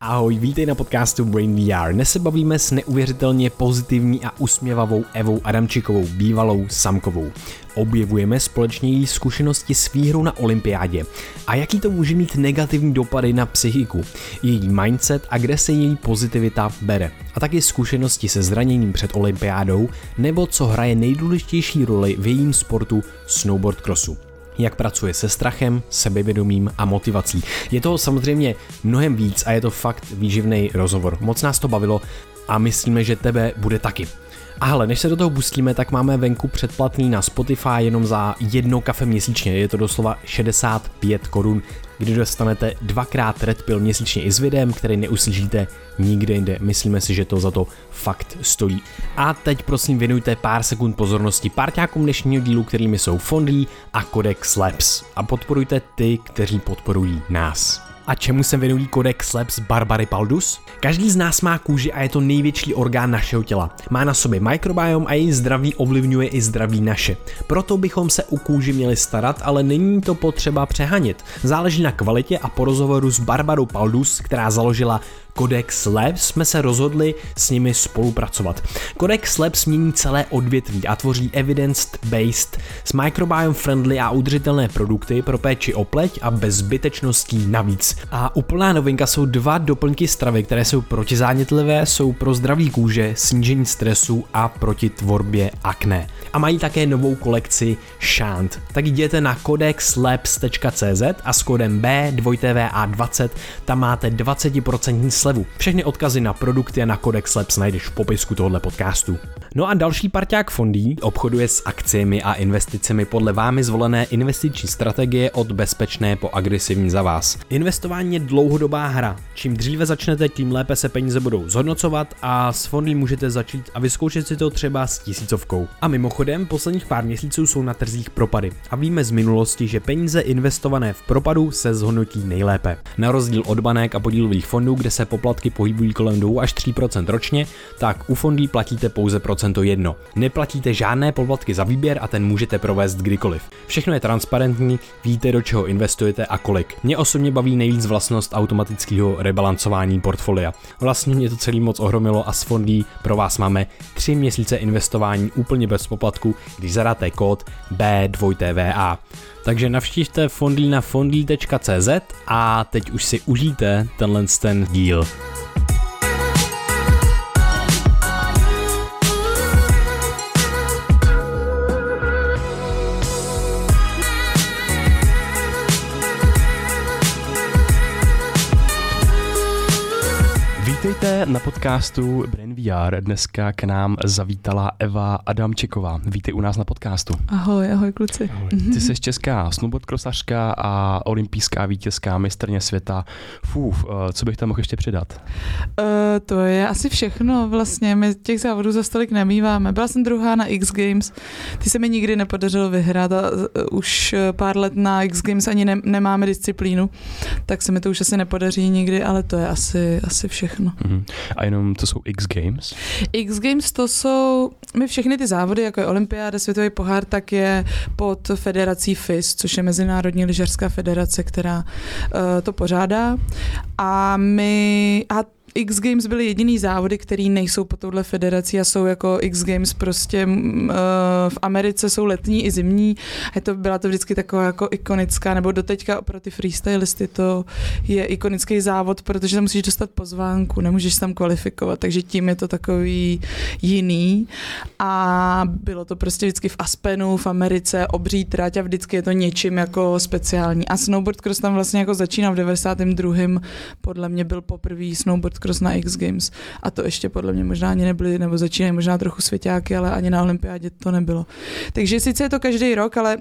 Ahoj, vítej na podcastu Brain VR. Dnes se bavíme s neuvěřitelně pozitivní a usměvavou Evou Adamčikovou, bývalou Samkovou. Objevujeme společně její zkušenosti s výhrou na olympiádě a jaký to může mít negativní dopady na psychiku, její mindset a kde se její pozitivita bere. A taky zkušenosti se zraněním před olympiádou nebo co hraje nejdůležitější roli v jejím sportu snowboard crossu jak pracuje se strachem, sebevědomím a motivací. Je to samozřejmě mnohem víc a je to fakt výživný rozhovor. Moc nás to bavilo a myslíme, že tebe bude taky. A hele, než se do toho pustíme, tak máme venku předplatný na Spotify jenom za jedno kafe měsíčně. Je to doslova 65 korun, kdy dostanete dvakrát Red Pill měsíčně i s videem, který neuslyšíte nikde jinde. Myslíme si, že to za to fakt stojí. A teď prosím věnujte pár sekund pozornosti párťákům dnešního dílu, kterými jsou Fondly a Codex Labs. A podporujte ty, kteří podporují nás. A čemu se věnují Codex Labs Barbary Paldus? Každý z nás má kůži a je to největší orgán našeho těla. Má na sobě mikrobiom a její zdraví ovlivňuje i zdraví naše. Proto bychom se u kůži měli starat, ale není to potřeba přehanit. Záleží na kvalitě a po rozhovoru s Barbarou Paldus, která založila Codex Labs jsme se rozhodli s nimi spolupracovat. Codex Labs mění celé odvětví a tvoří evidence-based, s microbiome friendly a udržitelné produkty pro péči o pleť a bez zbytečností navíc. A úplná novinka jsou dva doplňky stravy, které jsou protizánětlivé, jsou pro zdraví kůže, snížení stresu a proti tvorbě akné. A mají také novou kolekci Shant. Tak jděte na codexlabs.cz a s kódem B2TVA20 tam máte 20% slevu. Všechny odkazy na produkty a na Codex Labs najdeš v popisku tohoto podcastu. No a další parťák fondí obchoduje s akciemi a investicemi podle vámi zvolené investiční strategie od bezpečné po agresivní za vás. Investování je dlouhodobá hra. Čím dříve začnete, tím lépe se peníze budou zhodnocovat a s fondy můžete začít a vyzkoušet si to třeba s tisícovkou. A mimochodem, posledních pár měsíců jsou na trzích propady a víme z minulosti, že peníze investované v propadu se zhodnotí nejlépe. Na rozdíl od banek a podílových fondů, kde se poplatky pohybují kolem 2 až 3% ročně, tak u fondů platíte pouze procento jedno. Neplatíte žádné poplatky za výběr a ten můžete provést kdykoliv. Všechno je transparentní, víte do čeho investujete a kolik. Mě osobně baví nejvíc vlastnost automatického rebalancování portfolia. Vlastně mě to celý moc ohromilo a s fondí pro vás máme 3 měsíce investování úplně bez poplatku, když zadáte kód B2TVA. Takže navštivte fondly na fondly.cz a teď už si užijte tenhle ten díl. Vítejte na podcastu Brain VR. Dneska k nám zavítala Eva Adamčiková. Vítej u nás na podcastu. Ahoj, ahoj kluci. Ahoj. Ty jsi česká snowboardkrosařka a olympijská vítězka, mistrně světa. Fůf, eh, co bych tam mohl ještě přidat? Uh, to je asi všechno vlastně. My těch závodů za stolik nemýváme. Byla jsem druhá na X Games. Ty se mi nikdy nepodařilo vyhrát a uh, už pár let na X Games ani ne- nemáme disciplínu, tak se mi to už asi nepodaří nikdy, ale to je asi, asi všechno. Mm-hmm. A jenom to jsou X Games? X Games to jsou, my všechny ty závody, jako je Olympiáda, Světový pohár, tak je pod federací FIS, což je Mezinárodní lyžařská federace, která uh, to pořádá. A my, a X Games byly jediný závody, které nejsou pod touhle federací a jsou jako X Games prostě uh, v Americe jsou letní i zimní. A to byla to vždycky taková jako ikonická, nebo doteďka pro ty freestylisty to je ikonický závod, protože tam musíš dostat pozvánku, nemůžeš tam kvalifikovat, takže tím je to takový jiný. A bylo to prostě vždycky v Aspenu, v Americe, obří trať a vždycky je to něčím jako speciální. A snowboard cross tam vlastně jako začínal v 92. podle mě byl poprvý snowboard cross na X Games. A to ještě podle mě možná ani nebyly, nebo začínají možná trochu svěťáky, ale ani na olympiádě to nebylo. Takže sice je to každý rok, ale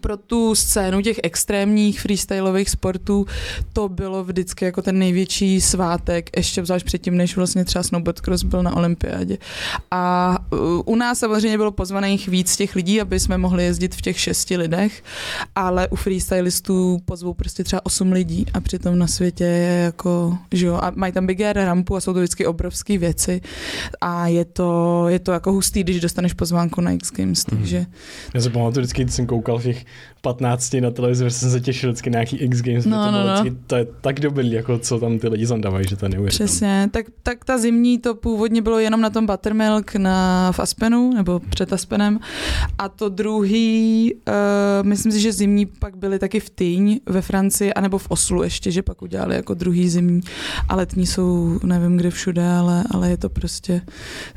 pro tu scénu těch extrémních freestyleových sportů to bylo vždycky jako ten největší svátek, ještě zvlášť předtím, než vlastně třeba snowboard cross byl na olympiádě. A u nás samozřejmě bylo pozvaných víc těch lidí, aby jsme mohli jezdit v těch šesti lidech, ale u freestylistů pozvou prostě třeba osm lidí a přitom na světě je jako, že jo, a mají tam big air rampu a jsou to vždycky obrovské věci a je to, je to jako hustý, když dostaneš pozvánku na X Games, mhm. takže... Já se pamatuju vždycky, jsem koukal v těch 15 na televizi, jsem se těšil vždycky na nějaký X Games, no, to, no, no. Vždycky, to je tak dobrý, jako co tam ty lidi zandávají, že to neuvěřitelné. Přesně, tak, tak ta zimní to původně bylo jenom na tom Buttermilk na, v Aspenu, nebo před Aspenem, a to druhý, uh, myslím si, že zimní pak byly taky v Týň ve Francii, anebo v Oslu ještě, že pak udělali jako druhý zimní, a letní jsou nevím kde všude, ale, ale je to prostě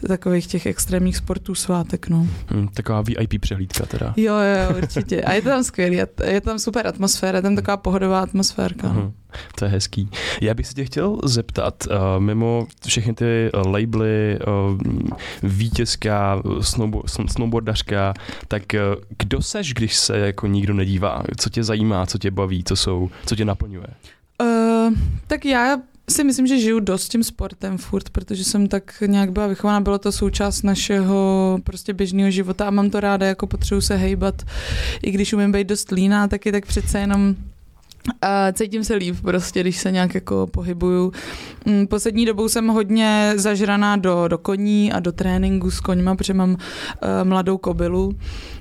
takových těch extrémních sportů svátek, no. Hmm, taková VIP přehlídka teda. Jo, jo, určitě. A je to tam skvělý, je tam super atmosféra, je tam taková pohodová atmosférka. Uh-huh. To je hezký. Já bych se tě chtěl zeptat, uh, mimo všechny ty labely, uh, vítězka, snowbo- snowboardařka, tak uh, kdo seš, když se jako nikdo nedívá? Co tě zajímá, co tě baví, co jsou, co tě naplňuje? Uh, tak já si myslím, že žiju dost tím sportem furt, protože jsem tak nějak byla vychovaná, bylo to součást našeho prostě běžného života a mám to ráda, jako potřebuji se hejbat, i když umím být dost líná, tak je tak přece jenom a cítím se líp prostě, když se nějak jako pohybuju. Mm, poslední dobou jsem hodně zažraná do, do koní a do tréninku s koňma, protože mám uh, mladou kobylu.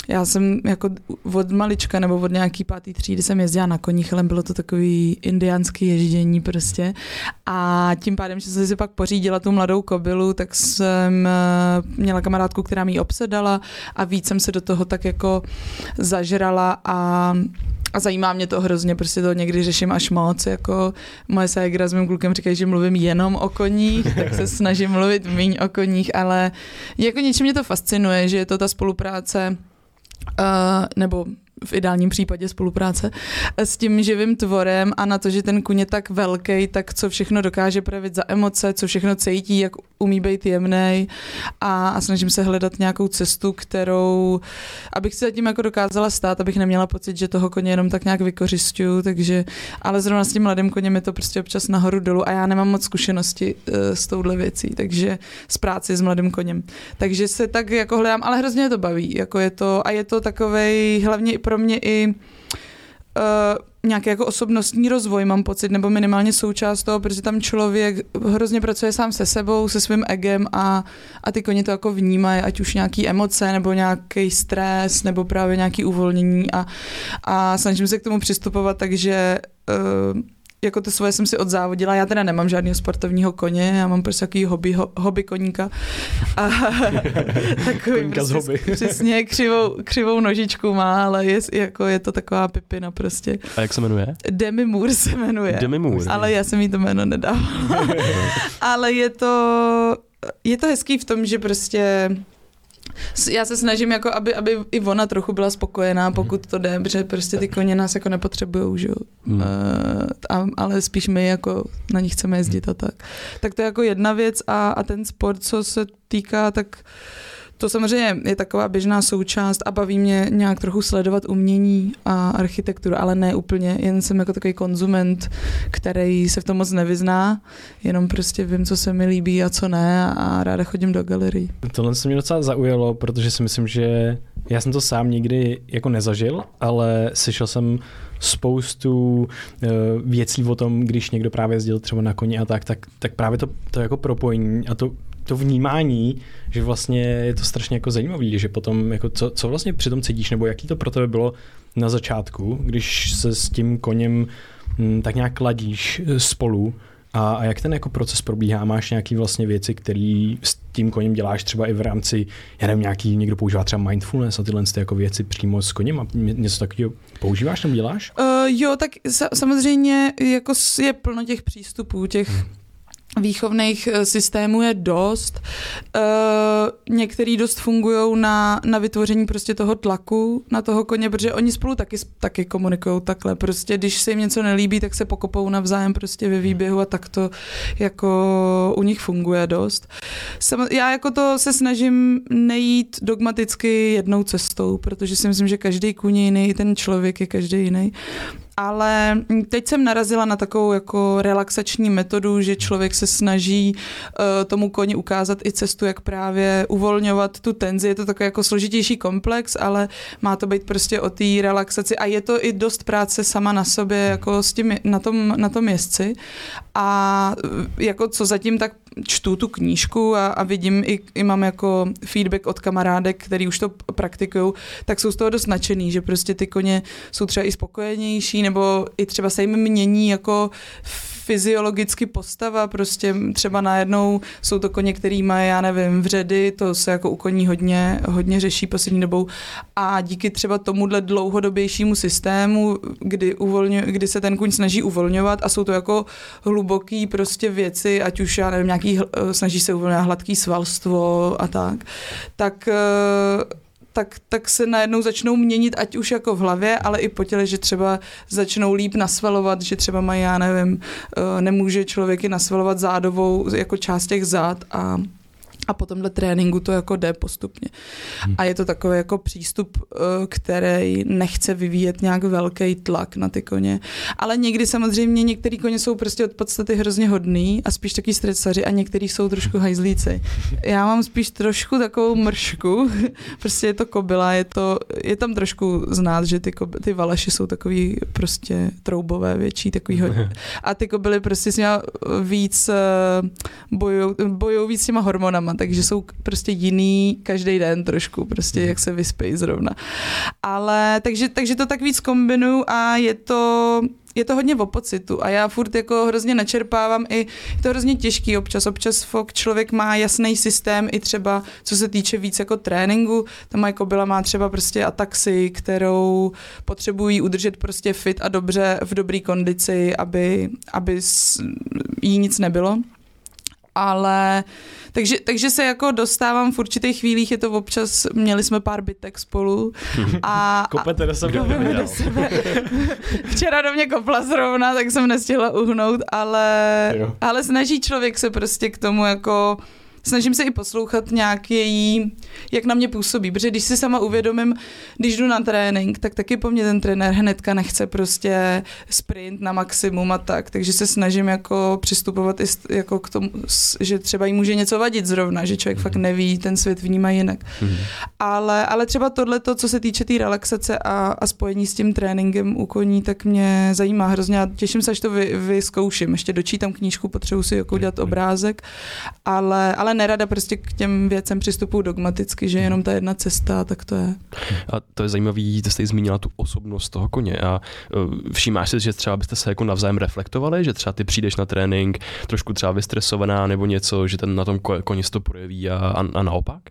Já jsem jako od malička nebo od nějaký pátý třídy jsem jezdila na koních, ale bylo to takový indiánský ježdění prostě. A tím pádem, že jsem si pak pořídila tu mladou kobylu, tak jsem uh, měla kamarádku, která mi obsedala a víc jsem se do toho tak jako zažrala a a zajímá mě to hrozně, prostě to někdy řeším až moc, jako moje ségra s mým klukem říkají, že mluvím jenom o koních, tak se snažím mluvit méně o koních, ale jako něčím mě to fascinuje, že je to ta spolupráce Uh, nebo v ideálním případě spolupráce, s tím živým tvorem a na to, že ten kuň je tak velký, tak co všechno dokáže projevit za emoce, co všechno cítí, jak umí být jemný a, a snažím se hledat nějakou cestu, kterou, abych si zatím jako dokázala stát, abych neměla pocit, že toho koně jenom tak nějak vykořišťuju, takže, ale zrovna s tím mladým koněm je to prostě občas nahoru dolů a já nemám moc zkušenosti uh, s touhle věcí, takže s práci s mladým koněm. Takže se tak jako hledám, ale hrozně to baví, jako je to, a je to takovej, hlavně i pro mě i uh, nějaký jako osobnostní rozvoj, mám pocit, nebo minimálně součást toho, protože tam člověk hrozně pracuje sám se sebou, se svým egem a, a ty koně to jako vnímají, ať už nějaký emoce, nebo nějaký stres, nebo právě nějaký uvolnění a, a snažím se k tomu přistupovat, takže uh, jako to svoje jsem si odzávodila. Já teda nemám žádného sportovního koně, já mám prostě takový hobby, ho, hobby koníka. A takový Koníka prostě, z hobby. přesně křivou, křivou nožičku má, ale je, jako je to taková pipina prostě. A jak se jmenuje? Demi Moore se jmenuje. Demi Moore. Ale já jsem jí to jméno nedal. ale je to, je to hezký v tom, že prostě já se snažím, jako aby, aby i ona trochu byla spokojená, mhm. pokud to jde, protože prostě ty koně nás jako nepotřebují, že. Hmm. Uh, ale spíš my jako na nich chceme jezdit a tak. Tak to je jako jedna věc a, a ten sport, co se týká, tak uh, to samozřejmě je taková běžná součást a baví mě nějak trochu sledovat umění a architekturu, ale ne úplně, jen jsem jako takový konzument, který se v tom moc nevyzná, jenom prostě vím, co se mi líbí a co ne a ráda chodím do galerii. Tohle se mě docela zaujalo, protože si myslím, že já jsem to sám nikdy jako nezažil, ale slyšel jsem spoustu uh, věcí o tom, když někdo právě jezdil třeba na koni a tak, tak, tak právě to, to jako propojení a to to vnímání, že vlastně je to strašně jako zajímavý, že potom jako co, co vlastně při tom cítíš, nebo jaký to pro tebe bylo na začátku, když se s tím koněm m, hm, tak nějak ladíš eh, spolu a, a jak ten jako proces probíhá? Máš nějaký vlastně věci, které s tím koněm děláš třeba i v rámci, já nevím, nějaký, někdo používá třeba mindfulness a tyhle ty jako věci přímo s koněm a něco takového používáš nebo děláš? Uh, jo, tak sa- samozřejmě jako je plno těch přístupů, těch hmm výchovných eh, systémů je dost. Uh, některý dost fungují na, na vytvoření prostě toho tlaku na toho koně, protože oni spolu taky, taky komunikují takhle. Prostě když se jim něco nelíbí, tak se pokopou navzájem prostě ve výběhu a tak to jako u nich funguje dost. Sam, já jako to se snažím nejít dogmaticky jednou cestou, protože si myslím, že každý kůň je jiný, ten člověk je každý jiný. Ale teď jsem narazila na takovou jako relaxační metodu, že člověk se snaží uh, tomu koni ukázat i cestu, jak právě uvolňovat tu tenzi. Je to takový jako složitější komplex, ale má to být prostě o té relaxaci a je to i dost práce sama na sobě, jako s tím, na tom, na tom jezdci. A jako co zatím tak čtu tu knížku a, a vidím i, i mám jako feedback od kamarádek, který už to praktikují, tak jsou z toho dost nadšený, že prostě ty koně jsou třeba i spokojenější, nebo i třeba se jim mění jako fyziologicky postava, prostě třeba najednou jsou to koně, který mají, já nevím, vředy, to se jako u koní hodně, hodně řeší poslední dobou. A díky třeba tomuhle dlouhodobějšímu systému, kdy, uvolňu, kdy se ten kuň snaží uvolňovat a jsou to jako hluboký prostě věci, ať už já nevím, nějaký, snaží se uvolňovat hladký svalstvo a tak, tak eh, tak, tak se najednou začnou měnit, ať už jako v hlavě, ale i po těle, že třeba začnou líp nasvalovat, že třeba mají, já nevím, eh, nemůže člověk i nasvalovat zádovou jako část těch zád a a po tomhle tréninku to jako jde postupně. Hmm. A je to takový jako přístup, eh, který nechce vyvíjet nějak velký tlak na ty koně. Ale někdy samozřejmě některý koně jsou prostě od podstaty hrozně hodný a spíš taky stresaři a některý jsou trošku hajzlíci. Já mám spíš trošku takovou mršku, prostě je to kobila, je, to, je tam trošku znát, že ty, koby, ty valaši jsou takový prostě troubové větší, takový hodně. A ty kobily prostě s víc eh, bojou víc s těma hormonama, takže jsou prostě jiný každý den trošku, prostě jak se vyspějí zrovna. Ale takže, takže to tak víc kombinuju a je to, je to hodně o pocitu a já furt jako hrozně načerpávám i, je to hrozně těžký občas, občas fok člověk má jasný systém i třeba co se týče víc jako tréninku, ta moje kobila má třeba prostě ataxi, kterou potřebují udržet prostě fit a dobře v dobré kondici, aby, aby jí nic nebylo ale takže, takže se jako dostávám v určitých chvílích, je to občas, měli jsme pár bytek spolu a... Kopete do sebe. do sebe. Včera do mě kopla zrovna, tak jsem nestihla uhnout, ale, ale snaží člověk se prostě k tomu jako snažím se i poslouchat nějak její, jak na mě působí, protože když si sama uvědomím, když jdu na trénink, tak taky po mně ten trenér hnedka nechce prostě sprint na maximum a tak, takže se snažím jako přistupovat i jako k tomu, že třeba jí může něco vadit zrovna, že člověk mm. fakt neví, ten svět vnímá jinak. Mm. Ale, ale třeba tohle, co se týče té tý relaxace a, a spojení s tím tréninkem u koní, tak mě zajímá hrozně a těším se, až to vy, vyzkouším. Ještě dočítám knížku, potřebuji si jako udělat obrázek, ale, ale nerada prostě k těm věcem přistupuji dogmaticky, že jenom ta jedna cesta, tak to je. A to je zajímavý, že jste zmínila tu osobnost toho koně a e, všímáš si, že třeba byste se jako navzájem reflektovali, že třeba ty přijdeš na trénink trošku třeba vystresovaná nebo něco, že ten na tom koni to projeví a, a, a naopak?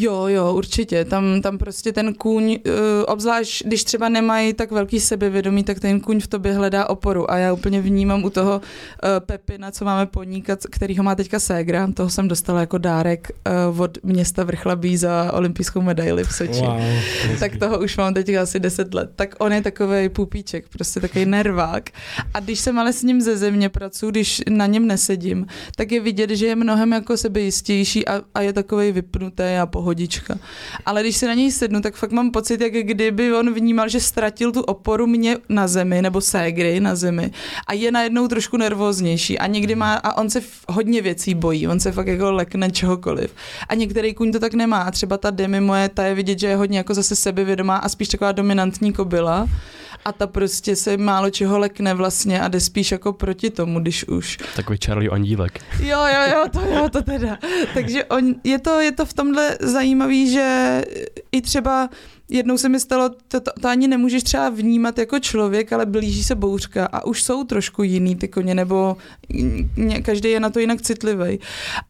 Jo, jo, určitě. Tam, tam prostě ten kůň, uh, obzvlášť když třeba nemají tak velký sebevědomí, tak ten kůň v tobě hledá oporu. A já úplně vnímám u toho uh, Pepina, co máme podnikat, který ho má teďka Ségra, toho jsem dostala jako dárek uh, od města Vrchlabí za olympijskou medaili v Soči. Wow, tak toho už mám teďka asi 10 let. Tak on je takový pupíček, prostě takový nervák. A když jsem ale s ním ze země pracuji, když na něm nesedím, tak je vidět, že je mnohem jako sebejistější a, a je takový vypnutý a pohodlný pohodička. Ale když si na něj sednu, tak fakt mám pocit, jak kdyby on vnímal, že ztratil tu oporu mě na zemi, nebo ségry na zemi a je najednou trošku nervóznější a někdy má, a on se hodně věcí bojí, on se fakt jako lekne čehokoliv. A některý kuň to tak nemá třeba ta Demi moje, ta je vidět, že je hodně jako zase sebevědomá a spíš taková dominantní kobila a ta prostě se málo čeho lekne vlastně a jde spíš jako proti tomu, když už. Takový Charlie Andílek. Jo, jo, jo, to jo, to teda. Takže on, je, to, je to v tomhle zajímavý, že i třeba jednou se mi stalo, to, to, to ani nemůžeš třeba vnímat jako člověk, ale blíží se bouřka a už jsou trošku jiný ty koně, nebo každý je na to jinak citlivý.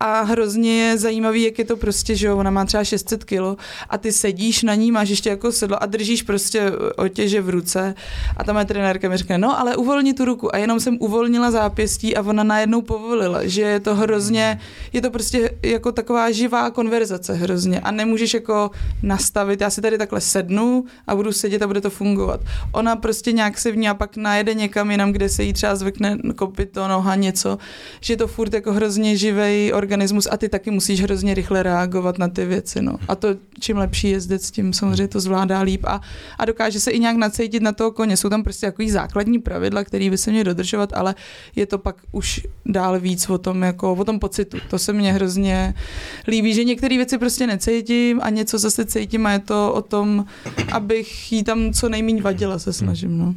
A hrozně je zajímavý, jak je to prostě, že ona má třeba 600 kilo a ty sedíš na ní, máš ještě jako sedlo a držíš prostě otěže v ruce. A ta moje trenérka mi řekne, no ale uvolni tu ruku. A jenom jsem uvolnila zápěstí a ona najednou povolila, že je to hrozně, je to prostě jako taková živá konverzace hrozně a nemůžeš jako nastavit, já si tady takhle sednu a budu sedět a bude to fungovat. Ona prostě nějak se v ní a pak najede někam jinam, kde se jí třeba zvykne kopit to noha něco, že to furt jako hrozně živý organismus a ty taky musíš hrozně rychle reagovat na ty věci. No. A to čím lepší jezdec, tím samozřejmě to zvládá líp a, a dokáže se i nějak nacejtit na toho koně. Jsou tam prostě takový základní pravidla, které by se měly dodržovat, ale je to pak už dál víc o tom, jako, o tom pocitu. To se mně hrozně líbí, že některé věci prostě necítím a něco zase cítím a je to o tom, abych jí tam co nejméně vadila, se snažím. No.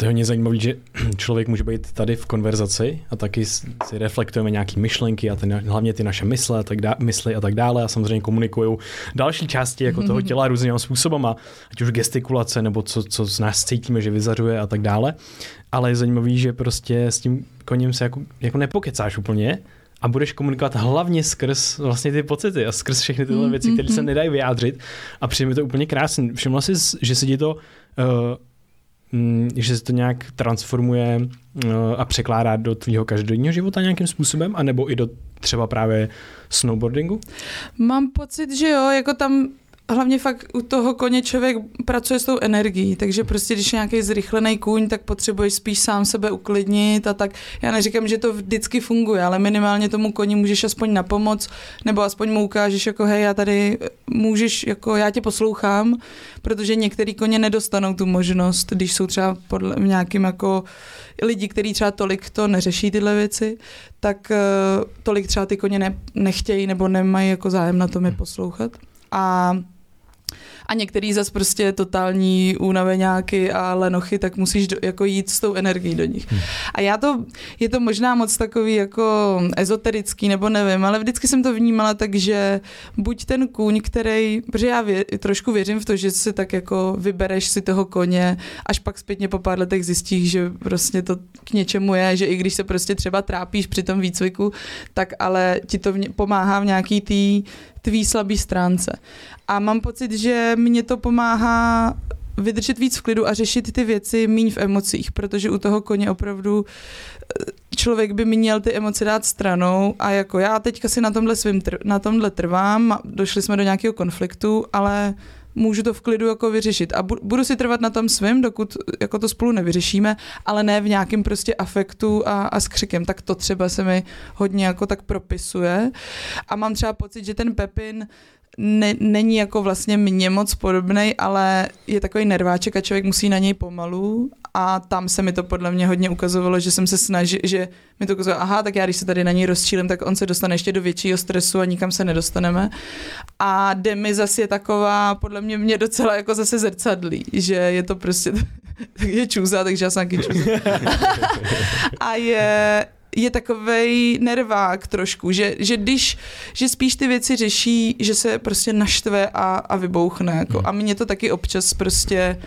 To je hodně zajímavé, že člověk může být tady v konverzaci a taky si reflektujeme nějaké myšlenky a ten, hlavně ty naše mysle a tak dá, mysli a tak dále a samozřejmě komunikují další části jako toho těla různými způsobem, ať už gestikulace nebo co, co z nás cítíme, že vyzařuje a tak dále. Ale je zajímavé, že prostě s tím koněm se jako, jako nepokecáš úplně, a budeš komunikovat hlavně skrz vlastně ty pocity a skrz všechny tyhle mm, věci, které se nedají vyjádřit a přijde mi to úplně krásný. Všimla jsi, že se ti to uh, že se to nějak transformuje eh, a překládá do tvýho každodenního života nějakým způsobem, anebo i do třeba právě snowboardingu? Mám pocit, že jo, jako tam hlavně fakt u toho koně člověk pracuje s tou energií, takže prostě když je nějaký zrychlený kůň, tak potřebuješ spíš sám sebe uklidnit a tak. Já neříkám, že to vždycky funguje, ale minimálně tomu koni můžeš aspoň na pomoc, nebo aspoň mu ukážeš jako hej, já tady můžeš, jako já tě poslouchám, protože některý koně nedostanou tu možnost, když jsou třeba podle nějakým jako lidi, kteří třeba tolik to neřeší tyhle věci, tak uh, tolik třeba ty koně ne, nechtějí nebo nemají jako zájem na tom je poslouchat. A a některý zas prostě totální únaveňáky a lenochy, tak musíš do, jako jít s tou energií do nich. Hmm. A já to, je to možná moc takový jako ezoterický, nebo nevím, ale vždycky jsem to vnímala tak, že buď ten kůň, který, protože já vě, trošku věřím v to, že si tak jako vybereš si toho koně, až pak zpětně po pár letech zjistíš, že prostě to k něčemu je, že i když se prostě třeba trápíš při tom výcviku, tak ale ti to v, pomáhá v nějaký tý tvý slabý stránce. A mám pocit, že mě to pomáhá vydržet víc v klidu a řešit ty věci míň v emocích, protože u toho koně opravdu eh, člověk by měl ty emoce dát stranou a jako já teďka si na tomhle, svým na tomhle trvám, došli jsme do nějakého konfliktu, ale můžu to v klidu jako vyřešit a budu si trvat na tom svém, dokud jako to spolu nevyřešíme, ale ne v nějakém prostě afektu a, a s křikem. Tak to třeba se mi hodně jako tak propisuje a mám třeba pocit, že ten Pepin ne, není jako vlastně mně moc podobný, ale je takový nerváček a člověk musí na něj pomalu a tam se mi to podle mě hodně ukazovalo, že jsem se snažil, že mi to ukazovalo, aha, tak já když se tady na něj rozčílím, tak on se dostane ještě do většího stresu a nikam se nedostaneme. A Demi zase je taková, podle mě mě docela jako zase zrcadlí, že je to prostě, je čůza, takže já jsem taky čůza. a je, je takovej nervák trošku, že, že když, že spíš ty věci řeší, že se prostě naštve a, a vybouchne. Jako. Hmm. A mě to taky občas prostě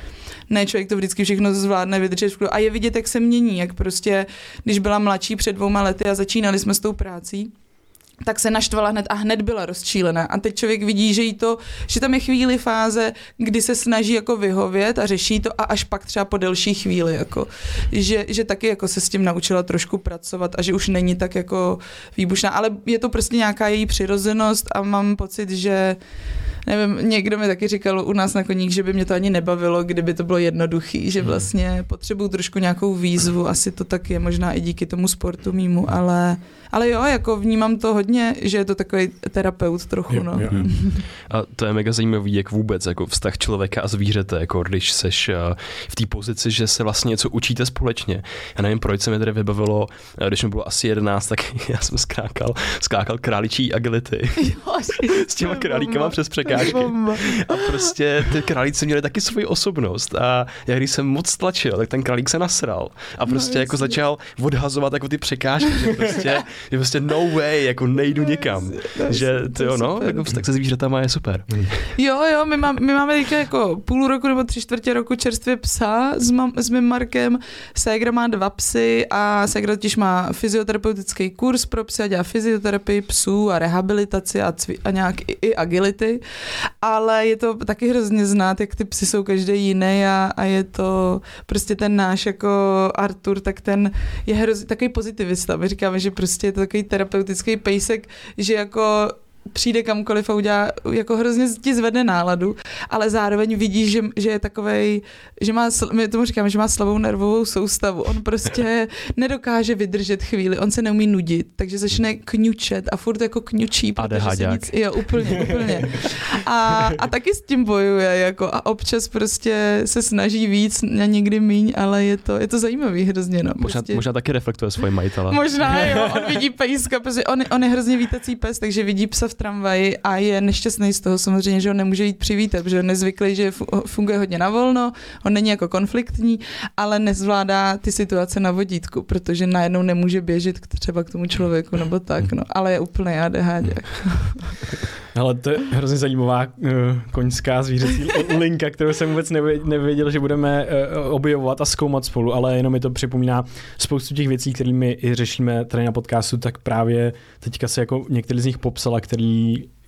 ne, člověk to vždycky všechno zvládne vydržet A je vidět, jak se mění, jak prostě, když byla mladší před dvouma lety a začínali jsme s tou prací, tak se naštvala hned a hned byla rozčílená. A teď člověk vidí, že jí to, že tam je chvíli fáze, kdy se snaží jako vyhovět a řeší to a až pak třeba po delší chvíli, jako, že, že taky jako se s tím naučila trošku pracovat a že už není tak jako výbušná, ale je to prostě nějaká její přirozenost a mám pocit, že nevím, někdo mi taky říkal u nás na koník, že by mě to ani nebavilo, kdyby to bylo jednoduchý, že hmm. vlastně potřebuju trošku nějakou výzvu, asi to tak je možná i díky tomu sportu mýmu, ale ale jo, jako vnímám to hodně, že je to takový terapeut trochu. Jo, no. jo. A to je mega zajímavý, jak vůbec jako vztah člověka a zvířete, jako když seš eh, v té pozici, že se vlastně něco učíte společně. Já nevím, proč se mi tady vybavilo, eh, když mi bylo asi 11, tak já jsem skákal, skákal králičí agility jo, s těma králíkama přes překážky. A prostě ty králíci měli taky svoji osobnost a já když jsem moc tlačil, tak ten králík se nasral a prostě no, jako začal odhazovat jako ty překážky, že prostě je prostě no way, jako nejdu nikam. že to jo, no, jako tak se zvířatama je super. Jo, jo, my, má, my máme teďka jako půl roku nebo tři čtvrtě roku čerstvě psa s, mam, s mým Markem. Segra má dva psy a Segra totiž má fyzioterapeutický kurz pro psy a dělá fyzioterapii psů a rehabilitaci a, cvi, a nějak i, i agility. Ale je to taky hrozně znát, jak ty psy jsou každý jiný a, a je to prostě ten náš jako Artur, tak ten je hrozně takový pozitivista. My říkáme, že prostě to takový terapeutický pejsek, že jako přijde kamkoliv a udělá, jako hrozně ti zvedne náladu, ale zároveň vidí, že, že je takovej, že má, my tomu říkáme, že má slabou nervovou soustavu. On prostě nedokáže vydržet chvíli, on se neumí nudit, takže začne kňučet a furt jako kňučí, protože se nic, jo, úplně, úplně. A, a taky s tím bojuje, jako a občas prostě se snaží víc a někdy míň, ale je to, je to zajímavý hrozně, no. Možná, Prostě, možná taky reflektuje svoje majitele. Možná jo, on vidí pejska, protože on, on je hrozně vítací pes, takže vidí psa v tramvaji a je nešťastný z toho samozřejmě, že ho nemůže jít přivítat, protože on nezvyklý, že fu- funguje hodně na volno, on není jako konfliktní, ale nezvládá ty situace na vodítku, protože najednou nemůže běžet k, třeba k tomu člověku nebo tak, no, ale je úplný ADHD. Ale to je hrozně zajímavá uh, koňská zvířecí linka, kterou jsem vůbec nevě- nevěděl, že budeme uh, objevovat a zkoumat spolu, ale jenom mi to připomíná spoustu těch věcí, kterými i řešíme tady na podcastu, tak právě teďka se jako některý z nich popsala, který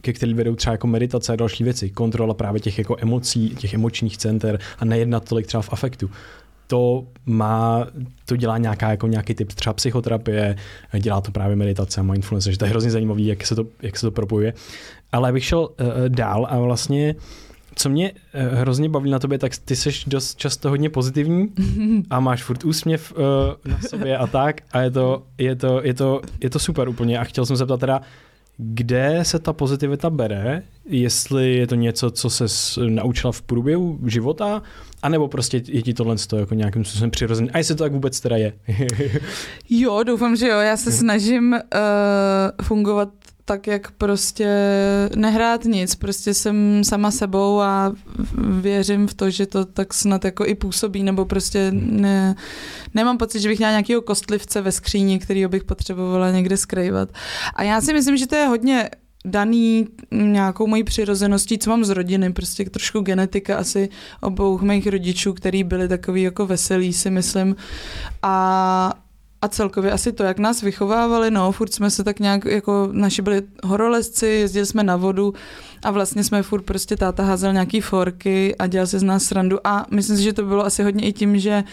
ke který vedou třeba jako meditace a další věci. Kontrola právě těch jako emocí, těch emočních center a nejednat tolik třeba v afektu to má, to dělá nějaká, jako nějaký typ třeba psychoterapie, dělá to právě meditace a mindfulness, že to je hrozně zajímavý, jak se to, jak se to propojuje. Ale bych šel uh, dál a vlastně co mě uh, hrozně baví na tobě, tak ty jsi dost často hodně pozitivní a máš furt úsměv uh, na sobě a tak a je to, je, to, je, to, je to super úplně a chtěl jsem se ptat teda, kde se ta pozitivita bere, jestli je to něco, co se naučila v průběhu života, anebo prostě je ti tohle jako nějakým způsobem přirozený. A jestli to tak vůbec teda je. jo, doufám, že jo. Já se snažím uh, fungovat tak, jak prostě nehrát nic, prostě jsem sama sebou a věřím v to, že to tak snad jako i působí, nebo prostě ne, nemám pocit, že bych měla nějakého kostlivce ve skříni, který bych potřebovala někde skrývat. A já si myslím, že to je hodně daný nějakou mojí přirozeností, co mám z rodiny, prostě trošku genetika asi obou mých rodičů, který byli takový jako veselí, si myslím. A, a celkově asi to, jak nás vychovávali, no, furt jsme se tak nějak, jako naši byli horolezci, jezdili jsme na vodu a vlastně jsme furt prostě táta házel nějaký forky a dělal se z nás srandu. A myslím si, že to bylo asi hodně i tím, že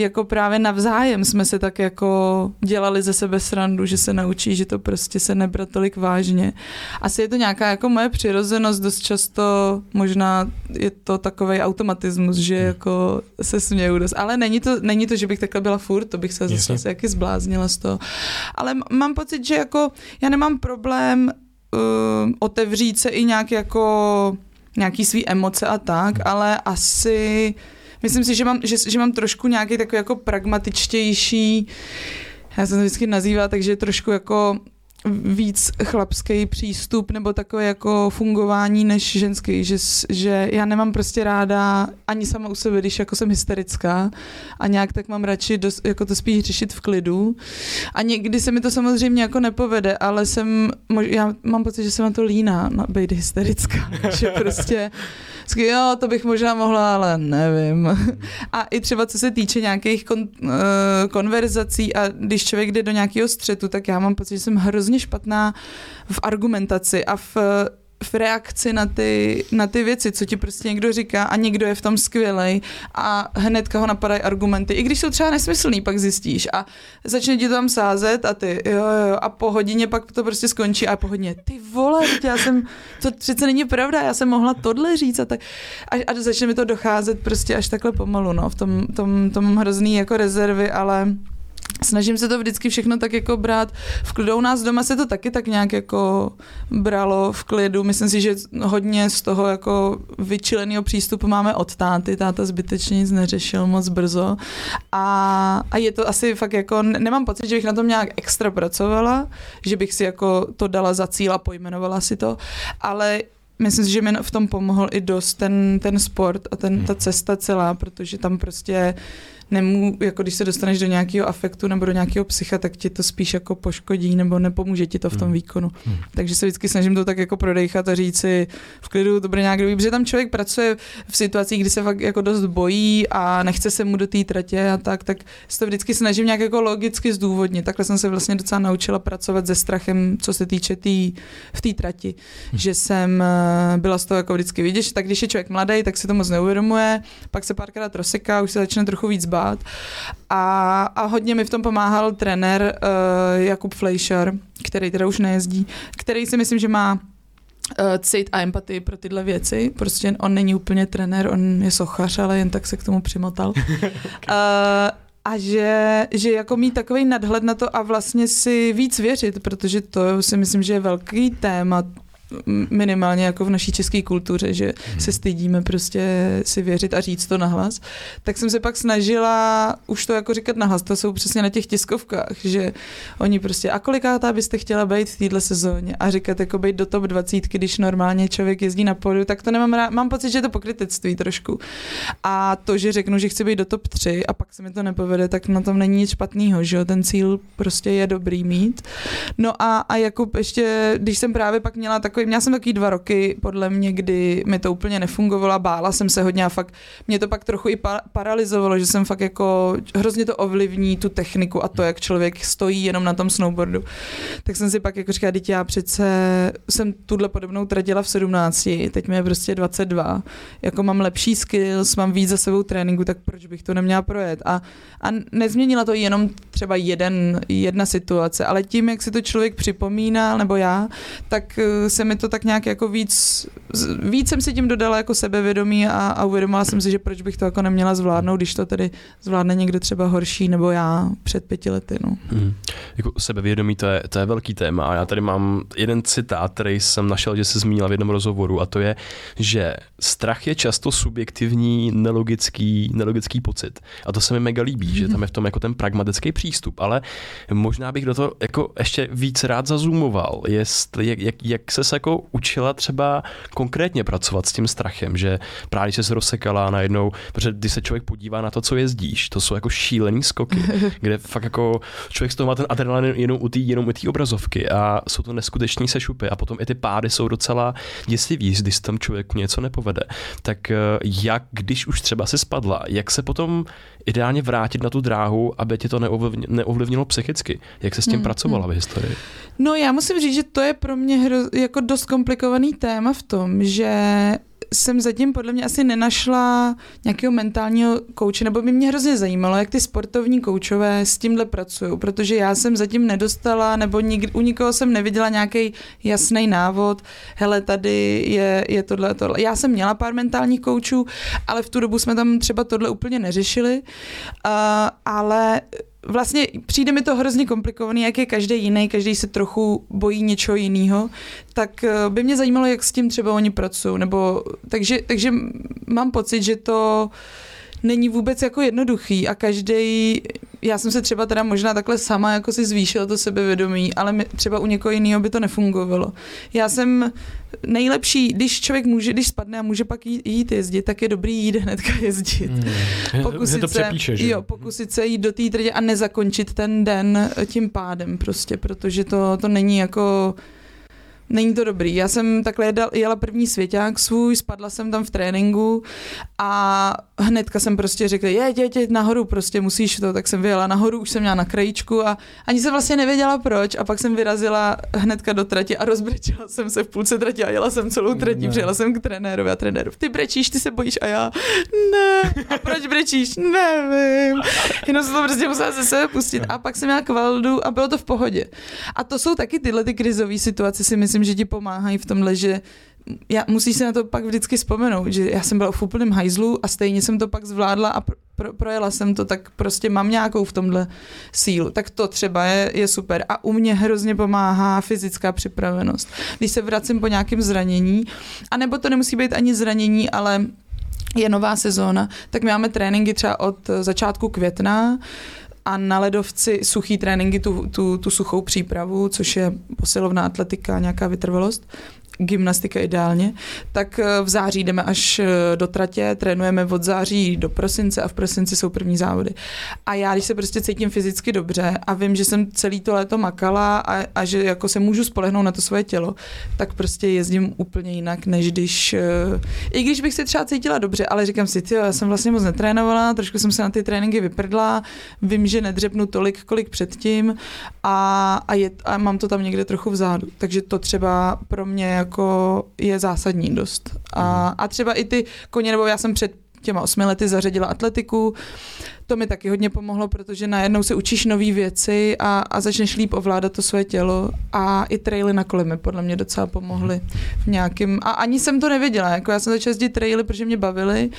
jako právě navzájem jsme se tak jako dělali ze sebe srandu, že se naučí, že to prostě se nebrat tolik vážně. Asi je to nějaká jako moje přirozenost, dost často možná je to takový automatismus, že hmm. jako se směju dost. Ale není to, není to, že bych takhle byla furt, to bych se zase, zase jaký zbláznila z toho. Ale mám pocit, že jako já nemám problém uh, otevřít se i nějak jako nějaký svý emoce a tak, hmm. ale asi myslím si, že mám, že, že mám trošku nějaký takový jako pragmatičtější, já jsem to vždycky nazývá, takže trošku jako víc chlapský přístup nebo takové jako fungování než ženský, že, že já nemám prostě ráda ani sama u sebe, když jako jsem hysterická a nějak tak mám radši dost, jako to spíš řešit v klidu. A někdy se mi to samozřejmě jako nepovede, ale jsem, já mám pocit, že jsem na to líná, být hysterická, že prostě jo, to bych možná mohla, ale nevím. A i třeba co se týče nějakých kon, uh, konverzací a když člověk jde do nějakého střetu, tak já mám pocit, že jsem hrozně špatná v argumentaci a v v reakci na ty, na ty věci, co ti prostě někdo říká a někdo je v tom skvělej a hnedka ho napadají argumenty, i když jsou třeba nesmyslný, pak zjistíš a začne ti to tam sázet a ty jo, jo, a po hodině pak to prostě skončí a po hodině, ty vole, já jsem, to přece není pravda, já jsem mohla tohle říct a tak a, a začne mi to docházet prostě až takhle pomalu, no, v tom, tom, tom hrozný jako rezervy, ale snažím se to vždycky všechno tak jako brát v klidu. U nás doma se to taky tak nějak jako bralo v klidu. Myslím si, že hodně z toho jako vyčileného přístupu máme od táty. Táta zbytečně nic neřešil moc brzo. A, a je to asi fakt jako, nemám pocit, že bych na tom nějak extra pracovala, že bych si jako to dala za cíl a pojmenovala si to, ale myslím si, že mi v tom pomohl i dost ten, ten sport a ten, ta cesta celá, protože tam prostě nemů, jako když se dostaneš do nějakého afektu nebo do nějakého psycha, tak ti to spíš jako poškodí nebo nepomůže ti to v tom hmm. výkonu. Hmm. Takže se vždycky snažím to tak jako prodejchat a říct si v klidu, to bude nějak dobrý, protože tam člověk pracuje v situacích, kdy se fakt jako dost bojí a nechce se mu do té tratě a tak, tak se to vždycky snažím nějak jako logicky zdůvodnit. Takhle jsem se vlastně docela naučila pracovat se strachem, co se týče tý, v té trati, hmm. že jsem eh, byla z toho jako vždycky vidět, tak když je člověk mladý, tak si to moc neuvědomuje, pak se párkrát rozseká, už se začne trochu víc bát bát. A, a hodně mi v tom pomáhal trenér uh, Jakub Fleischer, který teda už nejezdí, který si myslím, že má cit a empatii pro tyhle věci. Prostě on není úplně trenér, on je sochař, ale jen tak se k tomu přimotal. okay. uh, a že, že jako mít takový nadhled na to a vlastně si víc věřit, protože to si myslím, že je velký téma minimálně jako v naší české kultuře, že hmm. se stydíme prostě si věřit a říct to nahlas, tak jsem se pak snažila už to jako říkat nahlas, to jsou přesně na těch tiskovkách, že oni prostě, a kolikátá byste chtěla být v téhle sezóně a říkat jako být do top 20, když normálně člověk jezdí na podu, tak to nemám rád, mám pocit, že je to pokrytectví trošku. A to, že řeknu, že chci být do top 3 a pak se mi to nepovede, tak na tom není nic špatného, že jo, ten cíl prostě je dobrý mít. No a, a jako ještě, když jsem právě pak měla takový takový, měla jsem takový dva roky, podle mě, kdy mi to úplně nefungovalo, bála jsem se hodně a fakt mě to pak trochu i pa- paralizovalo, že jsem fakt jako, hrozně to ovlivní tu techniku a to, jak člověk stojí jenom na tom snowboardu. Tak jsem si pak jako říkala, teď já přece jsem tuhle podobnou tradila v 17, teď mi je prostě 22, jako mám lepší skills, mám víc za sebou tréninku, tak proč bych to neměla projet? A, a nezměnila to jenom třeba jeden, jedna situace, ale tím, jak si to člověk připomínal, nebo já, tak eh, jsem mi to tak nějak jako víc, víc jsem si tím dodala jako sebevědomí a, a uvědomila jsem si, že proč bych to jako neměla zvládnout, když to tedy zvládne někdo třeba horší nebo já před pěti lety. No. Hmm. Jako sebevědomí to je, to je velký téma a já tady mám jeden citát, který jsem našel, že se zmínila v jednom rozhovoru a to je, že strach je často subjektivní, nelogický, nelogický pocit. A to se mi mega líbí, že tam je v tom jako ten pragmatický přístup, ale možná bych do toho jako ještě víc rád zazumoval, jestli, jak, jak, jak se jako učila třeba konkrétně pracovat s tím strachem, že právě se rozsekala najednou, protože když se člověk podívá na to, co jezdíš, to jsou jako šílený skoky, kde fakt jako člověk z toho má ten adrenalin jenom u té jenom u té obrazovky a jsou to neskuteční sešupy a potom i ty pády jsou docela děsivý, když tam člověku něco nepovede. Tak eh, jak, když už třeba si spadla, jak se potom ideálně vrátit na tu dráhu, aby tě to neovlivnilo psychicky? Jak se s tím hmm, pracovala hmm. v historii? No já musím říct, že to je pro mě hro, jako dost komplikovaný téma v tom, že jsem zatím podle mě asi nenašla nějakého mentálního kouče, nebo by mě hrozně zajímalo, jak ty sportovní koučové s tímhle pracují, protože já jsem zatím nedostala, nebo nik, u nikoho jsem neviděla nějaký jasný návod, hele, tady je, je tohle, tohle. Já jsem měla pár mentálních koučů, ale v tu dobu jsme tam třeba tohle úplně neřešili, uh, ale vlastně přijde mi to hrozně komplikovaný, jak je každý jiný, každý se trochu bojí něčeho jiného, tak eh, by mě zajímalo, jak s tím třeba oni pracují, nebo takže, takže mám pocit, že to není vůbec jako jednoduchý a každý, já jsem se třeba teda možná takhle sama jako si zvýšila to sebevědomí, ale třeba u někoho jiného by to nefungovalo. Já jsem nejlepší, když člověk může, když spadne a může pak jít, jít jezdit, tak je dobrý jít hnedka jezdit. Hmm. Pokusit, to přepíše, že? Jo, pokusit se jít do té trdě a nezakončit ten den tím pádem prostě, protože to, to není jako Není to dobrý. Já jsem takhle jela, jela první svěťák svůj, spadla jsem tam v tréninku a hnedka jsem prostě řekla, je, je, je, nahoru prostě musíš to, tak jsem vyjela nahoru, už jsem měla na krajíčku a ani jsem vlastně nevěděla proč a pak jsem vyrazila hnedka do trati a rozbrečela jsem se v půlce trati a jela jsem celou trati, přijela jsem k trenérovi a trenéru, ty brečíš, ty se bojíš? A já, ne, a proč brečíš, nevím, jenom se to prostě musela ze sebe pustit. A pak jsem měla kvaldu a bylo to v pohodě. A to jsou taky tyhle ty krizové situace, si myslím, že ti pomáhají v tomhle, že já, musíš se na to pak vždycky vzpomenout, že já jsem byla v úplném hajzlu a stejně jsem to pak zvládla a pro, projela jsem to, tak prostě mám nějakou v tomhle sílu. Tak to třeba je, je super. A u mě hrozně pomáhá fyzická připravenost. Když se vracím po nějakém zranění, anebo to nemusí být ani zranění, ale je nová sezóna, tak my máme tréninky třeba od začátku května, a na ledovci suchý tréninky, tu, tu, tu suchou přípravu, což je posilovná atletika, nějaká vytrvalost gymnastika ideálně, tak eh, v září jdeme až eh, do tratě, trénujeme od září do prosince a v prosinci jsou první závody. A já, když se prostě cítím fyzicky dobře a vím, že jsem celý to léto makala a, a že jako se můžu spolehnout na to svoje tělo, tak prostě jezdím úplně jinak, než když, eh, i když bych se třeba cítila dobře, ale říkám si, ty, já jsem vlastně moc netrénovala, trošku jsem se na ty tréninky vyprdla, vím, že nedřepnu tolik, kolik předtím a, a, je, a mám to tam někde trochu vzadu. Takže to třeba pro mě jako je zásadní dost. A, mhm. a třeba i ty koně, nebo já jsem před těma osmi lety zařadila atletiku, to mi taky hodně pomohlo, protože najednou se učíš nové věci a, a začneš líp ovládat to své tělo a i traily na kole mi podle mě docela pomohly v nějakým, a ani jsem to nevěděla, jako já jsem začala jezdit traily, protože mě bavily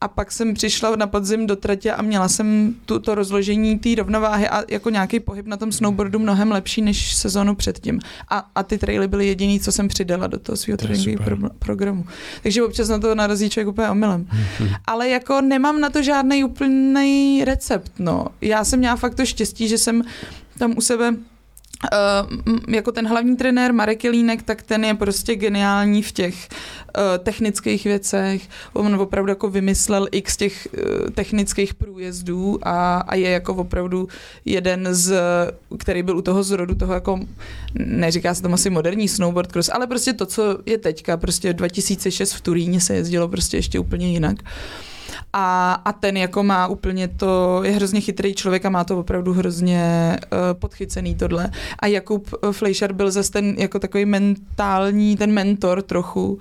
a pak jsem přišla na podzim do tratě a měla jsem tu, to rozložení té rovnováhy a jako nějaký pohyb na tom snowboardu mnohem lepší než sezónu předtím. A, a ty traily byly jediný, co jsem přidala do toho svého tréninkového pro, programu. Takže občas na to narazí člověk úplně omylem. Hmm. Ale jako nemám na to žádný úplný recept, no. Já jsem měla fakt to štěstí, že jsem tam u sebe Uh, jako ten hlavní trenér Marek Jelínek, tak ten je prostě geniální v těch uh, technických věcech. On opravdu jako vymyslel x těch uh, technických průjezdů a, a je jako opravdu jeden z, který byl u toho zrodu toho jako, neříká se tomu asi moderní snowboard cross, ale prostě to, co je teďka, prostě 2006 v Turíně se jezdilo prostě ještě úplně jinak. Uh, a, a ten jako má úplně to, je hrozně chytrý člověk a má to opravdu hrozně uh, podchycený tohle. A Jakub Fleischer byl zase ten jako takový mentální, ten mentor trochu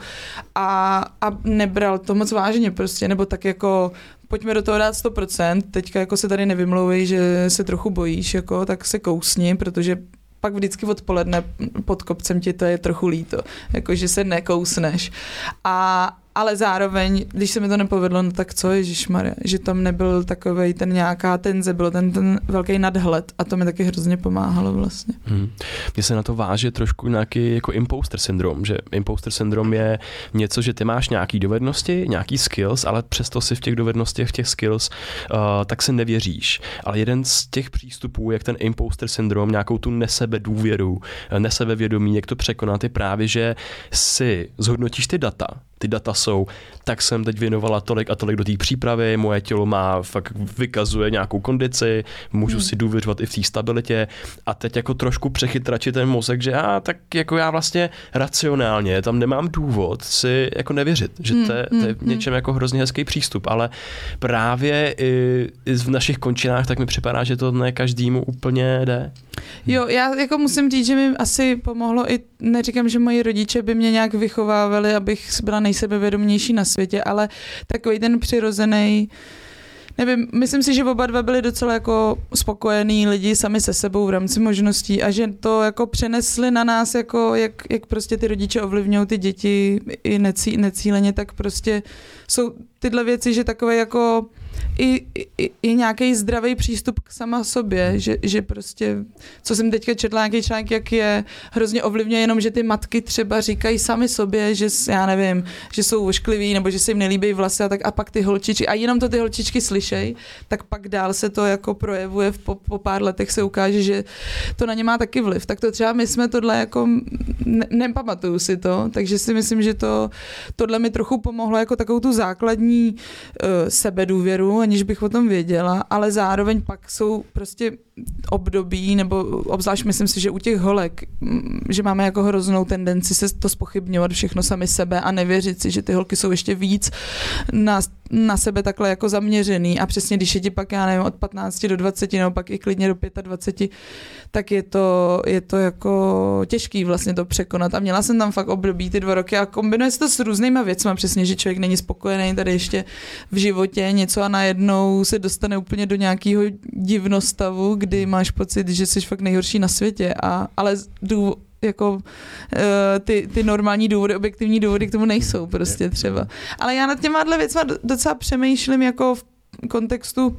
a, a nebral to moc vážně prostě, nebo tak jako pojďme do toho dát 100%, teďka jako se tady nevymlouvej, že se trochu bojíš, jako, tak se kousni, protože pak vždycky odpoledne pod kopcem ti to je trochu líto, jako že se nekousneš. A, ale zároveň, když se mi to nepovedlo, no tak co, Maria, že tam nebyl takový ten nějaká tenze, byl ten, ten velký nadhled a to mi taky hrozně pomáhalo vlastně. Hmm. Mně se na to váže trošku nějaký jako imposter syndrom, že imposter syndrom je něco, že ty máš nějaký dovednosti, nějaký skills, ale přesto si v těch dovednostech, v těch skills, uh, tak se nevěříš. Ale jeden z těch přístupů, jak ten imposter syndrom, nějakou tu nesebe důvěru, nesebevědomí, jak to překonat, je právě, že si zhodnotíš ty data, ty data jsou, tak jsem teď věnovala tolik a tolik do té přípravy, moje tělo má, fakt vykazuje nějakou kondici, můžu hmm. si důvěřovat i v té stabilitě a teď jako trošku přechytračit ten mozek, že já tak jako já vlastně racionálně tam nemám důvod si jako nevěřit, že to, je, to je v hmm, něčem hmm. jako hrozně hezký přístup, ale právě i, i v našich končinách tak mi připadá, že to ne každému úplně jde. Jo, já jako musím říct, že mi asi pomohlo i, neříkám, že moji rodiče by mě nějak vychovávali, abych byla nejsebevědomější na světě, ale takový ten přirozený nevím, myslím si, že oba dva byli docela jako spokojení lidi sami se sebou v rámci možností a že to jako přenesli na nás, jako jak, jak prostě ty rodiče ovlivňují ty děti i necí, necíleně, tak prostě jsou tyhle věci, že takové jako i, i, i nějaký zdravý přístup k sama sobě, že, že prostě, co jsem teďka četla nějaký článek, jak je hrozně ovlivňuje jenom, že ty matky třeba říkají sami sobě, že já nevím, že jsou oškliví nebo že se jim nelíbí vlasy a tak a pak ty holčičky, a jenom to ty holčičky slyšej, tak pak dál se to jako projevuje, po, po pár letech se ukáže, že to na ně má taky vliv. Tak to třeba my jsme tohle jako, ne, nepamatuju si to, takže si myslím, že to, tohle mi trochu pomohlo jako takovou tu základní uh, sebedůvěru, aniž bych o tom věděla, ale zároveň pak jsou prostě období, nebo obzvlášť myslím si, že u těch holek, mm, že máme jako hroznou tendenci se to spochybňovat všechno sami sebe a nevěřit si, že ty holky jsou ještě víc na, na sebe takhle jako zaměřený. A přesně když je ti pak, já nevím, od 15 do 20 nebo pak i klidně do 25, tak je to, je to jako těžký vlastně to překonat. A měla jsem tam fakt období ty dva roky a kombinuje se to s různýma věcmi, přesně, že člověk není spokojený tady ještě v životě něco a najednou se dostane úplně do nějakého divnostavu, kdy máš pocit, že jsi fakt nejhorší na světě, a, ale dů, jako uh, ty, ty normální důvody, objektivní důvody k tomu nejsou prostě třeba. Ale já nad těma věcma docela přemýšlím jako v kontextu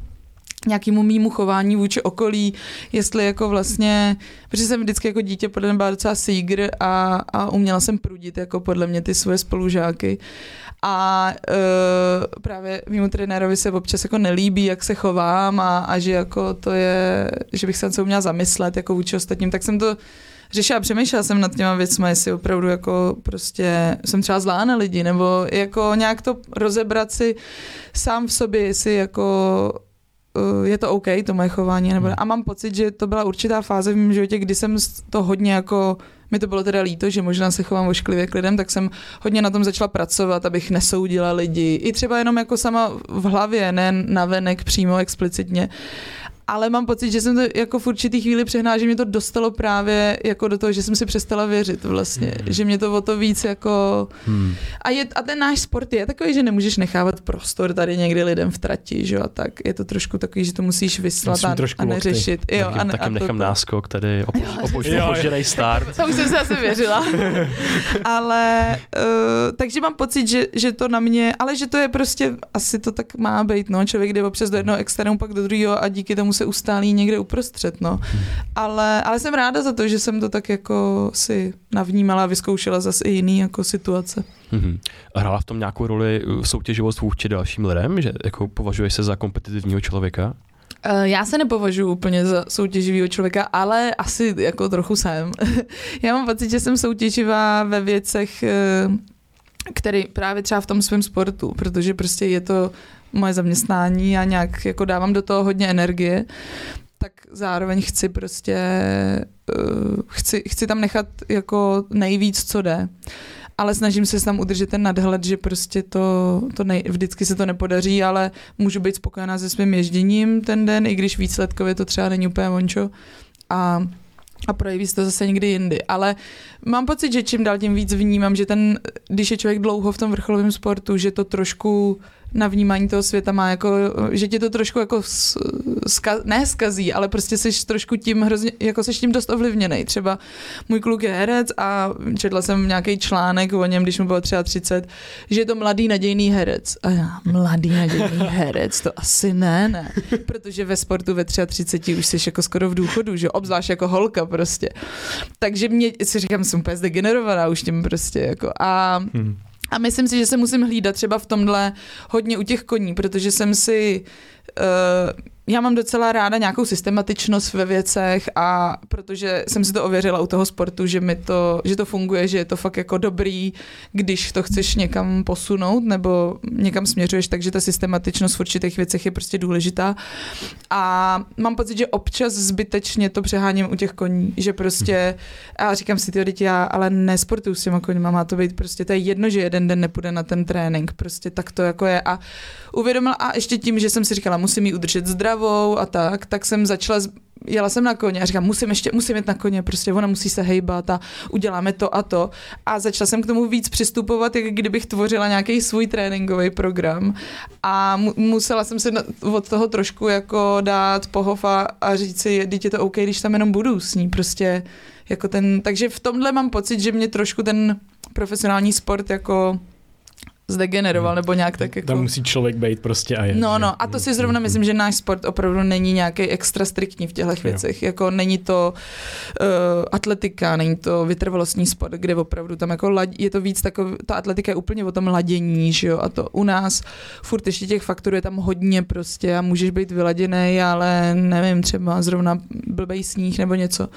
nějakému mýmu chování vůči okolí, jestli jako vlastně, protože jsem vždycky jako dítě podle mě byla docela sígr a, a uměla jsem prudit jako podle mě ty svoje spolužáky a uh, právě mimo trenérovi se občas jako nelíbí, jak se chovám a, a že jako to je, že bych se na co uměla zamyslet jako vůči ostatním, tak jsem to řešila, přemýšlela jsem nad těma věcmi, jestli opravdu jako prostě jsem třeba zlá na lidi, nebo jako nějak to rozebrat si sám v sobě, jestli jako uh, je to OK, to moje chování, nebo hmm. a mám pocit, že to byla určitá fáze v mém životě, kdy jsem to hodně jako mi to bylo teda líto, že možná se chovám ošklivě k lidem, tak jsem hodně na tom začala pracovat, abych nesoudila lidi. I třeba jenom jako sama v hlavě, ne navenek přímo explicitně. Ale mám pocit, že jsem to jako v určitý chvíli přehnala, že mě to dostalo právě jako do toho, že jsem si přestala věřit vlastně, hmm. že mě to o to víc jako hmm. a, je, a ten náš sport je takový, že nemůžeš nechávat prostor tady někdy lidem v trati, že a tak je to trošku takový, že to musíš vyslat a, a neřešit. Jo, taky, a, ne, taky nechám to... náskok tady opožděnej start. To už jsem se asi věřila. ale uh, takže mám pocit, že, že to na mě, ale že to je prostě, asi to tak má být, no, člověk jde občas do jednoho extrému, pak do druhého a díky tomu se ustálí někde uprostřed, no. Ale, ale jsem ráda za to, že jsem to tak jako si navnímala a vyzkoušela zase i jiný jako situace. Mm-hmm. Hrála v tom nějakou roli soutěživost vůči dalším lidem, že jako považuješ se za kompetitivního člověka? Eh, já se nepovažuji úplně za soutěživého člověka, ale asi jako trochu jsem. Já mám pocit, že jsem soutěživá ve věcech, eh, který právě třeba v tom svém sportu, protože prostě je to moje zaměstnání a nějak jako dávám do toho hodně energie, tak zároveň chci prostě, uh, chci, chci tam nechat jako nejvíc, co jde. Ale snažím se tam udržet ten nadhled, že prostě to, to nej, vždycky se to nepodaří, ale můžu být spokojená se svým ježděním ten den, i když výsledkově to třeba není úplně vončo. A a projeví se to zase někdy jindy. Ale mám pocit, že čím dál tím víc vnímám, že ten, když je člověk dlouho v tom vrcholovém sportu, že to trošku na vnímání toho světa má jako, že tě to trošku jako ska, ne skazí, ale prostě jsi trošku tím hrozně, jako jsi tím dost ovlivněný. Třeba můj kluk je herec a četla jsem nějaký článek o něm, když mu bylo třeba 30, že je to mladý nadějný herec. A já, mladý nadějný herec, to asi ne, ne. Protože ve sportu ve 33 už jsi jako skoro v důchodu, že obzvlášť jako holka prostě. Takže mě, si říkám, jsem úplně zdegenerovaná už tím prostě jako. A hmm a myslím si, že se musím hlídat třeba v tomhle hodně u těch koní, protože jsem si já mám docela ráda nějakou systematičnost ve věcech a protože jsem si to ověřila u toho sportu, že mi to, že to funguje, že je to fakt jako dobrý, když to chceš někam posunout nebo někam směřuješ, takže ta systematičnost v určitých věcech je prostě důležitá. A mám pocit, že občas zbytečně to přeháním u těch koní, že prostě, a říkám si, ty děti, já ale nesportuju s těma koněma, má to být prostě, to je jedno, že jeden den nepůjde na ten trénink, prostě tak to jako je. A uvědomila, a ještě tím, že jsem si říkala, musím ji udržet zdravou a tak, tak jsem začala jela jsem na koně a říkám, musím ještě, musím jít na koně, prostě ona musí se hejbat a uděláme to a to. A začala jsem k tomu víc přistupovat, jak kdybych tvořila nějaký svůj tréninkový program a mu, musela jsem si od toho trošku jako dát pohov a, a říct si, dítě to OK, když tam jenom budu s ní, prostě jako ten, takže v tomhle mám pocit, že mě trošku ten profesionální sport jako zdegeneroval, nebo nějak tak jako... Tam musí člověk být prostě a je. No, no, a to si zrovna myslím, že náš sport opravdu není nějaký extra striktní v těchto věcech. Jako není to uh, atletika, není to vytrvalostní sport, kde opravdu tam jako lad, je to víc takový, ta atletika je úplně o tom ladění, že jo, a to u nás furt ještě těch faktorů je tam hodně prostě a můžeš být vyladěný, ale nevím, třeba zrovna blbej sníh nebo něco.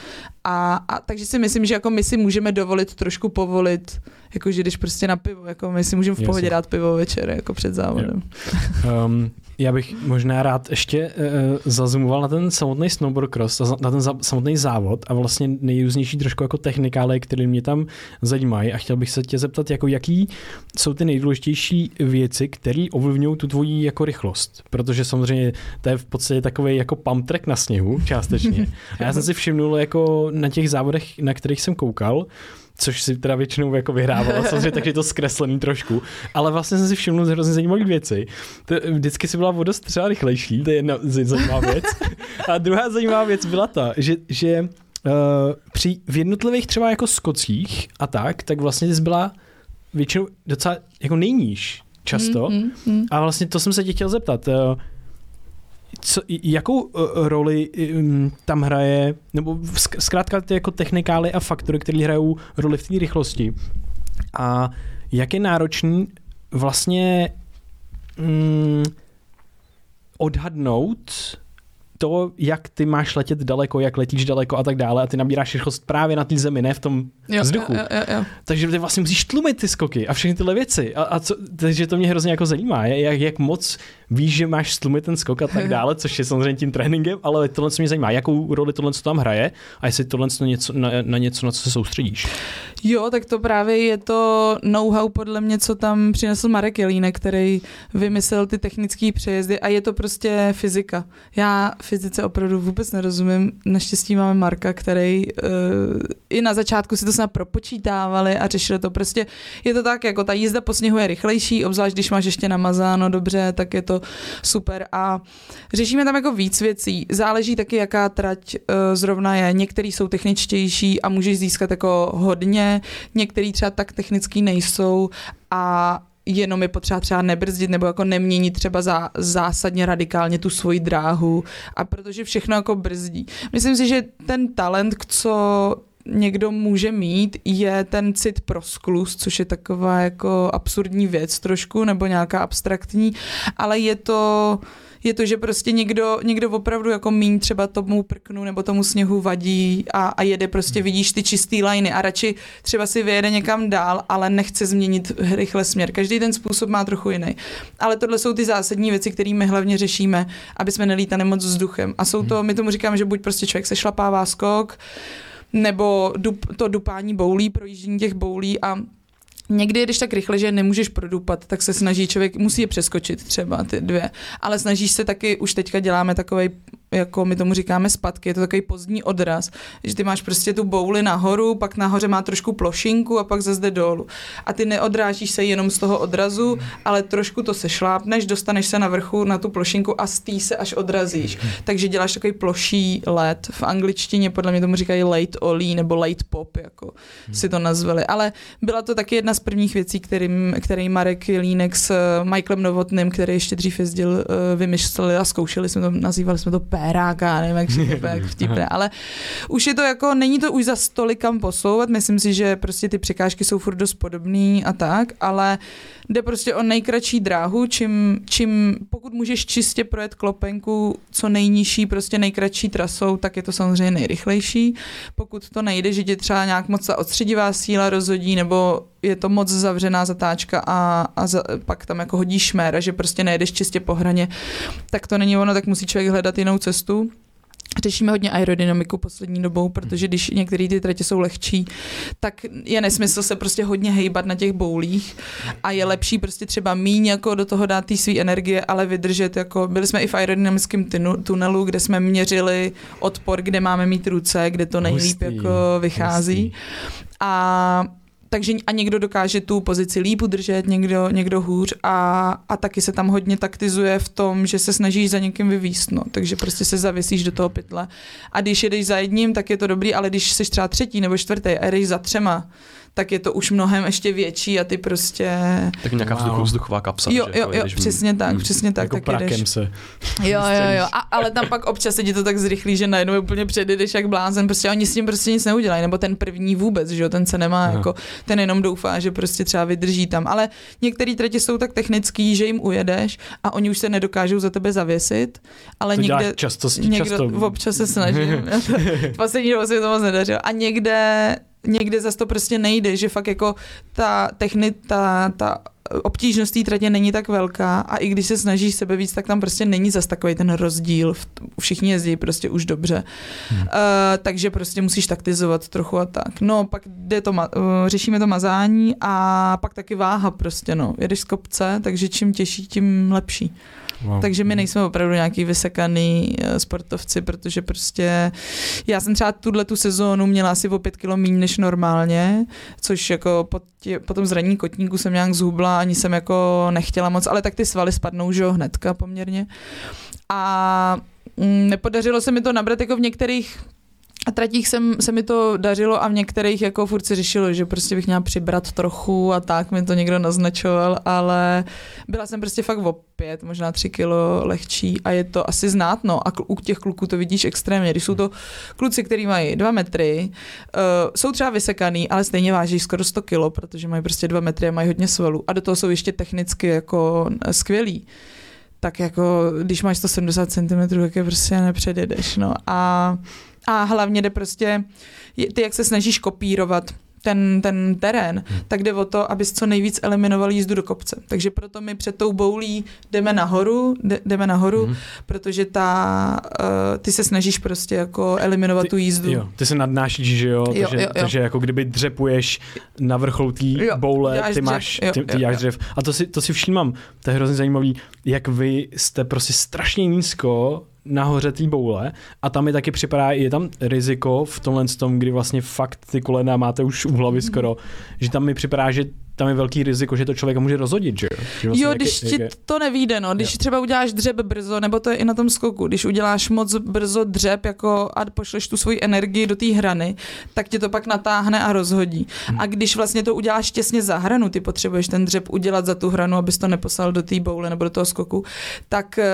A, a takže si myslím, že jako my si můžeme dovolit trošku povolit jako že když prostě na pivo, jako my si můžeme v pohodě dát pivo večer, jako před závodem. Um, já bych možná rád ještě uh, zazumoval na ten samotný snowboard cross, na ten za, samotný závod a vlastně nejrůznější trošku jako technikále, které mě tam zajímají a chtěl bych se tě zeptat, jako jaký jsou ty nejdůležitější věci, které ovlivňují tu tvoji jako rychlost, protože samozřejmě to je v podstatě takový jako pump track na sněhu částečně. A já jsem si všimnul jako na těch závodech, na kterých jsem koukal, což si teda většinou jako vyhrávalo, samozřejmě takže je to zkreslený trošku, ale vlastně jsem si všiml hrozně zajímavé věci. To, vždycky si byla o dost třeba rychlejší, to je jedna zajímavá věc. A druhá zajímavá věc byla ta, že, že uh, při v jednotlivých třeba jako skocích a tak, tak vlastně jsi byla většinou docela jako nejníž často. Mm, mm, mm. A vlastně to jsem se tě chtěl zeptat. Uh, co, jakou uh, roli um, tam hraje, nebo zkrátka ty jako technikály a faktory, které hrajou roli v té rychlosti. A jak je náročný vlastně um, odhadnout to, jak ty máš letět daleko, jak letíš daleko a tak dále a ty nabíráš rychlost právě na té zemi, ne v tom jo, vzduchu. Jo, jo, jo. Takže ty vlastně musíš tlumit ty skoky a všechny tyhle věci. A, a co, takže to mě hrozně jako zajímá, jak, jak moc víš, že máš stlumit ten skok a tak dále, což je samozřejmě tím tréninkem, ale tohle co mě zajímá, jakou roli tohle tam hraje a jestli tohle něco, na, na něco, na co se soustředíš. Jo, tak to právě je to know-how podle mě, co tam přinesl Marek Jelínek, který vymyslel ty technické přejezdy a je to prostě fyzika. Já fyzice opravdu vůbec nerozumím. Naštěstí máme Marka, který uh, i na začátku si to snad propočítávali a řešili to. Prostě je to tak, jako ta jízda po sněhu je rychlejší, obzvlášť když máš ještě namazáno dobře, tak je to super. A řešíme tam jako víc věcí. Záleží taky, jaká trať uh, zrovna je. Některý jsou techničtější a můžeš získat jako hodně, některý třeba tak technický nejsou a jenom je potřeba třeba nebrzdit nebo jako neměnit třeba za, zásadně radikálně tu svoji dráhu a protože všechno jako brzdí. Myslím si, že ten talent, co někdo může mít, je ten cit pro sklus, což je taková jako absurdní věc trošku, nebo nějaká abstraktní, ale je to je to, že prostě někdo, někdo opravdu jako míň třeba tomu prknu nebo tomu sněhu vadí a, a jede prostě, hmm. vidíš ty čistý liny a radši třeba si vyjede někam dál, ale nechce změnit rychle směr. Každý ten způsob má trochu jiný. Ale tohle jsou ty zásadní věci, které my hlavně řešíme, aby jsme nelítali moc vzduchem. A jsou to, hmm. my tomu říkáme, že buď prostě člověk se šlapává skok, nebo dup, to dupání boulí, projíždění těch boulí a Někdy jdeš tak rychle, že nemůžeš produpat, tak se snaží člověk, musí je přeskočit třeba ty dvě, ale snažíš se taky, už teďka děláme takový jako my tomu říkáme spadky, je to takový pozdní odraz, že ty máš prostě tu bouli nahoru, pak nahoře má trošku plošinku a pak zde dolů. A ty neodrážíš se jenom z toho odrazu, ale trošku to se šlápneš, dostaneš se na vrchu na tu plošinku a z tý se až odrazíš. Takže děláš takový ploší let. V angličtině podle mě tomu říkají late ollie nebo late pop, jako si to nazvali. Ale byla to taky jedna z prvních věcí, kterým, který Marek Línek s Michaelem Novotným, který ještě dřív jezdil, eh, vymysleli a zkoušeli jsme to, nazývali jsme to P péráka, nevím, jak, to jak vtipné, ale už je to jako, není to už za stolik kam posouvat, myslím si, že prostě ty překážky jsou furt dost podobný a tak, ale jde prostě o nejkratší dráhu, čím, čím pokud můžeš čistě projet klopenku co nejnižší, prostě nejkratší trasou, tak je to samozřejmě nejrychlejší. Pokud to nejde, že tě třeba nějak moc ta odstředivá síla rozhodí, nebo je to moc zavřená zatáčka a, a za, pak tam jako hodíš šmér a že prostě nejedeš čistě po hraně, tak to není ono, tak musí člověk hledat jinou cestu. Řešíme hodně aerodynamiku poslední dobou, protože když některé ty tratě jsou lehčí, tak je nesmysl se prostě hodně hejbat na těch boulích a je lepší prostě třeba míň jako do toho dát té své energie, ale vydržet jako, byli jsme i v aerodynamickém tunelu, kde jsme měřili odpor, kde máme mít ruce, kde to nejlíp hustý, jako vychází. Hustý. A takže a někdo dokáže tu pozici líp udržet, někdo, někdo hůř a, a taky se tam hodně taktizuje v tom, že se snažíš za někým vyvíst, no. takže prostě se zavěsíš do toho pytle. A když jedeš za jedním, tak je to dobrý, ale když jsi třeba třetí nebo čtvrtý a jdeš za třema, tak je to už mnohem ještě větší a ty prostě... Tak nějaká wow. vzduchová kapsa. Jo, jo, jo, přesně tak, přesně tak. Jako tak prakem jdeš. se. Jo, jo, jo, a, ale tam pak občas se ti to tak zrychlí, že najednou úplně předjedeš jak blázen, prostě oni s tím prostě nic neudělají, nebo ten první vůbec, že jo, ten se nemá, Aha. jako, ten jenom doufá, že prostě třeba vydrží tam, ale některé tratě jsou tak technický, že jim ujedeš a oni už se nedokážou za tebe zavěsit, ale to někde, často, někdo, často. občas se snažím, poslední dobou se to moc nedařilo a někde někde zase to prostě nejde, že fakt jako ta techni, ta, ta obtížnost té tratě není tak velká a i když se snažíš sebe víc, tak tam prostě není zas takový ten rozdíl. Všichni jezdí prostě už dobře. Hmm. Uh, takže prostě musíš taktizovat trochu a tak. No, pak jde to, uh, řešíme to mazání a pak taky váha prostě, no. Jedeš z kopce, takže čím těžší, tím lepší. Wow. Takže my nejsme opravdu nějaký vysekaný eh, sportovci, protože prostě já jsem třeba tuhle tu sezónu měla asi o pět kilo méně než normálně, což jako po, tě, po tom zranění kotníku jsem nějak zhubla, ani jsem jako nechtěla moc, ale tak ty svaly spadnou, že jo, hnedka poměrně. A mm, nepodařilo se mi to nabrat jako v některých a tratích jsem, se mi to dařilo a v některých jako furt se řešilo, že prostě bych měla přibrat trochu a tak mi to někdo naznačoval, ale byla jsem prostě fakt o pět, možná tři kilo lehčí a je to asi znát, no. A u těch kluků to vidíš extrémně. Když jsou to kluci, kteří mají dva metry, uh, jsou třeba vysekaný, ale stejně váží skoro 100 kilo, protože mají prostě dva metry a mají hodně svalů. A do toho jsou ještě technicky jako skvělí. Tak jako když máš 170 cm, tak je prostě nepředjedeš, no. A a hlavně jde prostě, ty jak se snažíš kopírovat ten, ten terén, hmm. tak jde o to, abys co nejvíc eliminoval jízdu do kopce. Takže proto my před tou boulí jdeme nahoru, jdeme nahoru, hmm. protože ta, uh, ty se snažíš prostě jako eliminovat ty, tu jízdu. Jo, ty se nadnášíš, že jo, jo, takže, jo, jo. takže jako kdyby dřepuješ na vrchol té boule, ty máš, dřev, ty, ty jo, jo, dřev. A to si, to si všímám, to je hrozně zajímavý, jak vy jste prostě strašně nízko nahoře té boule a tam mi taky připadá, je tam riziko v tomhle tom, kdy vlastně fakt ty kolena máte už u hlavy skoro, že tam mi připadá, že tam je velký riziko, že to člověka může rozhodit, že, že vlastně jo? když ti to nevíde, no, když jo. třeba uděláš dřep brzo, nebo to je i na tom skoku, když uděláš moc brzo dřep jako a pošleš tu svoji energii do té hrany, tak tě to pak natáhne a rozhodí. Hmm. A když vlastně to uděláš těsně za hranu, ty potřebuješ ten dřep udělat za tu hranu, abys to neposlal do té boule nebo do toho skoku, tak, eh,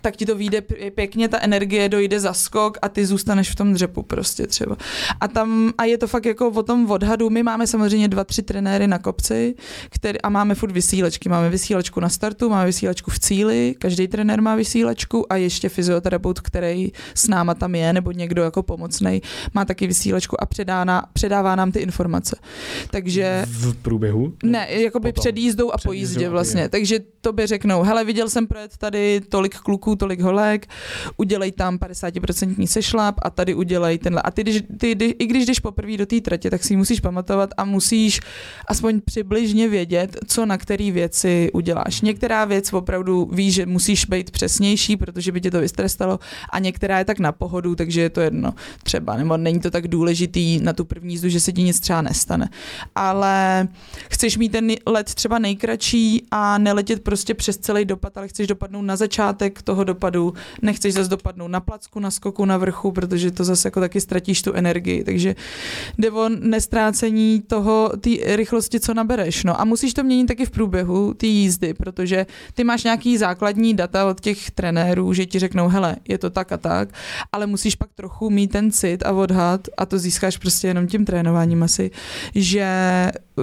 tak ti to vyjde pěkně, ta energie dojde za skok a ty zůstaneš v tom dřepu prostě třeba. A tam, a je to fakt jako o tom odhadu, my máme samozřejmě dva, tři trenéry na kopci, práci který, a máme furt vysílačky. Máme vysílačku na startu, máme vysílačku v cíli, každý trenér má vysílačku a ještě fyzioterapeut, který s náma tam je, nebo někdo jako pomocný, má taky vysílačku a předá předává nám ty informace. Takže... V průběhu? Ne, jakoby Potom. před jízdou a před po jízdě vlastně. Je. Takže to by řeknou, hele, viděl jsem projet tady tolik kluků, tolik holek, udělej tam 50% sešlap a tady udělej tenhle. A ty, když, ty, i když jdeš poprvé do té tratě, tak si musíš pamatovat a musíš aspoň při přibližně vědět, co na které věci uděláš. Některá věc opravdu víš, že musíš být přesnější, protože by tě to vystrestalo a některá je tak na pohodu, takže je to jedno třeba, nebo není to tak důležitý na tu první jízdu, že se ti nic třeba nestane. Ale chceš mít ten let třeba nejkratší a neletět prostě přes celý dopad, ale chceš dopadnout na začátek toho dopadu, nechceš zase dopadnout na placku, na skoku, na vrchu, protože to zase jako taky ztratíš tu energii. Takže jde o nestrácení toho, té rychlosti, co na nebereš. No a musíš to měnit taky v průběhu té jízdy, protože ty máš nějaký základní data od těch trenérů, že ti řeknou, hele, je to tak a tak, ale musíš pak trochu mít ten cit a odhad a to získáš prostě jenom tím trénováním asi, že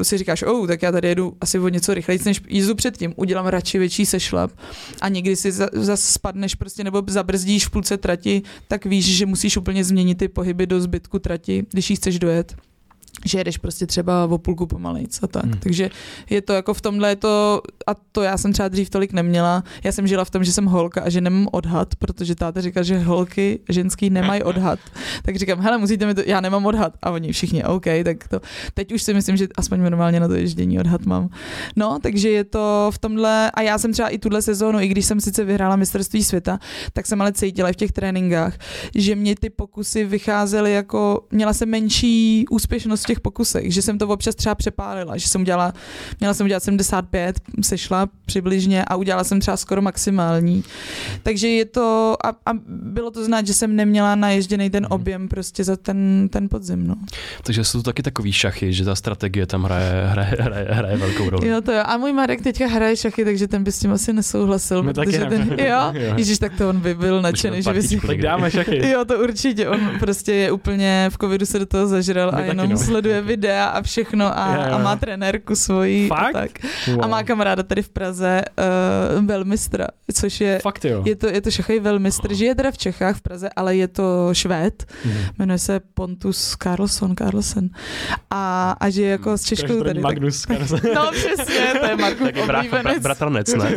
si říkáš, oh, tak já tady jedu asi o něco rychleji než jízdu předtím, udělám radši větší sešlap a někdy si zase za spadneš prostě nebo zabrzdíš v půlce trati, tak víš, že musíš úplně změnit ty pohyby do zbytku trati, když ji chceš dojet že jedeš prostě třeba o půlku pomalejc a tak. Hmm. Takže je to jako v tomhle je to, a to já jsem třeba dřív tolik neměla, já jsem žila v tom, že jsem holka a že nemám odhad, protože táta říká, že holky ženský nemají odhad. Tak říkám, hele, musíte mi to, já nemám odhad. A oni všichni, OK, tak to, teď už si myslím, že aspoň normálně na to ježdění odhad mám. No, takže je to v tomhle, a já jsem třeba i tuhle sezónu, i když jsem sice vyhrála mistrovství světa, tak jsem ale cítila i v těch tréninkách, že mě ty pokusy vycházely jako, měla jsem menší úspěšnost v těch pokusech, že jsem to občas třeba přepálila, že jsem udělala, měla jsem udělat 75, sešla přibližně a udělala jsem třeba skoro maximální. Takže je to, a, a bylo to znát, že jsem neměla naježděný ten mhm. objem prostě za ten, ten podzim. No. Takže jsou to taky takový šachy, že ta strategie tam hraje, hraje, hraje, hraje velkou roli. Jo, to jo. A můj Marek teďka hraje šachy, takže ten by s tím asi nesouhlasil. My taky ten, jo, jo. Ježíš, tak to on by byl nadšený, že by si... Tak dáme šachy. Jo, to určitě. On prostě je úplně v covidu se do toho zažral My a jenom no. Sleduje videa a všechno a, yeah. a má trenérku svoji. Fakt? A, tak. Wow. a má kamaráda tady v Praze, uh, velmistra, což je, Fakt jo. je to, je to šachový velmistr, žije teda v Čechách, v Praze, ale je to Švéd, mm. jmenuje se Pontus Carlson, Carlsen a, a žije jako s Češkou tady. Magnus tak, Carlsen. No přesně, to je Markův oblíbenec. Bratranec, ne?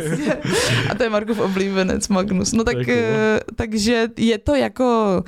a to je Markův oblíbenec Magnus. No tak, cool. Eh, takže je to jako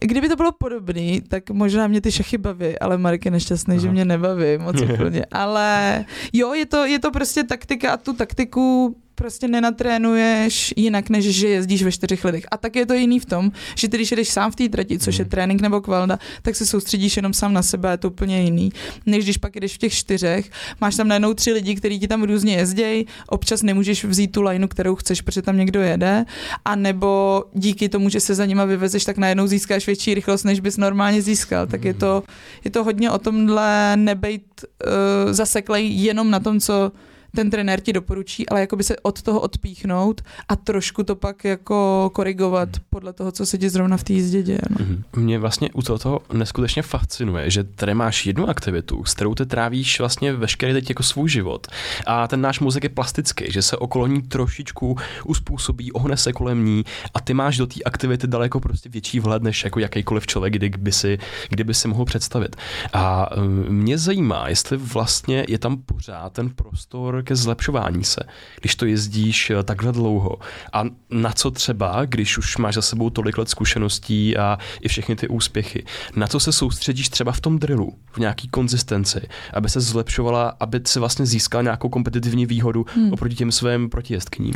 Kdyby to bylo podobný, tak možná mě ty šachy baví, ale Marek je nešťastný, Aha. že mě nebaví moc úplně. Ale jo, je to, je to prostě taktika a tu taktiku prostě nenatrénuješ jinak, než že jezdíš ve čtyřech lidech. A tak je to jiný v tom, že ty, když jedeš sám v té trati, což je mhm. trénink nebo kvalda, tak se soustředíš jenom sám na sebe, je to úplně jiný. Než když pak jdeš v těch čtyřech, máš tam najednou tři lidi, kteří ti tam různě jezdějí, občas nemůžeš vzít tu lineu, kterou chceš, protože tam někdo jede, a nebo díky tomu, že se za nima vyvezeš, tak najednou získáš větší rychlost, než bys normálně získal. Tak je to, je to hodně o tomhle nebejt uh, zaseklej jenom na tom, co ten trenér ti doporučí, ale jako by se od toho odpíchnout a trošku to pak jako korigovat podle toho, co se ti zrovna v té jízdě děje. No. Mhm. Mě vlastně u toho, toho neskutečně fascinuje, že tady máš jednu aktivitu, s kterou ty trávíš vlastně veškerý teď jako svůj život. A ten náš mozek je plastický, že se okolo ní trošičku uspůsobí, ohne se kolem ní a ty máš do té aktivity daleko prostě větší vhled, než jako jakýkoliv člověk, kdy by si, kdyby si mohl představit. A mě zajímá, jestli vlastně je tam pořád ten prostor ke zlepšování se, když to jezdíš eh, takhle dlouho. A na co třeba, když už máš za sebou tolik let zkušeností a i všechny ty úspěchy, na co se soustředíš třeba v tom drillu, v nějaký konzistenci, aby se zlepšovala, aby se vlastně získala nějakou kompetitivní výhodu hmm. oproti těm svým protijezdkním?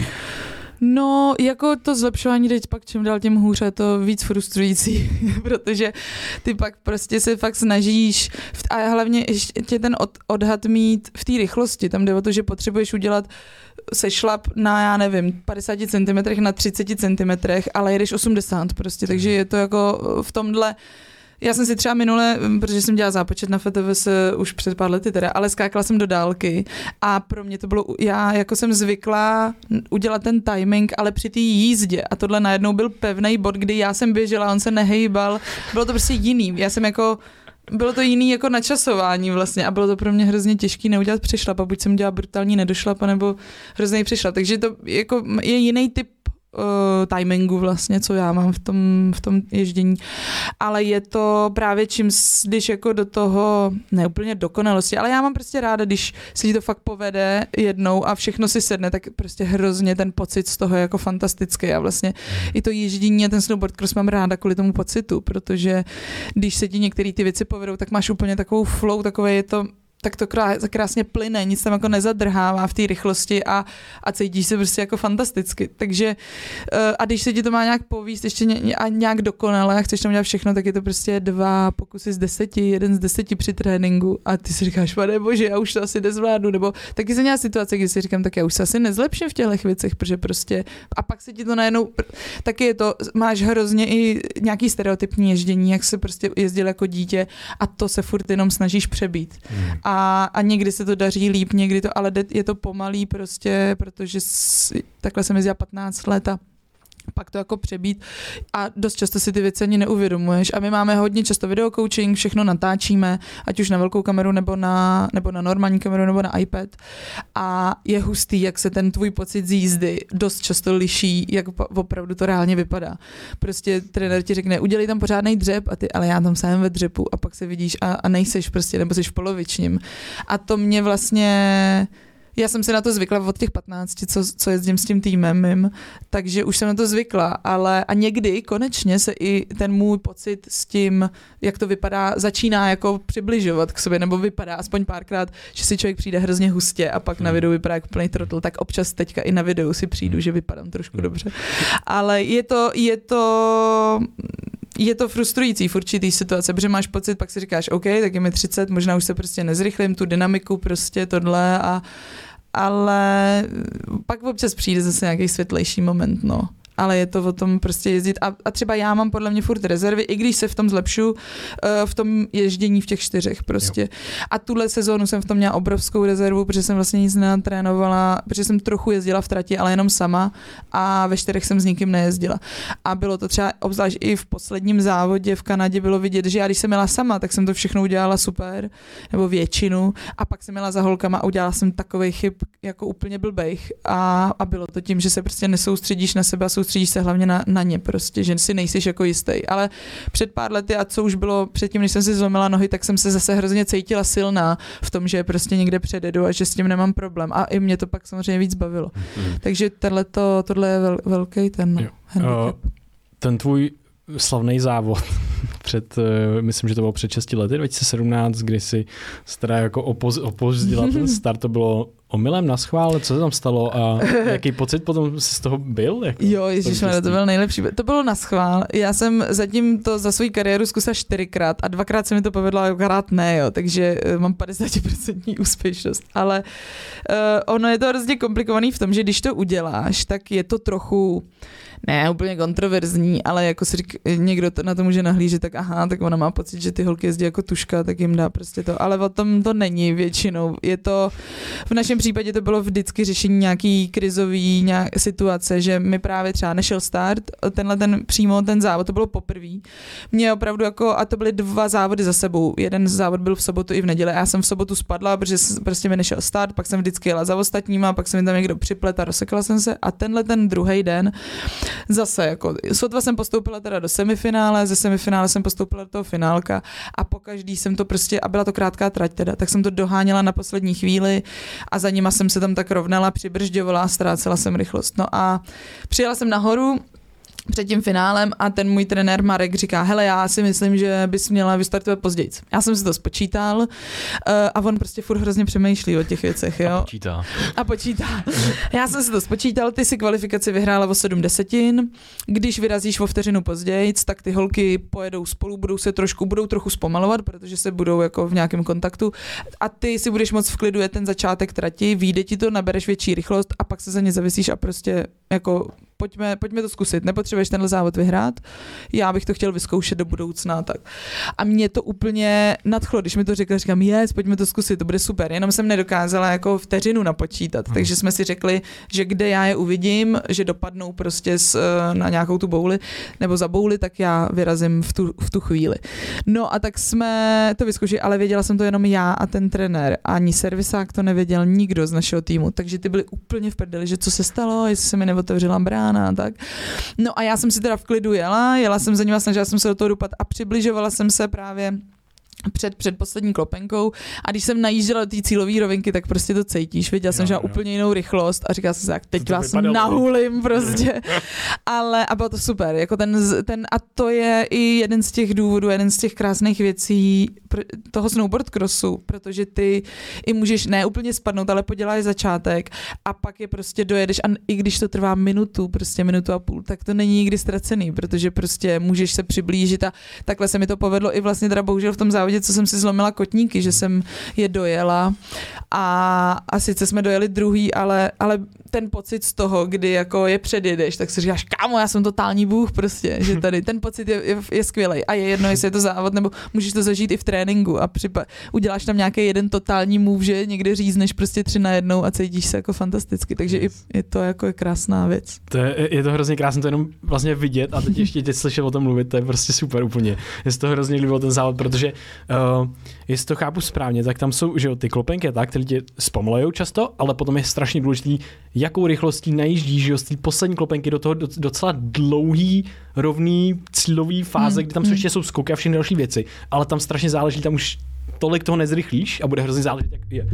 No, jako to zlepšování teď pak čím dál tím hůře, to víc frustrující, protože ty pak prostě se fakt snažíš a hlavně ještě ten od, odhad mít v té rychlosti, tam jde o to, že potřebuješ udělat sešlap na, já nevím, 50 cm na 30 cm, ale jedeš 80 prostě, takže je to jako v tomhle já jsem si třeba minule, protože jsem dělala zápočet na FTVS už před pár lety teda, ale skákala jsem do dálky a pro mě to bylo, já jako jsem zvykla udělat ten timing, ale při té jízdě a tohle najednou byl pevný bod, kdy já jsem běžela, on se nehejbal, bylo to prostě jiný. Já jsem jako bylo to jiný jako načasování vlastně a bylo to pro mě hrozně těžké neudělat přešlap a buď jsem dělala brutální nedošlap, nebo hrozný přešlap. Takže to jako je jiný typ uh, timingu vlastně, co já mám v tom, v tom ježdění. Ale je to právě čím, když jako do toho, ne úplně dokonalosti, ale já mám prostě ráda, když se ti to fakt povede jednou a všechno si sedne, tak prostě hrozně ten pocit z toho je jako fantastický a vlastně i to ježdění a ten snowboard cross mám ráda kvůli tomu pocitu, protože když se ti některé ty věci povedou, tak máš úplně takovou flow, takové je to tak to krásně plyne, nic tam jako nezadrhává v té rychlosti a, a cítíš se prostě jako fantasticky. Takže eh, a když se ti to má nějak povíst ještě ně, a nějak dokonale a chceš tam dělat všechno, tak je to prostě dva pokusy z deseti, jeden z deseti při tréninku a ty si říkáš, pane bože, já už to asi nezvládnu, nebo taky se nějaká situace, kdy si říkám, tak já už se asi nezlepším v těchto věcech, protože prostě a pak se ti to najednou, taky je to, máš hrozně i nějaký stereotypní ježdění, jak se prostě jezdil jako dítě a to se furt jenom snažíš přebít. Hmm. A a, někdy se to daří líp, někdy to, ale je to pomalý prostě, protože s, takhle jsem jezdila 15 let a pak to jako přebít. A dost často si ty věci ani neuvědomuješ. A my máme hodně často video coaching, všechno natáčíme, ať už na velkou kameru nebo na, nebo na normální kameru nebo na iPad. A je hustý, jak se ten tvůj pocit z jízdy dost často liší, jak opravdu to reálně vypadá. Prostě trenér ti řekne, udělej tam pořádný dřep. A ty, ale já tam sám ve dřepu. A pak se vidíš a, a nejseš prostě, nebo jsi v polovičním. A to mě vlastně já jsem si na to zvykla od těch 15, co, co jezdím s tím týmem mým, takže už jsem na to zvykla, ale a někdy konečně se i ten můj pocit s tím, jak to vypadá, začíná jako přibližovat k sobě, nebo vypadá aspoň párkrát, že si člověk přijde hrozně hustě a pak na hmm. videu vypadá jako plný trotl, tak občas teďka i na videu si přijdu, že vypadám trošku hmm. dobře. Ale je to, je to je to frustrující v určitý situace, protože máš pocit, pak si říkáš, OK, tak je mi 30, možná už se prostě nezrychlím tu dynamiku, prostě tohle a ale pak občas přijde zase nějaký světlejší moment, no ale je to o tom prostě jezdit. A, a třeba já mám podle mě furt rezervy, i když se v tom zlepšu, uh, v tom ježdění v těch čtyřech prostě. Jo. A tuhle sezónu jsem v tom měla obrovskou rezervu, protože jsem vlastně nic nenatrénovala, protože jsem trochu jezdila v trati, ale jenom sama a ve čtyřech jsem s nikým nejezdila. A bylo to třeba, obzvlášť i v posledním závodě v Kanadě bylo vidět, že já když jsem měla sama, tak jsem to všechno udělala super, nebo většinu, a pak jsem měla za holkama a udělala jsem takový chyb jako úplně blbejch. A, a bylo to tím, že se prostě nesoustředíš na sebe a soustředíš se hlavně na, na ně prostě, že si nejsiš jako jistý. Ale před pár lety a co už bylo předtím, než jsem si zlomila nohy, tak jsem se zase hrozně cítila silná v tom, že prostě někde přededu a že s tím nemám problém. A i mě to pak samozřejmě víc bavilo. Mm. Takže tohleto, tohle je vel, velký ten handicap. Uh, ten tvůj slavný závod před, eh, myslím, že to bylo před 6 lety, 2017, kdy si teda jako opoz, opozdila ten start, to bylo omylem na schvál, co se tam stalo a jaký pocit potom z toho byl? Jako, jo, ježiš, to bylo nejlepší. To bylo na schvál. Já jsem zatím to za svou kariéru zkusila čtyřikrát a dvakrát se mi to povedlo a dvakrát ne, jo, takže eh, mám 50% úspěšnost. Ale uh, ono je to hrozně komplikovaný v tom, že když to uděláš, tak je to trochu ne úplně kontroverzní, ale jako si řík, někdo to na to může nahlížet, tak aha, tak ona má pocit, že ty holky jezdí jako tuška, tak jim dá prostě to. Ale o tom to není většinou. Je to, v našem případě to bylo vždycky řešení nějaký krizový nějak, situace, že mi právě třeba nešel start, tenhle ten přímo ten závod, to bylo poprvé. Mě opravdu jako, a to byly dva závody za sebou. Jeden závod byl v sobotu i v neděli. Já jsem v sobotu spadla, protože prostě mi nešel start, pak jsem vždycky jela za ostatníma, pak se mi tam někdo připlet a rozsekla jsem se. A tenhle ten druhý den zase jako, sotva jsem postoupila teda do semifinále, ze semifinále jsem postoupila do toho finálka a po každý jsem to prostě, a byla to krátká trať teda, tak jsem to doháněla na poslední chvíli a za nima jsem se tam tak rovnala, přibržďovala a ztrácela jsem rychlost. No a přijela jsem nahoru, před tím finálem a ten můj trenér Marek říká, hele, já si myslím, že bys měla vystartovat později. Já jsem si to spočítal uh, a on prostě furt hrozně přemýšlí o těch věcech, jo. A počítá. A počítá. Já jsem si to spočítal, ty si kvalifikaci vyhrála o 7 desetin, když vyrazíš o vteřinu později, tak ty holky pojedou spolu, budou se trošku, budou trochu zpomalovat, protože se budou jako v nějakém kontaktu a ty si budeš moc v klidu je ten začátek trati, vyjde ti to, nabereš větší rychlost a pak se za ně zavisíš a prostě jako pojďme, pojďme to zkusit, nepotřebuješ tenhle závod vyhrát, já bych to chtěl vyzkoušet do budoucna. Tak. A mě to úplně nadchlo, když mi to řekl, říkám, yes, pojďme to zkusit, to bude super, jenom jsem nedokázala jako vteřinu napočítat, hmm. takže jsme si řekli, že kde já je uvidím, že dopadnou prostě s, eh, na nějakou tu bouli, nebo za bouli, tak já vyrazím v tu, v tu chvíli. No a tak jsme to vyzkoušeli, ale věděla jsem to jenom já a ten trenér, ani servisák to nevěděl nikdo z našeho týmu, takže ty byli úplně v prdeli, že co se stalo, jestli se mi neotevřela brána, rána tak. No a já jsem si teda v klidu jela, jela jsem za ním a snažila jsem se do toho dupat a přibližovala jsem se právě před, před poslední klopenkou a když jsem najížděla do té cílové rovinky, tak prostě to cítíš. Viděla jsem, že má úplně jinou rychlost a říkala jsem si, tak teď vás nahulím prostě. Ale a bylo to super. Jako ten, ten, a to je i jeden z těch důvodů, jeden z těch krásných věcí toho snowboard crossu, protože ty i můžeš ne úplně spadnout, ale poděláš začátek a pak je prostě dojedeš a i když to trvá minutu, prostě minutu a půl, tak to není nikdy ztracený, protože prostě můžeš se přiblížit a takhle se mi to povedlo i vlastně teda bohužel v tom závodě, co jsem si zlomila kotníky, že jsem je dojela. A, a sice jsme dojeli druhý, ale, ale ten pocit z toho, kdy jako je předjedeš, tak si říkáš, kámo, já jsem totální bůh prostě, že tady ten pocit je, je, je skvělý a je jedno, jestli je to závod, nebo můžeš to zažít i v tréninku a připa- uděláš tam nějaký jeden totální move, že někde řízneš prostě tři na jednou a cítíš se jako fantasticky, takže i, i to jako je krásná věc. To je, je to hrozně krásné to jenom vlastně vidět a teď ještě teď slyšet o tom mluvit, to je prostě super úplně. Je to hrozně líbilo ten závod, protože uh, jestli to chápu správně, tak tam jsou že jo, ty klopenky tak, které tě zpomalujou často, ale potom je strašně důležitý, jakou rychlostí najíždí, že jo, z té poslední klopenky do toho docela dlouhý, rovný cílový fáze, hmm. kdy tam hmm. ještě jsou skoky a všechny další věci, ale tam strašně záleží, tam už tolik toho nezrychlíš a bude hrozně záležet, jak je.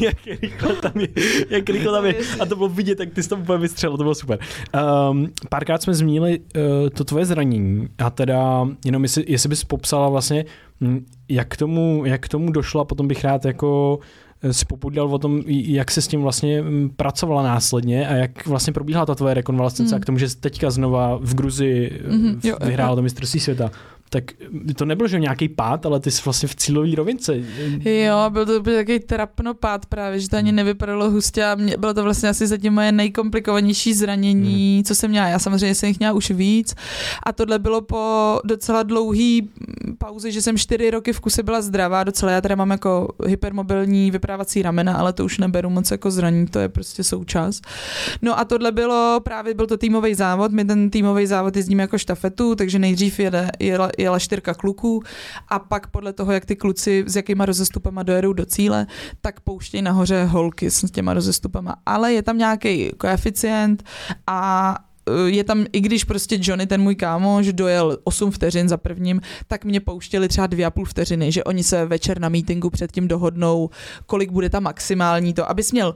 jak rychle tam je. Jak rychle tam je. A to bylo vidět, jak ty jsi to úplně vystřelil, to bylo super. Um, párkrát jsme zmínili uh, to tvoje zranění a teda jenom jestli, jestli bys popsala vlastně, hm, jak k tomu, jak k tomu došlo a potom bych rád jako eh, si popudil o tom, jak se s tím vlastně hm, pracovala následně a jak vlastně probíhala ta tvoje rekonvalescence mm. a k tomu, že teďka znova v Gruzi mm-hmm, vyhrála to mistrovství světa tak to nebylo, že nějaký pád, ale ty jsi vlastně v cílové rovince. Jo, byl to byl takový trapnopád právě, že to ani nevypadalo hustě a mě, bylo to vlastně asi zatím moje nejkomplikovanější zranění, hmm. co jsem měla. Já samozřejmě jsem jich měla už víc a tohle bylo po docela dlouhý pauze, že jsem čtyři roky v kuse byla zdravá docela. Já teda mám jako hypermobilní vyprávací ramena, ale to už neberu moc jako zraní, to je prostě součást. No a tohle bylo právě, byl to týmový závod, my ten týmový závod jezdíme jako štafetu, takže nejdřív jede, jela, jela čtyřka kluků a pak podle toho, jak ty kluci s jakýma rozestupama dojedou do cíle, tak pouštějí nahoře holky s těma rozestupama. Ale je tam nějaký koeficient a e, je tam, i když prostě Johnny, ten můj kámoš, dojel 8 vteřin za prvním, tak mě pouštěli třeba 2,5 vteřiny, že oni se večer na meetingu předtím dohodnou, kolik bude ta maximální to, abys měl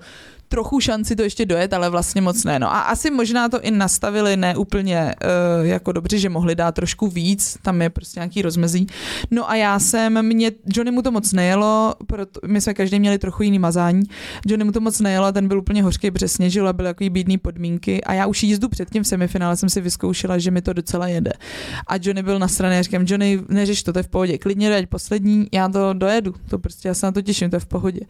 trochu šanci to ještě dojet, ale vlastně moc ne. No a asi možná to i nastavili ne úplně uh, jako dobře, že mohli dát trošku víc, tam je prostě nějaký rozmezí. No a já jsem, mě, Johnny mu to moc nejelo, proto, my jsme každý měli trochu jiný mazání, Johnny mu to moc nejelo, ten byl úplně hořký, bře sněžil a byly takový bídný podmínky a já už jízdu předtím v semifinále jsem si vyzkoušela, že mi to docela jede. A Johnny byl na straně, já říkám, Johnny, neřeš to, to je v pohodě, klidně dojeď poslední, já to dojedu, to prostě já se na to těším, to je v pohodě.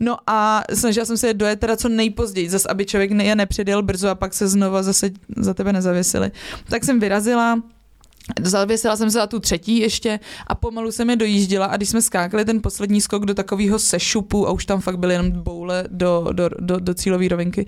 No a snažila jsem se dojet teda co nejpozději, zase aby člověk je nepředjel brzo a pak se znova zase za tebe nezavěsili. Tak jsem vyrazila, Zavěsila jsem se za tu třetí ještě a pomalu jsem je dojížděla a když jsme skákali ten poslední skok do takového sešupu a už tam fakt byly jenom boule do, do, do, do cílové rovinky,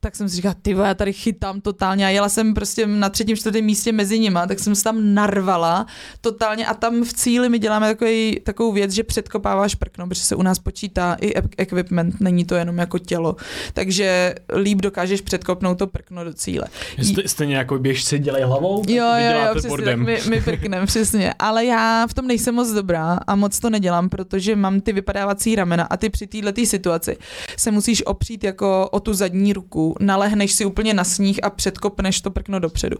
tak jsem si říkala, ty já tady chytám totálně. A jela jsem prostě na třetím, čtvrtém místě mezi nima, tak jsem se tam narvala totálně a tam v cíli my děláme takový, takovou věc, že předkopáváš prkno, protože se u nás počítá i equipment, není to jenom jako tělo, takže líp dokážeš předkopnout to prkno do cíle. Stejně jako běžci dělají hlavou, jo, jo, jo, tak my, my prknem, přesně. Ale já v tom nejsem moc dobrá a moc to nedělám, protože mám ty vypadávací ramena a ty při této situaci se musíš opřít jako o tu zadní ruku, nalehneš si úplně na sníh a předkopneš to prkno dopředu.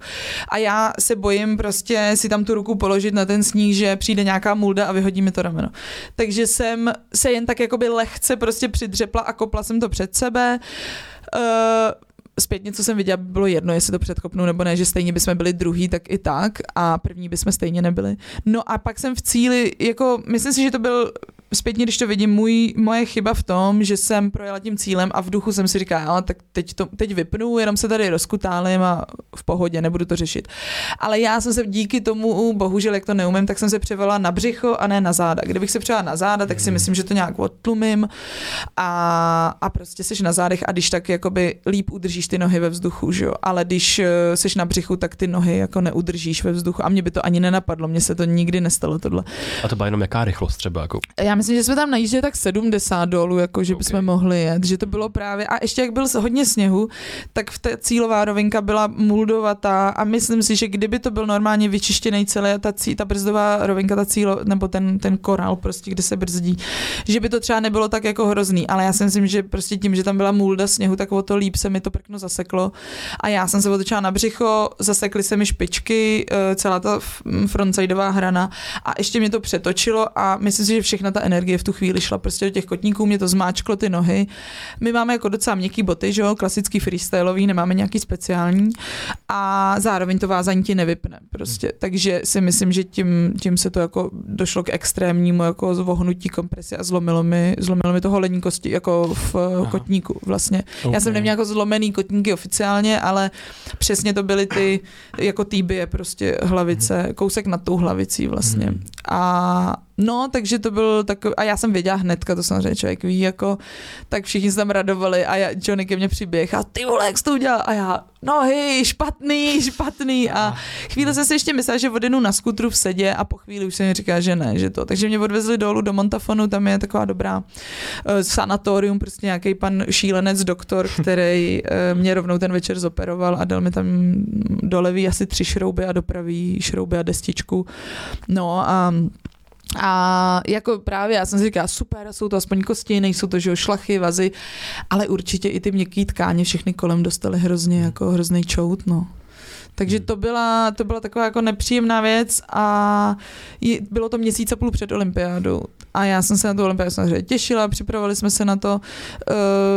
A já se bojím prostě si tam tu ruku položit na ten sníh, že přijde nějaká mulda a vyhodí mi to rameno. Takže jsem se jen tak jakoby lehce prostě přidřepla a kopla jsem to před sebe. Uh, zpětně, co jsem viděla, bylo jedno, jestli to předkopnu nebo ne, že stejně bychom byli druhý, tak i tak a první bychom stejně nebyli. No a pak jsem v cíli, jako myslím si, že to byl zpětně, když to vidím, můj, moje chyba v tom, že jsem projela tím cílem a v duchu jsem si říkala, ale tak teď, to, teď vypnu, jenom se tady rozkutálím a v pohodě, nebudu to řešit. Ale já jsem se díky tomu, bohužel, jak to neumím, tak jsem se převala na břicho a ne na záda. Kdybych se převala na záda, tak si hmm. myslím, že to nějak odtlumím a, a prostě seš na zádech a když tak jakoby líp udržíš ty nohy ve vzduchu, že jo? ale když eh, seš na břichu, tak ty nohy jako neudržíš ve vzduchu a mě by to ani nenapadlo, mně se to nikdy nestalo tohle. A to byla jenom jaká rychlost třeba? Jako? Já myslím, že jsme tam najížděli tak 70 dolů, jako že okay. bychom mohli jet, že to bylo právě, a ještě jak byl hodně sněhu, tak v té cílová rovinka byla muldovatá a myslím si, že kdyby to byl normálně vyčištěný celé, ta, cí, ta brzdová rovinka, ta cílo, nebo ten, ten korál prostě, kde se brzdí, že by to třeba nebylo tak jako hrozný, ale já si myslím, že prostě tím, že tam byla mulda sněhu, tak o to líp se mi to prkno zaseklo a já jsem se otočila na břicho, zasekly se mi špičky, eh, celá ta frontsidová hrana a ještě mě to přetočilo a myslím si, že všechna ta energie v tu chvíli šla prostě do těch kotníků, mě to zmáčklo ty nohy. My máme jako docela měkký boty, že jo, klasický freestyleový, nemáme nějaký speciální a zároveň to vázání ti nevypne prostě. Takže si myslím, že tím, tím se to jako došlo k extrémnímu jako zvohnutí kompresi a zlomilo mi, zlomilo mi to holení kosti jako v Aha. kotníku vlastně. Okay. Já jsem neměla jako zlomený kotníky oficiálně, ale přesně to byly ty jako týbie prostě hlavice, kousek nad tou hlavicí vlastně. Hmm. A No, takže to byl takový, a já jsem věděla hnedka, to samozřejmě člověk ví, jako, tak všichni se tam radovali a já, Johnny ke mně přiběh a ty vole, jak jsi to udělal? A já, nohy, špatný, špatný a chvíli jsem si ještě myslela, že odjenu na skutru v sedě a po chvíli už jsem mi říkala, že ne, že to. Takže mě odvezli dolů do Montafonu, tam je taková dobrá uh, sanatorium, prostě nějaký pan šílenec, doktor, který uh, mě rovnou ten večer zoperoval a dal mi tam do levý asi tři šrouby a do pravý šrouby a destičku. No a a jako právě já jsem si říkala, super, jsou to aspoň kosti, nejsou to že šlachy, vazy, ale určitě i ty měkké tkáně všechny kolem dostaly hrozně jako hrozný čout, no. Takže hmm. to byla, to byla taková jako nepříjemná věc a bylo to měsíc a půl před olympiádou. A já jsem se na tu olympiádu samozřejmě těšila, připravovali jsme se na to uh,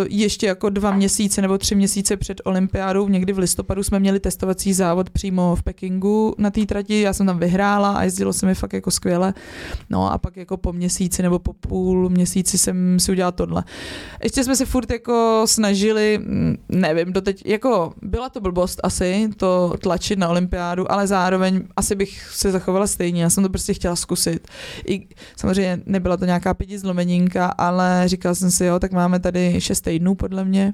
ještě jako dva měsíce nebo tři měsíce před olympiádou. Někdy v listopadu jsme měli testovací závod přímo v Pekingu na té trati. Já jsem tam vyhrála a jezdilo se mi fakt jako skvěle. No a pak jako po měsíci nebo po půl měsíci jsem si udělala tohle. Ještě jsme se furt jako snažili, mm, nevím, doteď, jako byla to blbost asi, to tlačit na olympiádu, ale zároveň asi bych se zachovala stejně. Já jsem to prostě chtěla zkusit. I samozřejmě nebyla to nějaká pěti zlomeninka, ale říkala jsem si, jo, tak máme tady šest týdnů podle mě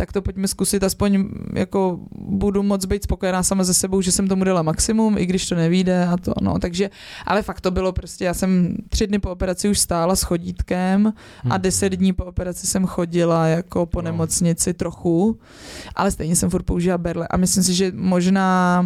tak to pojďme zkusit, aspoň jako budu moc být spokojená sama ze sebou, že jsem tomu dala maximum, i když to nevíde a to, no, takže, ale fakt to bylo prostě, já jsem tři dny po operaci už stála s chodítkem a hmm. deset dní po operaci jsem chodila jako po no. nemocnici trochu, ale stejně jsem furt použila berle a myslím si, že možná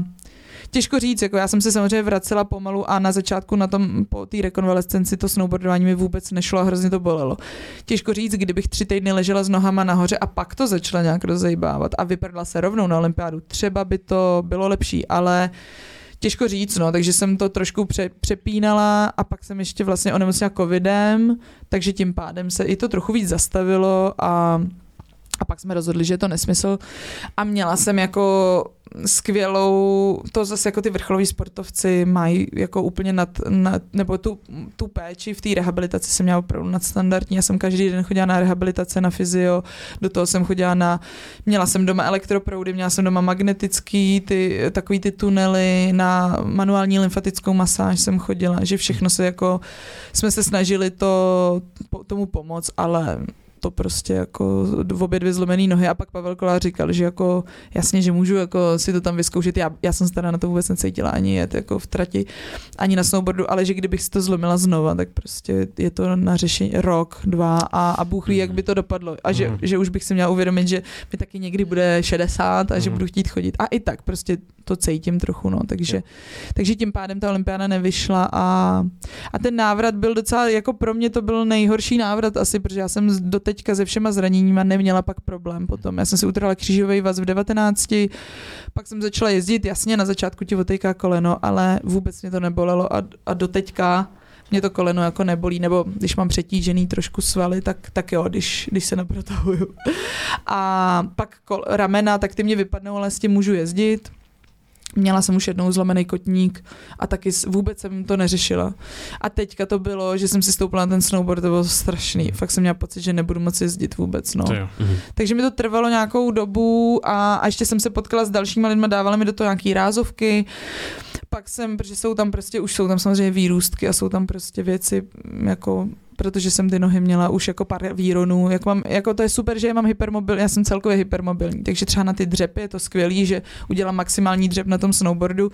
těžko říct, jako já jsem se samozřejmě vracela pomalu a na začátku na tom po té rekonvalescenci to snowboardování mi vůbec nešlo a hrozně to bolelo. Těžko říct, kdybych tři týdny ležela s nohama nahoře a pak to začala nějak rozejbávat a vypadla se rovnou na olympiádu. Třeba by to bylo lepší, ale těžko říct, no, takže jsem to trošku pře- přepínala a pak jsem ještě vlastně onemocněla covidem, takže tím pádem se i to trochu víc zastavilo a a pak jsme rozhodli, že je to nesmysl. A měla jsem jako skvělou, to zase jako ty vrcholoví sportovci mají jako úplně nad, nad nebo tu, tu péči v té rehabilitaci jsem měla opravdu nadstandardní. Já jsem každý den chodila na rehabilitace, na fyzio, do toho jsem chodila na, měla jsem doma elektroproudy, měla jsem doma magnetický, ty, takový ty tunely, na manuální lymfatickou masáž jsem chodila, že všechno se jako, jsme se snažili to, tomu pomoct, ale to prostě jako v obě dvě zlomený nohy a pak Pavel Kolář říkal, že jako jasně, že můžu jako si to tam vyzkoušet, já, já jsem se teda na to vůbec necítila ani jet jako v trati, ani na snowboardu, ale že kdybych si to zlomila znova, tak prostě je to na řešení rok, dva a, a Bůh ví, jak by to dopadlo a že, mm. že už bych si měla uvědomit, že mi taky někdy bude 60 a mm. že mhm. budu chtít chodit a i tak prostě to cítím trochu, no, takže, takže tím pádem ta olympiáda nevyšla a, a ten návrat byl docela, jako pro mě to byl nejhorší návrat asi, protože já jsem do teďka se všema zraněníma neměla pak problém potom. Já jsem si utrhla křížový vaz v 19, pak jsem začala jezdit, jasně na začátku ti otejká koleno, ale vůbec mě to nebolelo a, a do teďka mě to koleno jako nebolí, nebo když mám přetížený trošku svaly, tak, tak jo, když, když se neprotahuju. A pak kol, ramena, tak ty mě vypadnou, ale s tím můžu jezdit Měla jsem už jednou zlomený kotník a taky vůbec jsem to neřešila. A teďka to bylo, že jsem si stoupila na ten snowboard, to bylo strašný. Fakt jsem měla pocit, že nebudu moci jezdit vůbec. No. Mhm. Takže mi to trvalo nějakou dobu a, a ještě jsem se potkala s dalšíma lidmi, dávali mi do toho nějaký rázovky. Pak jsem, protože jsou tam prostě, už jsou tam samozřejmě výrůstky a jsou tam prostě věci jako protože jsem ty nohy měla už jako pár výronů. Jako, mám, jako to je super, že mám hypermobil, já jsem celkově hypermobilní, takže třeba na ty dřepy je to skvělý, že udělám maximální dřep na tom snowboardu,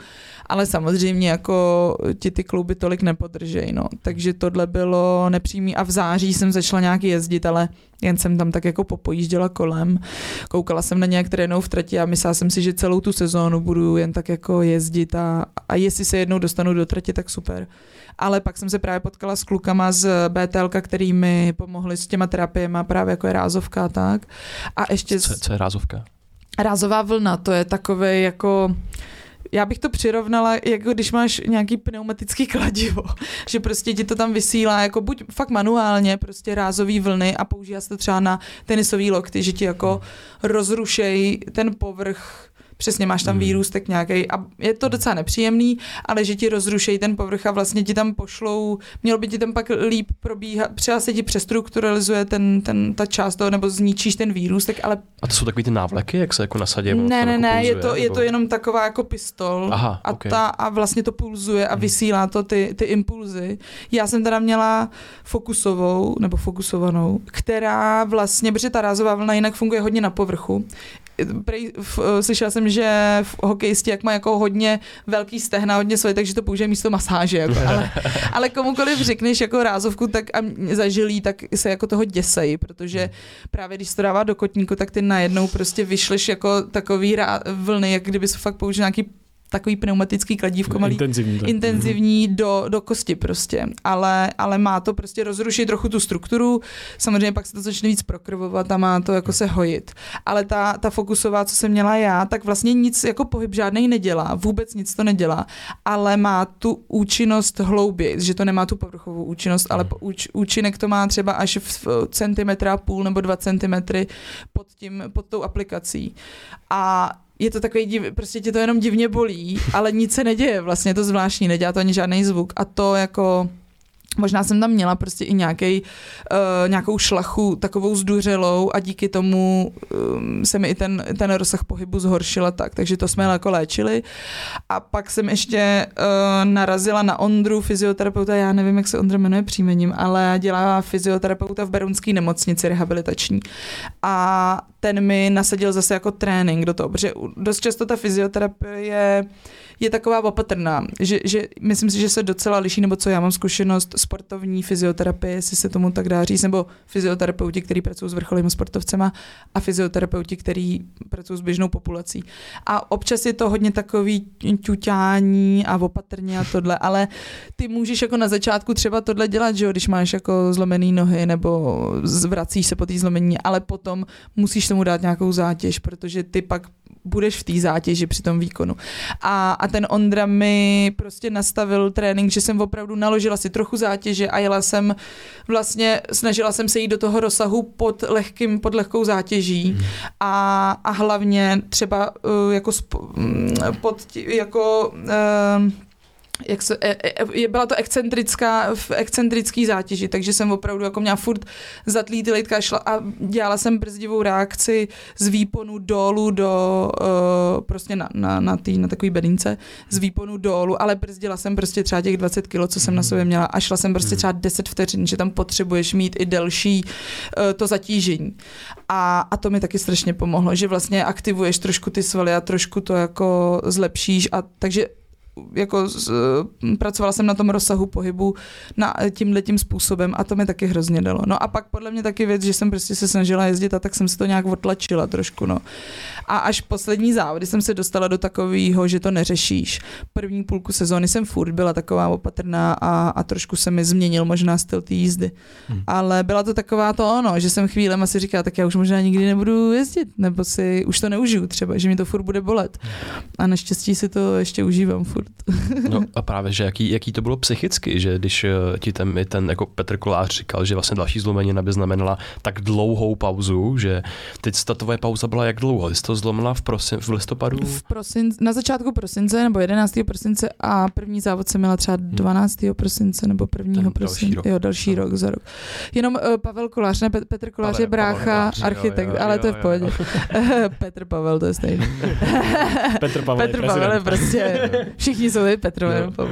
ale samozřejmě jako ti ty kluby tolik nepodržej, no. Takže tohle bylo nepřímý a v září jsem začala nějak jezdit, ale jen jsem tam tak jako popojížděla kolem, koukala jsem na nějak trénou v trati a myslela jsem si, že celou tu sezónu budu jen tak jako jezdit a, a jestli se jednou dostanu do trati, tak super ale pak jsem se právě potkala s klukama z BTL, který mi pomohli s těma terapiemi, právě jako je rázovka a tak. A ještě... Co, co je rázovka? Rázová vlna, to je takové jako já bych to přirovnala, jako když máš nějaký pneumatický kladivo, že prostě ti to tam vysílá jako buď fakt manuálně, prostě rázový vlny a používá se to třeba na tenisový lokty, že ti jako rozrušej ten povrch přesně máš tam hmm. výrůstek nějaký a je to docela nepříjemný, ale že ti rozrušejí ten povrch a vlastně ti tam pošlou, mělo by ti tam pak líp probíhat, třeba se ti přestrukturalizuje ten, ten, ta část toho, nebo zničíš ten výrůstek, ale... A to jsou takový ty návleky, jak se jako nasadí? Ne, ne, jako ne, je, to, nebo... je to jenom taková jako pistol Aha, a, okay. ta, a vlastně to pulzuje a hmm. vysílá to ty, ty impulzy. Já jsem teda měla fokusovou, nebo fokusovanou, která vlastně, protože ta rázová vlna jinak funguje hodně na povrchu, prej, v, slyšela jsem, že v hokejisti jak má jako hodně velký stehna, hodně svoje, takže to použije místo masáže. Jako, ale, ale komukoliv řekneš jako rázovku tak a zažilí, tak se jako toho děsej, protože právě když to dává do kotníku, tak ty najednou prostě vyšleš jako takový rá, vlny, jak kdyby se fakt použil nějaký takový pneumatický kladívko malý, intenzivní, tak. intenzivní do, do kosti prostě, ale, ale má to prostě rozrušit trochu tu strukturu, samozřejmě pak se to začne víc prokrvovat a má to jako se hojit, ale ta, ta fokusová, co jsem měla já, tak vlastně nic jako pohyb žádný nedělá, vůbec nic to nedělá, ale má tu účinnost hlouběji, že to nemá tu povrchovou účinnost, ale mhm. úč, účinek to má třeba až v centimetra půl nebo dva centimetry pod, tím, pod tou aplikací. A je to takový div, prostě tě to jenom divně bolí, ale nic se neděje, vlastně je to zvláštní, nedělá to ani žádný zvuk a to jako Možná jsem tam měla prostě i nějaký, uh, nějakou šlachu takovou zduřelou a díky tomu um, se mi i ten, ten rozsah pohybu zhoršila tak, takže to jsme jako léčili. A pak jsem ještě uh, narazila na Ondru, fyzioterapeuta, já nevím, jak se Ondra jmenuje příjmením, ale dělá fyzioterapeuta v Berunské nemocnici rehabilitační. A ten mi nasadil zase jako trénink do toho, protože dost často ta fyzioterapie je taková opatrná, že, že myslím si, že se docela liší, nebo co já mám zkušenost sportovní fyzioterapie, jestli se tomu tak dá říct, nebo fyzioterapeuti, kteří pracují s vrcholými sportovcema a fyzioterapeuti, kteří pracují s běžnou populací. A občas je to hodně takový ťuťání a opatrně a tohle, ale ty můžeš jako na začátku třeba tohle dělat, že jo, když máš jako zlomený nohy nebo zvracíš se po té zlomení, ale potom musíš tomu dát nějakou zátěž, protože ty pak budeš v té zátěži při tom výkonu. A, a ten Ondra mi prostě nastavil trénink, že jsem opravdu naložila si trochu zátěže a jela jsem vlastně, snažila jsem se jít do toho rozsahu pod lehkým, pod lehkou zátěží hmm. a, a hlavně třeba uh, jako sp, mm, pod, jako uh, jak se, e, e, byla to excentrická, v excentrický zátěži, takže jsem opravdu jako měla furt zatlý ty litka šla a dělala jsem brzdivou reakci z výponu dolů do, uh, prostě na, na, na, tý, na takový bedince, z výponu dolů, ale brzdila jsem prostě třeba těch 20 kilo, co jsem na sobě měla a šla jsem prostě třeba 10 vteřin, že tam potřebuješ mít i delší uh, to zatížení. A, a to mi taky strašně pomohlo, že vlastně aktivuješ trošku ty svaly a trošku to jako zlepšíš a takže jako z, pracovala jsem na tom rozsahu pohybu na tímhle tím způsobem a to mi taky hrozně dalo. No a pak podle mě taky věc, že jsem prostě se snažila jezdit a tak jsem se to nějak otlačila trošku, no. A až poslední závody jsem se dostala do takového, že to neřešíš. První půlku sezóny jsem furt byla taková opatrná a, a trošku se mi změnil možná styl té jízdy. Hmm. Ale byla to taková to ono, že jsem chvílem asi říkala, tak já už možná nikdy nebudu jezdit, nebo si už to neužiju třeba, že mi to furt bude bolet. A naštěstí si to ještě užívám furt. No a právě, že jaký, jaký to bylo psychicky, že když eh, ti ten, ten jako Petr Kolář říkal, že vlastně další zlomenina by znamenala tak dlouhou pauzu, že teď ta tvoje pauza byla jak dlouho? Jsi to zlomila v, prosin, v listopadu? V prosin, na začátku prosince nebo 11. prosince a první závod jsem měla třeba 12. Hmm. prosince nebo 1. prosince. Jo, další no. rok za rok. Jenom uh, Pavel Kolář, ne Petr Kolář Pavel, je brácha, Kolář, architekt, jo, jo, ale jo, to je v pohodě. Petr Pavel, to je stejný. Petr Pavel, Petr Pavel je prostě, všichni jsou Petrové. No.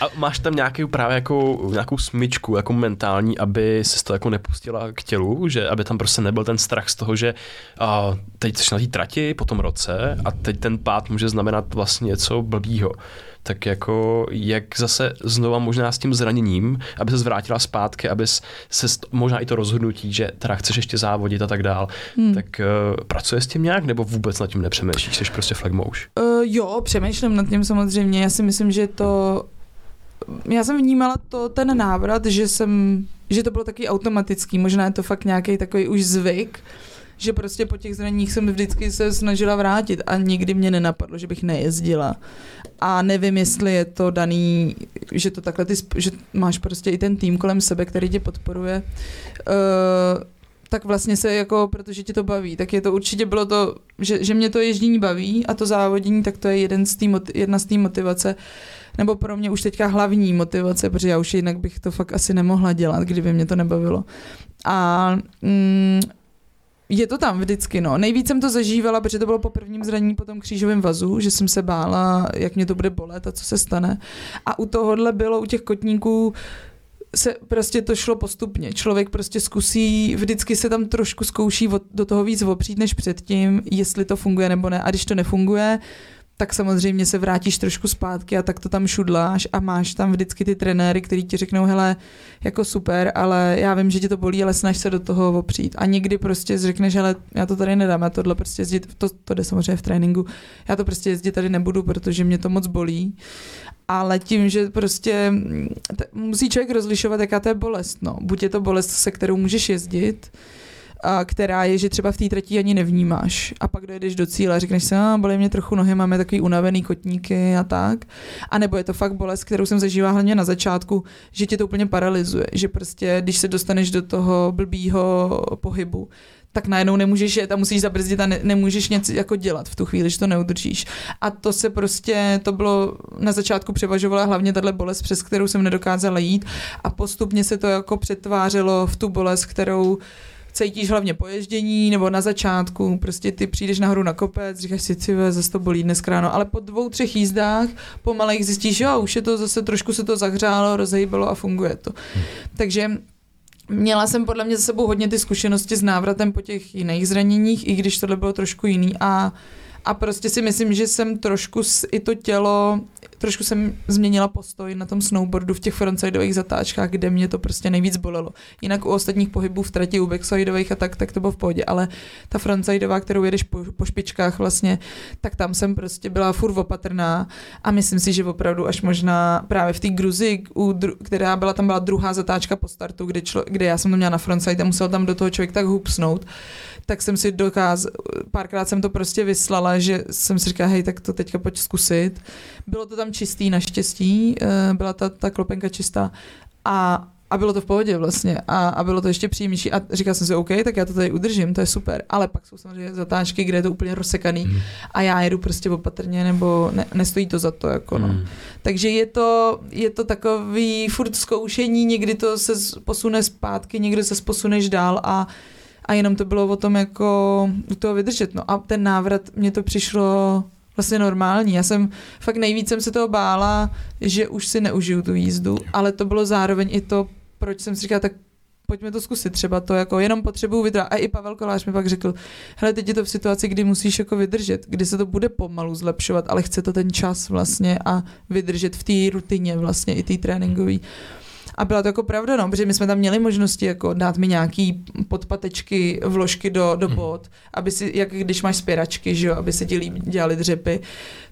A máš tam nějaký právě jako, nějakou smyčku jako mentální, aby se to jako nepustila k tělu, že aby tam prostě nebyl ten strach z toho, že a, teď jsi na té trati po tom roce a teď ten pád může znamenat vlastně něco blbýho tak jako jak zase znova možná s tím zraněním, aby se zvrátila zpátky, aby se možná i to rozhodnutí, že teda chceš ještě závodit a tak dál, hmm. tak uh, pracuje s tím nějak nebo vůbec nad tím nepřemýšlíš, jsi prostě flagmouš? Uh, jo, přemýšlím nad tím samozřejmě, já si myslím, že to já jsem vnímala to, ten návrat, že jsem, že to bylo taky automatický, možná je to fakt nějaký takový už zvyk, že prostě po těch zraněních jsem vždycky se snažila vrátit a nikdy mě nenapadlo, že bych nejezdila. A nevím, jestli je to daný, že to takhle ty, že máš prostě i ten tým kolem sebe, který tě podporuje. Uh, tak vlastně se jako, protože ti to baví, tak je to určitě bylo to, že, že mě to ježdění baví a to závodění, tak to je jeden z tý, jedna z té motivace, nebo pro mě už teďka hlavní motivace, protože já už jinak bych to fakt asi nemohla dělat, kdyby mě to nebavilo. A mm, je to tam vždycky, no. Nejvíc jsem to zažívala, protože to bylo po prvním zranění po tom křížovém vazu, že jsem se bála, jak mě to bude bolet a co se stane. A u tohohle bylo, u těch kotníků, se prostě to šlo postupně. Člověk prostě zkusí, vždycky se tam trošku zkouší do toho víc opřít než předtím, jestli to funguje nebo ne. A když to nefunguje, tak samozřejmě se vrátíš trošku zpátky a tak to tam šudláš a máš tam vždycky ty trenéry, kteří ti řeknou, hele, jako super, ale já vím, že tě to bolí, ale snaž se do toho opřít. A někdy prostě řekneš, hele, já to tady nedám, já tohle prostě jezdit, to, to jde samozřejmě v tréninku, já to prostě jezdit tady nebudu, protože mě to moc bolí. Ale tím, že prostě t- musí člověk rozlišovat, jaká to je bolest. No. Buď je to bolest, se kterou můžeš jezdit, a která je, že třeba v té trati ani nevnímáš. A pak dojedeš do cíle a řekneš si, a bolí mě trochu nohy, máme takový unavený kotníky a tak. A nebo je to fakt bolest, kterou jsem zažívala hlavně na začátku, že tě to úplně paralyzuje. Že prostě, když se dostaneš do toho blbýho pohybu, tak najednou nemůžeš jet a musíš zabrzdit a ne, nemůžeš něco jako dělat v tu chvíli, že to neudržíš. A to se prostě, to bylo na začátku převažovala hlavně tahle bolest, přes kterou jsem nedokázala jít a postupně se to jako přetvářelo v tu bolest, kterou cítíš hlavně poježdění nebo na začátku, prostě ty přijdeš nahoru na kopec, říkáš si, ty zase to bolí dnes ráno, ale po dvou, třech jízdách pomalej zjistíš, jo, už je to zase trošku se to zahřálo, rozhýbalo a funguje to. Hmm. Takže Měla jsem podle mě za sebou hodně ty zkušenosti s návratem po těch jiných zraněních, i když tohle bylo trošku jiný a a prostě si myslím, že jsem trošku i to tělo trošku jsem změnila postoj na tom snowboardu v těch frontsidových zatáčkách, kde mě to prostě nejvíc bolelo. Jinak u ostatních pohybů v trati, u backsideových a tak, tak to bylo v pohodě, ale ta frontsidová, kterou jedeš po, po špičkách vlastně, tak tam jsem prostě byla furt opatrná a myslím si, že opravdu až možná právě v té Gruzi, která byla tam byla druhá zatáčka po startu, kde, člo, kde já jsem to měla na frontside a musel tam do toho člověk tak hupsnout, tak jsem si dokázal, párkrát jsem to prostě vyslala, že jsem si říkala, hej, tak to teďka pojď zkusit. Bylo to tam čistý naštěstí, eh, byla ta, ta klopenka čistá a a bylo to v pohodě vlastně a, a bylo to ještě příjemnější a říkal jsem si, OK, tak já to tady udržím, to je super, ale pak jsou samozřejmě zatáčky, kde je to úplně rozsekaný mm. a já jedu prostě opatrně nebo ne, nestojí to za to, jako no. Mm. Takže je to, je to takový furt zkoušení, někdy to se posune zpátky, někdy se posuneš dál a a jenom to bylo o tom jako u toho vydržet. No a ten návrat, mně to přišlo vlastně normální. Já jsem fakt nejvíc jsem se toho bála, že už si neužiju tu jízdu, ale to bylo zároveň i to, proč jsem si říkala, tak pojďme to zkusit, třeba to jako jenom potřebuju vydržet. A i Pavel Kolář mi pak řekl, hele, teď je to v situaci, kdy musíš jako vydržet, kdy se to bude pomalu zlepšovat, ale chce to ten čas vlastně a vydržet v té rutině vlastně i té tréninkové. A byla to jako pravda, no, protože my jsme tam měli možnosti jako dát mi nějaký podpatečky, vložky do, do mhm. bod, aby si, jak když máš spěračky, že jo, aby se ti dělali dřepy,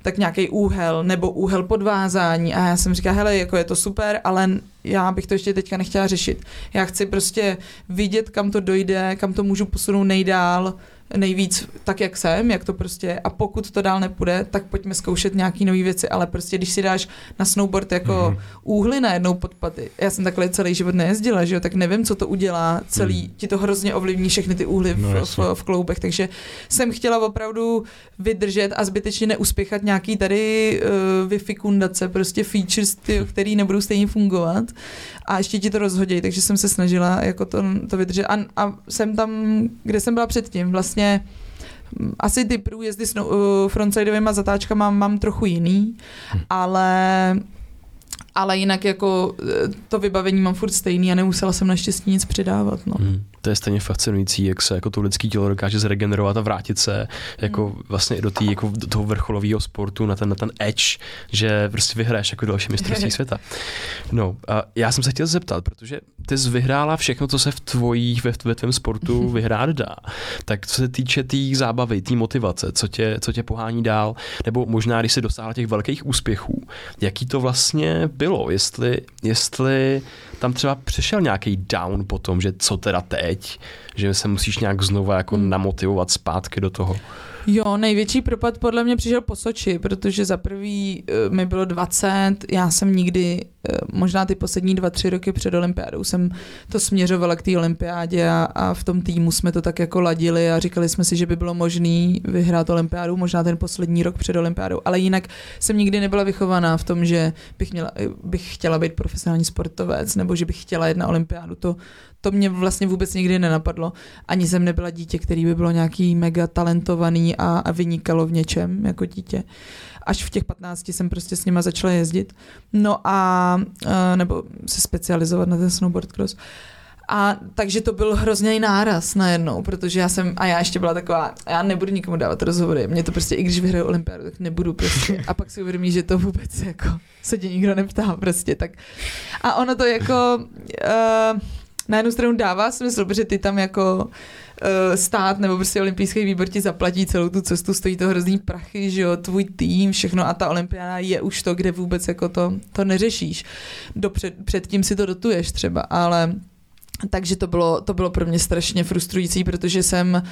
tak nějaký úhel nebo úhel podvázání. A já jsem říkala, hele, jako je to super, ale já bych to ještě teďka nechtěla řešit. Já chci prostě vidět, kam to dojde, kam to můžu posunout nejdál, nejvíc tak, jak jsem, jak to prostě je. A pokud to dál nepůjde, tak pojďme zkoušet nějaký nové věci, ale prostě když si dáš na snowboard jako mm-hmm. úhly na jednou podpaty, já jsem takhle celý život nejezdila, že jo, tak nevím, co to udělá, celý, mm. ti to hrozně ovlivní všechny ty úhly v, no, v, v kloubech, takže jsem chtěla opravdu vydržet a zbytečně neuspěchat nějaký tady uh, vyfikundace, prostě features, ty, který nebudou stejně fungovat a ještě ti to rozhodí, takže jsem se snažila jako to, to vydržet a, a jsem tam, kde jsem byla předtím, vlastně mm, asi ty průjezdy s no, uh, frontsidovými zatáčkama mám, mám trochu jiný, hm. ale ale jinak jako eh, to vybavení mám furt stejný a nemusela jsem naštěstí nic přidávat. No. Hmm to je stejně fascinující, jak se jako to lidské tělo dokáže zregenerovat a vrátit se jako hmm. vlastně i do, tý, jako do toho vrcholového sportu na ten, na ten edge, že prostě vyhraješ jako další mistrovství světa. No, a já jsem se chtěl zeptat, protože ty jsi vyhrála všechno, co se v tvojí, ve, ve tvém sportu vyhrát dá. Tak co se týče té tý zábavy, té motivace, co tě, co tě pohání dál, nebo možná, když jsi dosáhla těch velkých úspěchů, jaký to vlastně bylo, jestli, jestli tam třeba přešel nějaký down potom, že co teda teď, že se musíš nějak znovu jako hmm. namotivovat zpátky do toho. Jo, největší propad podle mě přišel po Soči, protože za prvý uh, mi bylo 20, já jsem nikdy, uh, možná ty poslední dva, tři roky před olympiádou jsem to směřovala k té olympiádě a, a v tom týmu jsme to tak jako ladili a říkali jsme si, že by bylo možné vyhrát olympiádu, možná ten poslední rok před olympiádou, ale jinak jsem nikdy nebyla vychovaná v tom, že bych, měla, bych chtěla být profesionální sportovec nebo že bych chtěla jít na olympiádu. To, to mě vlastně vůbec nikdy nenapadlo. Ani jsem nebyla dítě, který by bylo nějaký mega talentovaný a, a vynikalo v něčem jako dítě. Až v těch 15 jsem prostě s nima začala jezdit. No a, nebo se specializovat na ten snowboard cross. A takže to byl hrozný náraz najednou, protože já jsem, a já ještě byla taková, já nebudu nikomu dávat rozhovory, mě to prostě, i když vyhraju olympiádu, tak nebudu prostě. A pak si uvědomí, že to vůbec jako se tě nikdo neptá prostě, tak. A ono to jako, uh, na jednu stranu dává smysl, protože ty tam jako uh, stát nebo prostě olympijský výbor ti zaplatí celou tu cestu, stojí to hrozný prachy, že jo, tvůj tým, všechno a ta olympiáda je už to, kde vůbec jako to, to neřešíš. Dopřed, předtím si to dotuješ třeba, ale takže to bylo, to bylo pro mě strašně frustrující, protože jsem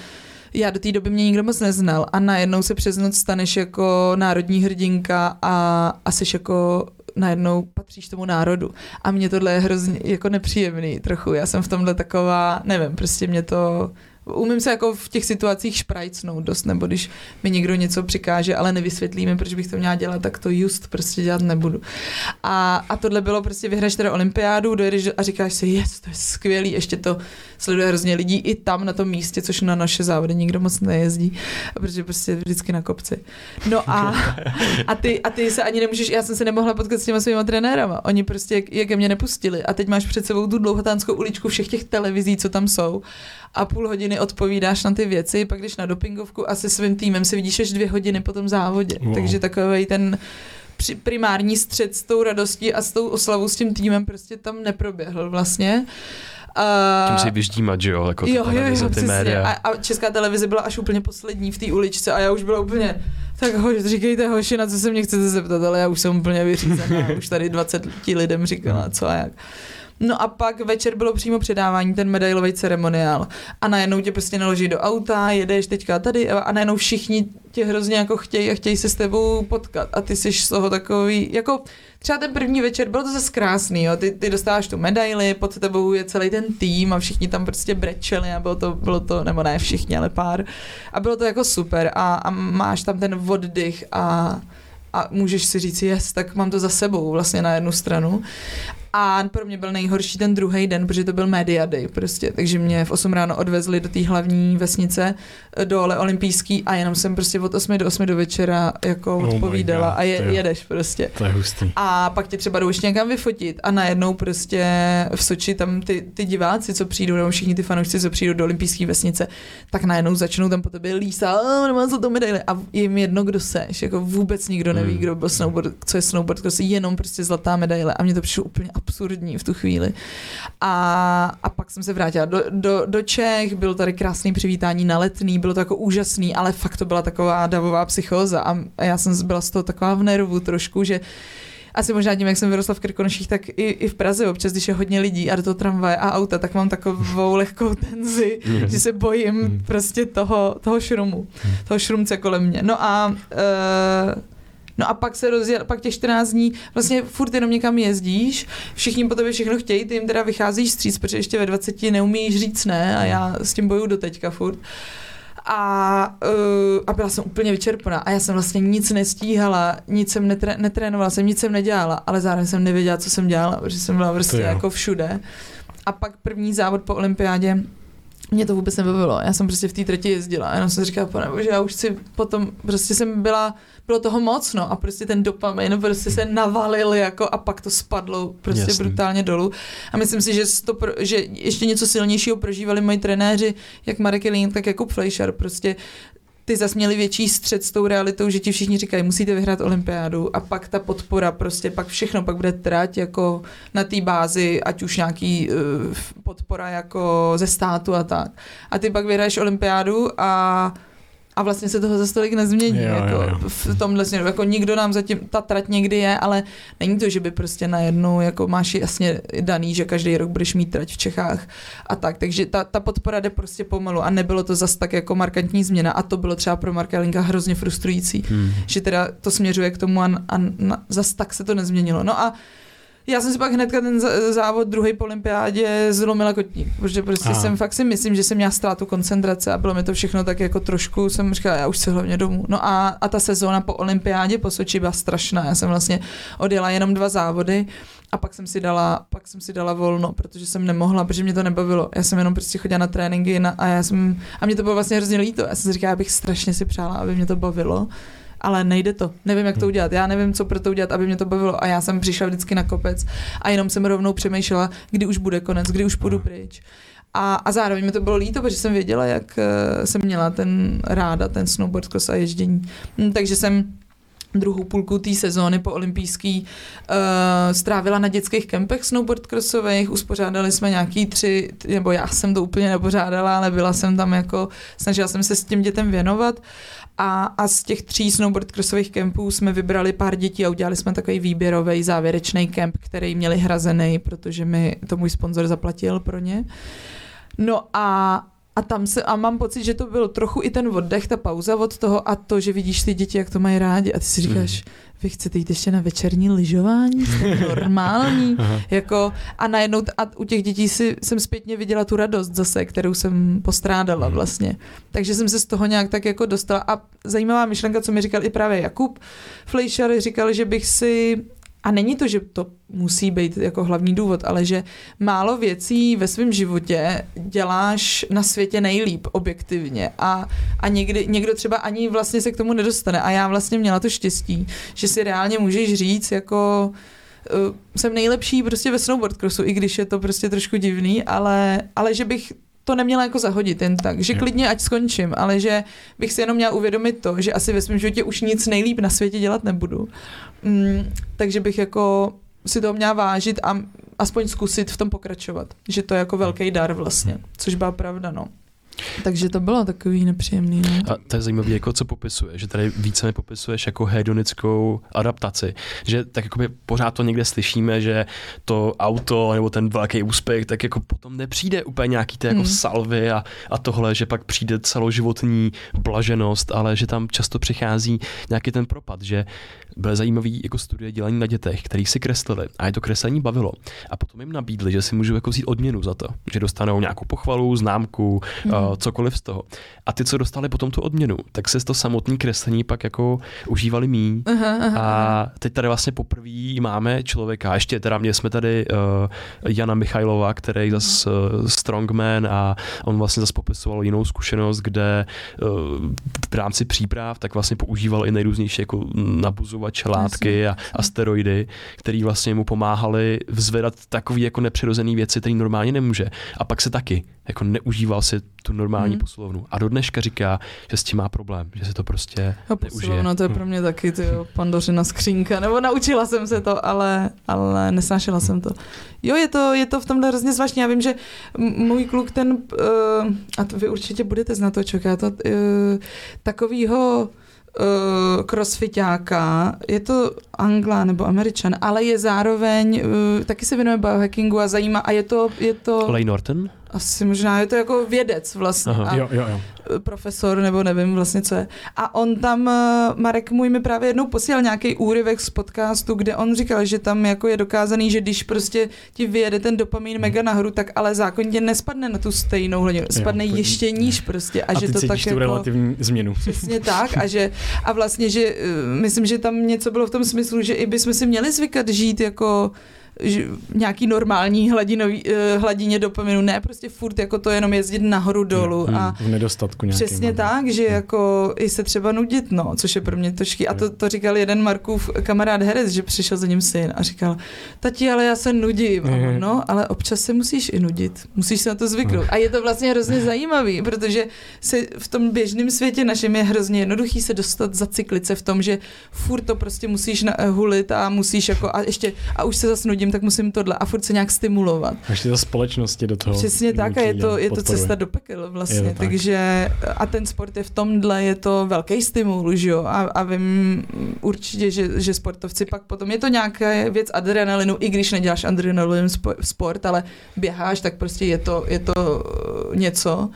já do té doby mě nikdo moc neznal a najednou se přes noc staneš jako národní hrdinka a, a jsi jako najednou patříš tomu národu. A mě tohle je hrozně jako nepříjemný trochu. Já jsem v tomhle taková, nevím, prostě mě to umím se jako v těch situacích šprajcnout dost, nebo když mi někdo něco přikáže, ale nevysvětlí mi, proč bych to měla dělat, tak to just prostě dělat nebudu. A, a tohle bylo prostě vyhraš teda olympiádu, dojedeš a říkáš si, yes, to je skvělý, ještě to sleduje hrozně lidí i tam na tom místě, což na naše závody nikdo moc nejezdí, protože prostě vždycky na kopci. No a, a, ty, a ty se ani nemůžeš, já jsem se nemohla potkat s těma svýma trenérama, oni prostě jak, jak mě nepustili a teď máš před sebou tu dlouhotánskou uličku všech těch televizí, co tam jsou a půl hodiny odpovídáš na ty věci, pak když na dopingovku a se svým týmem se vidíš až dvě hodiny po tom závodě. Wow. Takže takový ten primární střed s tou radostí a s tou oslavou s tím týmem prostě tam neproběhl vlastně. Uh, Tím si vyždímat, že jo, jako jo, jo, jo, ty média. A, a česká televize byla až úplně poslední v té uličce a já už byla úplně, tak hož, říkejte hoši, na co se mě chcete zeptat, ale já už jsem úplně vyřízená, už tady 20 lidem říkala, co a jak. No a pak večer bylo přímo předávání, ten medailový ceremoniál. A najednou tě prostě naloží do auta, jedeš teďka tady a najednou všichni tě hrozně jako chtějí a chtějí se s tebou potkat. A ty jsi z toho takový, jako třeba ten první večer, bylo to zase krásný, jo. Ty, ty dostáváš tu medaili, pod tebou je celý ten tým a všichni tam prostě brečeli a bylo to, bylo to, nebo ne všichni, ale pár. A bylo to jako super a, a máš tam ten oddych a a můžeš si říct, yes, tak mám to za sebou vlastně na jednu stranu. A pro mě byl nejhorší ten druhý den, protože to byl Media Day prostě, takže mě v 8 ráno odvezli do té hlavní vesnice, do ole olympijský a jenom jsem prostě od 8 do 8 do večera jako Oh odpovídala God, a je, jedeš prostě. To je hustý. A pak tě třeba jdou ještě někam vyfotit a najednou prostě v Soči tam ty, ty diváci, co přijdou, nebo všichni ty fanoušci, co přijdou do olympijské vesnice, tak najednou začnou tam po tobě lísat, a nemám za to medaile. A jim jedno, kdo seš, jako vůbec nikdo neví, Hmm. kdo byl snowboard, co je snowboard, kdo je jenom prostě zlatá medaile. A mně to přišlo úplně absurdní v tu chvíli. A, a pak jsem se vrátila do, do, do Čech, bylo tady krásný přivítání na letný, bylo to jako úžasný, ale fakt to byla taková davová psychóza a a já jsem byla z toho taková v nervu trošku, že asi možná tím, jak jsem vyrostla v Krkonoších, tak i, i v Praze občas, když je hodně lidí a do toho tramvaje a auta, tak mám takovou lehkou tenzi, že se bojím prostě toho, toho šrumu, toho šrumce kolem mě. No a uh, No a pak se rozjel, pak těch 14 dní vlastně furt jenom někam jezdíš, všichni po tobě všechno chtějí, ty jim teda vycházíš stříc, protože ještě ve 20 neumíš říct ne a já s tím bojuju do teďka furt. A, uh, a byla jsem úplně vyčerpaná a já jsem vlastně nic nestíhala, nic jsem netré, netrénovala, jsem nic jsem nedělala, ale zároveň jsem nevěděla, co jsem dělala, protože jsem byla prostě jako všude. A pak první závod po olympiádě, mě to vůbec nebavilo. Já jsem prostě v té trati jezdila. Jenom jsem říkala, pane bože, já už si potom, prostě jsem byla, bylo toho moc, no. A prostě ten dopamin prostě se navalil jako a pak to spadlo prostě Jasný. Brutálně dolů. A myslím si, že, to, že ještě něco silnějšího prožívali moji trenéři, jak Marek Jelín, tak jako Fleischer. Prostě ty zas měli větší střed s tou realitou, že ti všichni říkají, musíte vyhrát olympiádu a pak ta podpora, prostě pak všechno, pak bude trať jako na té bázi, ať už nějaký uh, podpora jako ze státu a tak. A ty pak vyhraješ olympiádu a a vlastně se toho za tolik nezmění. Jo, jako jo, jo. V tomhle směru. Jako nikdo nám zatím, ta trať někdy je, ale není to, že by prostě najednou jako máš jasně daný, že každý rok budeš mít trať v Čechách a tak. Takže ta, ta podpora jde prostě pomalu a nebylo to zas tak jako markantní změna a to bylo třeba pro Marka Linka hrozně frustrující, Hmm. že teda to směřuje k tomu a, a, a zas tak se to nezměnilo. No a já jsem si pak hnedka ten závod druhý po olympiádě zlomila kotník, protože prostě Aha. jsem fakt si myslím, že jsem měla ztrátu koncentrace a bylo mi to všechno tak jako trošku, jsem říkala, já už se hlavně domů. No a, a ta sezóna po olympiádě po Soči byla strašná, já jsem vlastně odjela jenom dva závody a pak jsem si dala, pak jsem si dala volno, protože jsem nemohla, protože mě to nebavilo. Já jsem jenom prostě chodila na tréninky na, a já jsem, a mě to bylo vlastně hrozně líto. Já jsem si říkala, já bych strašně si přála, aby mě to bavilo ale nejde to. Nevím, jak to udělat. Já nevím, co pro to udělat, aby mě to bavilo. A já jsem přišla vždycky na kopec a jenom jsem rovnou přemýšlela, kdy už bude konec, kdy už půjdu pryč. A, a zároveň mi to bylo líto, protože jsem věděla, jak eh, jsem měla ten ráda, ten snowboard cross a ježdění. Hm, Takže jsem druhou půlku té sezóny po olympijský uh, strávila na dětských kempech snowboard crossových, uspořádali jsme nějaký tři, nebo já jsem to úplně nepořádala, ale byla jsem tam jako, snažila jsem se s těm dětem věnovat a, a z těch tří snowboard crossových kempů jsme vybrali pár dětí a udělali jsme takový výběrový závěrečný kemp, který měli hrazený, protože mi to můj sponzor zaplatil pro ně. No a a tam se, a mám pocit, že to byl trochu i ten oddech, ta pauza od toho a to, že vidíš ty děti, jak to mají rádi. A ty si říkáš, vy chcete jít ještě na večerní lyžování, jste normální, jako a najednou a u těch dětí si, jsem zpětně viděla tu radost zase, kterou jsem postrádala vlastně. Takže jsem se z toho nějak tak jako dostala. A zajímavá myšlenka, co mi říkal i právě Jakub Fleischer, říkal, že bych si a není to, že to musí být jako hlavní důvod, ale že málo věcí ve svém životě děláš na světě nejlíp objektivně. A, a někdy, někdo třeba ani vlastně se k tomu nedostane. A já vlastně měla to štěstí, že si reálně můžeš říct jako uh, jsem nejlepší prostě ve snowboard crossu, i když je to prostě trošku divný, ale, ale že bych to neměla jako zahodit jen tak, že klidně ať skončím, ale že bych si jenom měla uvědomit to, že asi ve svém životě už nic nejlíp na světě dělat nebudu. Mm, takže bych jako si to měla vážit a aspoň zkusit v tom pokračovat. Že to je jako velký dar vlastně, což byla pravda, no. Takže to bylo takový nepříjemný. No. A to je zajímavé, jako co popisuje, že tady více mi popisuješ jako hedonickou adaptaci, že tak jako pořád to někde slyšíme, že to auto nebo ten velký úspěch, tak jako potom nepřijde úplně nějaký ty jako Hmm. salvy a, a tohle, že pak přijde celoživotní blaženost, ale že tam často přichází nějaký ten propad, že byly zajímavý jako studie dělaní na dětech, který si kreslili a je to kreslení bavilo. A potom jim nabídli, že si můžou jako vzít odměnu za to, že dostanou nějakou pochvalu, známku, Mhm. uh, cokoliv z toho. A ty, co dostali potom tu odměnu, tak se z to samotný kreslení pak jako užívali mí. Aha, aha. A teď tady vlastně poprvé máme člověka, ještě teda mě jsme tady uh, Jana Michajlova, který zas uh, strongman a on vlastně zase popisoval jinou zkušenost, kde uh, v rámci příprav tak vlastně používal i nejrůznější jako nabuzovače látky a, a steroidy, které vlastně mu pomáhaly vzvedat takové jako nepřirozené věci, které normálně nemůže. A pak se taky jako neužíval si tu normální hmm. posilovnu. A do dneška říká, že s tím má problém, že si to prostě A neužije. posilovna, to je pro mě taky ty pandořina skřínka, nebo naučila jsem se to, ale, ale nesnášela jsem to. Jo, je to, je to v tomhle hrozně zvláštní. Já vím, že můj kluk ten, uh, a to vy určitě budete znát toho člověka, to uh, takovýho uh, crossfitáka, je to Angla nebo Američan, ale je zároveň, uh, taky se věnuje biohackingu a zajímá, a je to, je to Lay Norton? Asi možná, je to jako vědec vlastně. Aha. A, Jo, jo, jo. profesor, nebo nevím vlastně, co je. A on tam, eh, Marek můj mi právě jednou posílal nějaký úryvek z podcastu, kde on říkal, že tam jako je dokázaný, že když prostě ti vyjede ten dopamin mega nahoru, tak ale zákonně nespadne na tu stejnou hladinu, spadne to- ještě níž prostě. A, A, že ty to tak tu jako... relativní změnu. Přesně tak a že a vlastně, že eh, myslím, že tam něco bylo v tom smyslu, že i bychom si měli zvykat žít jako nějaký normální hladinový, eh, hladině dopaminu, ne prostě furt jako to jenom jezdit nahoru dolů Hmm, a v nedostatku nějakým. Přesně no. tak, že jako i se třeba nudit, no, což je pro mě těžký. A to, to říkal jeden Markův kamarád Herec, že přišel za ním syn a říkal, tati, ale já se nudím. Mhm. no, ale občas se musíš i nudit. Musíš se na to zvyknout. A je to vlastně hrozně zajímavý, protože se v tom běžném světě našem je hrozně jednoduchý se dostat, zacyklit se v tom, že furt to prostě musíš nahulit a musíš jako a ještě, a už se zase nudím, tak musím tohle a furt se nějak stimulovat. A ještě ta společnosti do toho. Přesně tak a je to, je to cesta do pekel vlastně, Je to tak. takže a ten sport je v tomhle, je to velký stimul, že jo, a, a vím určitě, že, že sportovci pak potom, je to nějaká věc adrenalinu, i když neděláš adrenalin spo- sport, ale běháš, tak prostě je to, je to eh, něco,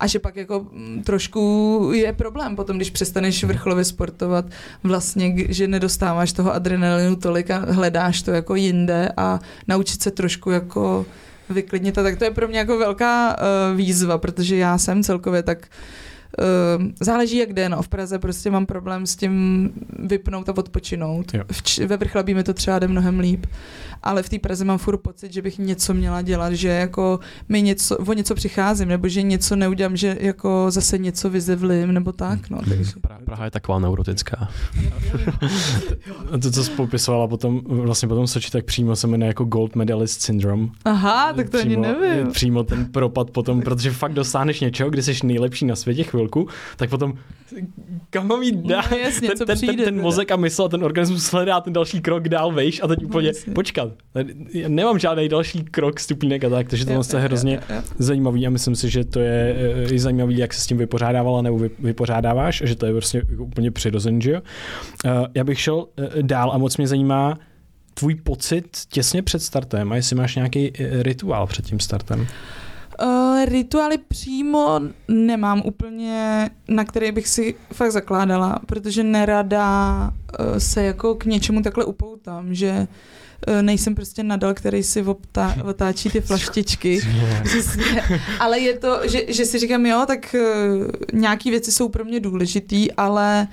a že pak jako mm, trošku je problém potom, když přestaneš vrcholově sportovat, vlastně, že nedostáváš toho adrenalinu tolik a hledáš to jako jinde a naučit se trošku jako vyklidnit. A tak to je pro mě jako velká uh, výzva, protože já jsem celkově tak záleží jak jde, no. V Praze prostě mám problém s tím vypnout a odpočinout. Jo. V, Č- ve Vrchlabí mi to třeba jde mnohem líp, ale v té Praze mám furt pocit, že bych něco měla dělat, že jako mi něco, o něco přicházím, nebo že něco neudělám, že jako zase něco vyzevlím, nebo tak, no. Takže. Pra- Praha je taková neurotická. A to, co jsi popisovala potom, vlastně potom Soči, tak přímo se jmenuje jako Gold Medalist Syndrome. Aha, tak to ani přímo, nevím. Přímo ten propad potom, protože fakt dosáhneš něčeho, kdy jsi nejlepší na světě chvilku, tak potom kam mám jít dál? No, jasně, ten, co ten, přijde ten, ten mozek a mysl a ten organismus hledá ten další krok dál vejš a teď úplně jasně. počkat. Já nemám žádný další krok, stupínek a tak, takže to Jo, je jo, hrozně jo, jo. zajímavý a myslím si, že to je eh, i zajímavý, jak se s tím vypořádávala nebo vy- vypořádáváš, a že to je prostě jako úplně přirozený, že jo. Eh, Já bych šel eh, dál a moc mě zajímá tvůj pocit těsně před startem a jestli máš nějaký rituál před tím startem. Uh, rituály přímo nemám úplně, na které bych si fakt zakládala, protože nerada uh, se jako k něčemu takhle upoutám, že uh, nejsem prostě nadal, který si obtá, otáčí ty flaštičky. Ale je to, že, že si říkám, jo, tak uh, nějaký věci jsou pro mě důležitý, ale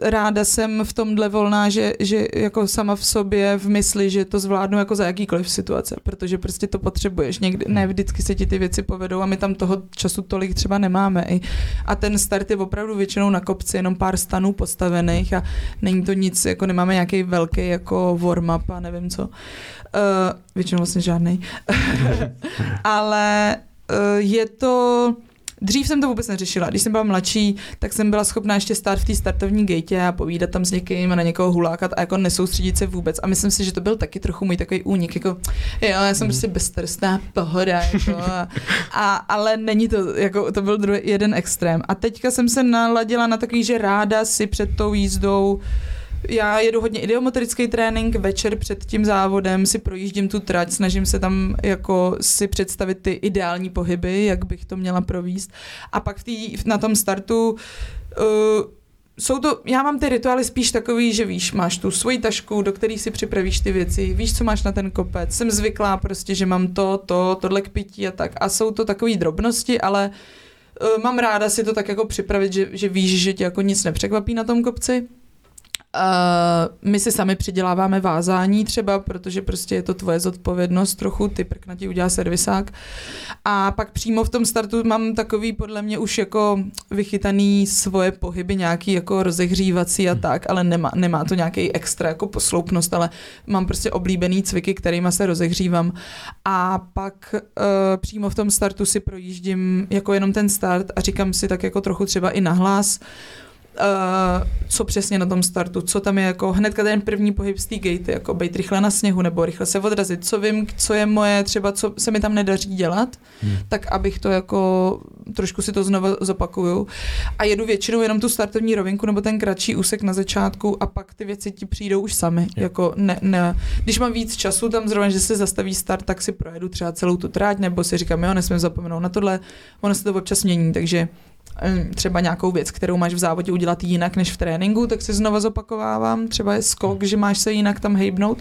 ráda jsem v tomhle volná, že, že jako sama v sobě v mysli, že to zvládnu jako za jakýkoliv situace, protože prostě to potřebuješ. Někdy, ne vždycky se ti ty věci povedou a my tam toho času tolik třeba nemáme. I. A ten start je opravdu většinou na kopci, jenom pár stanů postavených a není to nic, jako nemáme nějaký velký jako warm-up a nevím co. Uh, většinou vlastně žádný. Ale uh, je to Dřív jsem to vůbec neřešila. Když jsem byla mladší, tak jsem byla schopná ještě stát v té startovní gatě a povídat tam s někým a na někoho hulákat a jako nesoustředit se vůbec. A myslím si, že to byl taky trochu můj takový únik. Jako, jo, já jsem mm. prostě beztrstná pohoda. Jako, a, a, ale není to, jako, to byl druhý, jeden extrém. A teďka jsem se naladila na takový, že ráda si před tou jízdou já jedu hodně ideomotorický trénink, večer před tím závodem si projíždím tu trať, snažím se tam jako si představit ty ideální pohyby, jak bych to měla províst. A pak v tý, na tom startu uh, jsou to, já mám ty rituály spíš takový, že víš, máš tu svoji tašku, do které si připravíš ty věci, víš, co máš na ten kopec, jsem zvyklá prostě, že mám to, to, tohle k pití a tak. A jsou to takové drobnosti, ale uh, mám ráda si to tak jako připravit, že, že víš, že tě jako nic nepřekvapí na tom kopci. Uh, my si sami přiděláváme vázání třeba, protože prostě je to tvoje zodpovědnost trochu, ty prknatí udělá servisák. A pak přímo v tom startu mám takový podle mě už jako vychytaný svoje pohyby, nějaký jako rozehřívací a tak, ale nemá, nemá to nějaký extra jako posloupnost, ale mám prostě oblíbený cviky, kterými se rozehřívám. A pak uh, přímo v tom startu si projíždím jako jenom ten start a říkám si tak jako trochu třeba i nahlas, Uh, co přesně na tom startu, co tam je jako hnedka ten první pohyb z té gate, jako být rychle na sněhu nebo rychle se odrazit, co vím, co je moje, třeba co se mi tam nedaří dělat, hmm. tak abych to jako trošku si to znovu zopakuju. A jedu většinou jenom tu startovní rovinku nebo ten kratší úsek na začátku a pak ty věci ti přijdou už sami, yeah. jako ne, ne, když mám víc času tam zrovna, že se zastaví start, tak si projedu třeba celou tu tráť nebo si říkám, jo, nesmím zapomenout na tohle, ono se to občas mění, takže třeba nějakou věc, kterou máš v závodě udělat jinak než v tréninku, tak si znova zopakovávám. Třeba je skok, že máš se jinak tam hejbnout,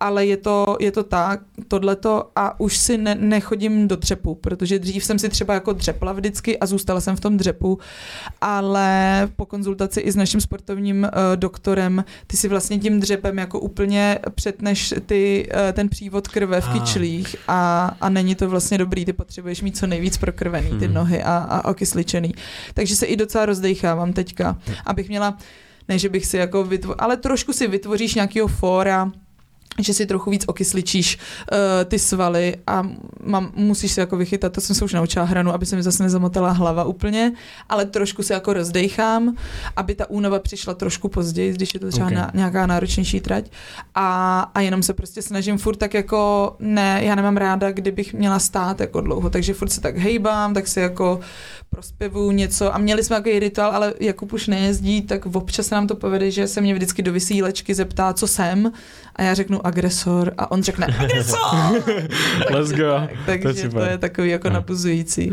ale je to, je to tak, tohleto a už si ne, nechodím do dřepu, protože dřív jsem si třeba jako dřepla vždycky a zůstala jsem v tom dřepu, ale po konzultaci i s naším sportovním uh, doktorem, ty si vlastně tím dřepem jako úplně přetneš ty, uh, ten přívod krve v kyčlích a, a není to vlastně dobrý, ty potřebuješ mít co nejvíc prokrvený ty hmm. nohy a, a okysličený. Takže se i docela rozdechávám teďka, abych měla ne, že bych si jako vytvořil, ale trošku si vytvoříš nějakého fóra, že si trochu víc okysličíš uh, ty svaly a mám, musíš se jako vychytat, to jsem se už naučila hranu, aby se mi zase nezamotala hlava úplně, ale trošku se jako rozdejchám, aby ta únava přišla trošku později, když je to třeba okay. na, nějaká náročnější trať a, a jenom se prostě snažím furt tak jako, ne, já nemám ráda, kdybych měla stát jako dlouho, takže furt se tak hejbám, tak si jako prospěvu něco a měli jsme takový rituál, ale Jakub už nejezdí, tak občas se nám to povede, že se mě vždycky do vysílečky zeptá, co jsem a já řeknu agresor a on řekne agresor! Let's go. Tak, takže to je, to je takový jako no. napuzující.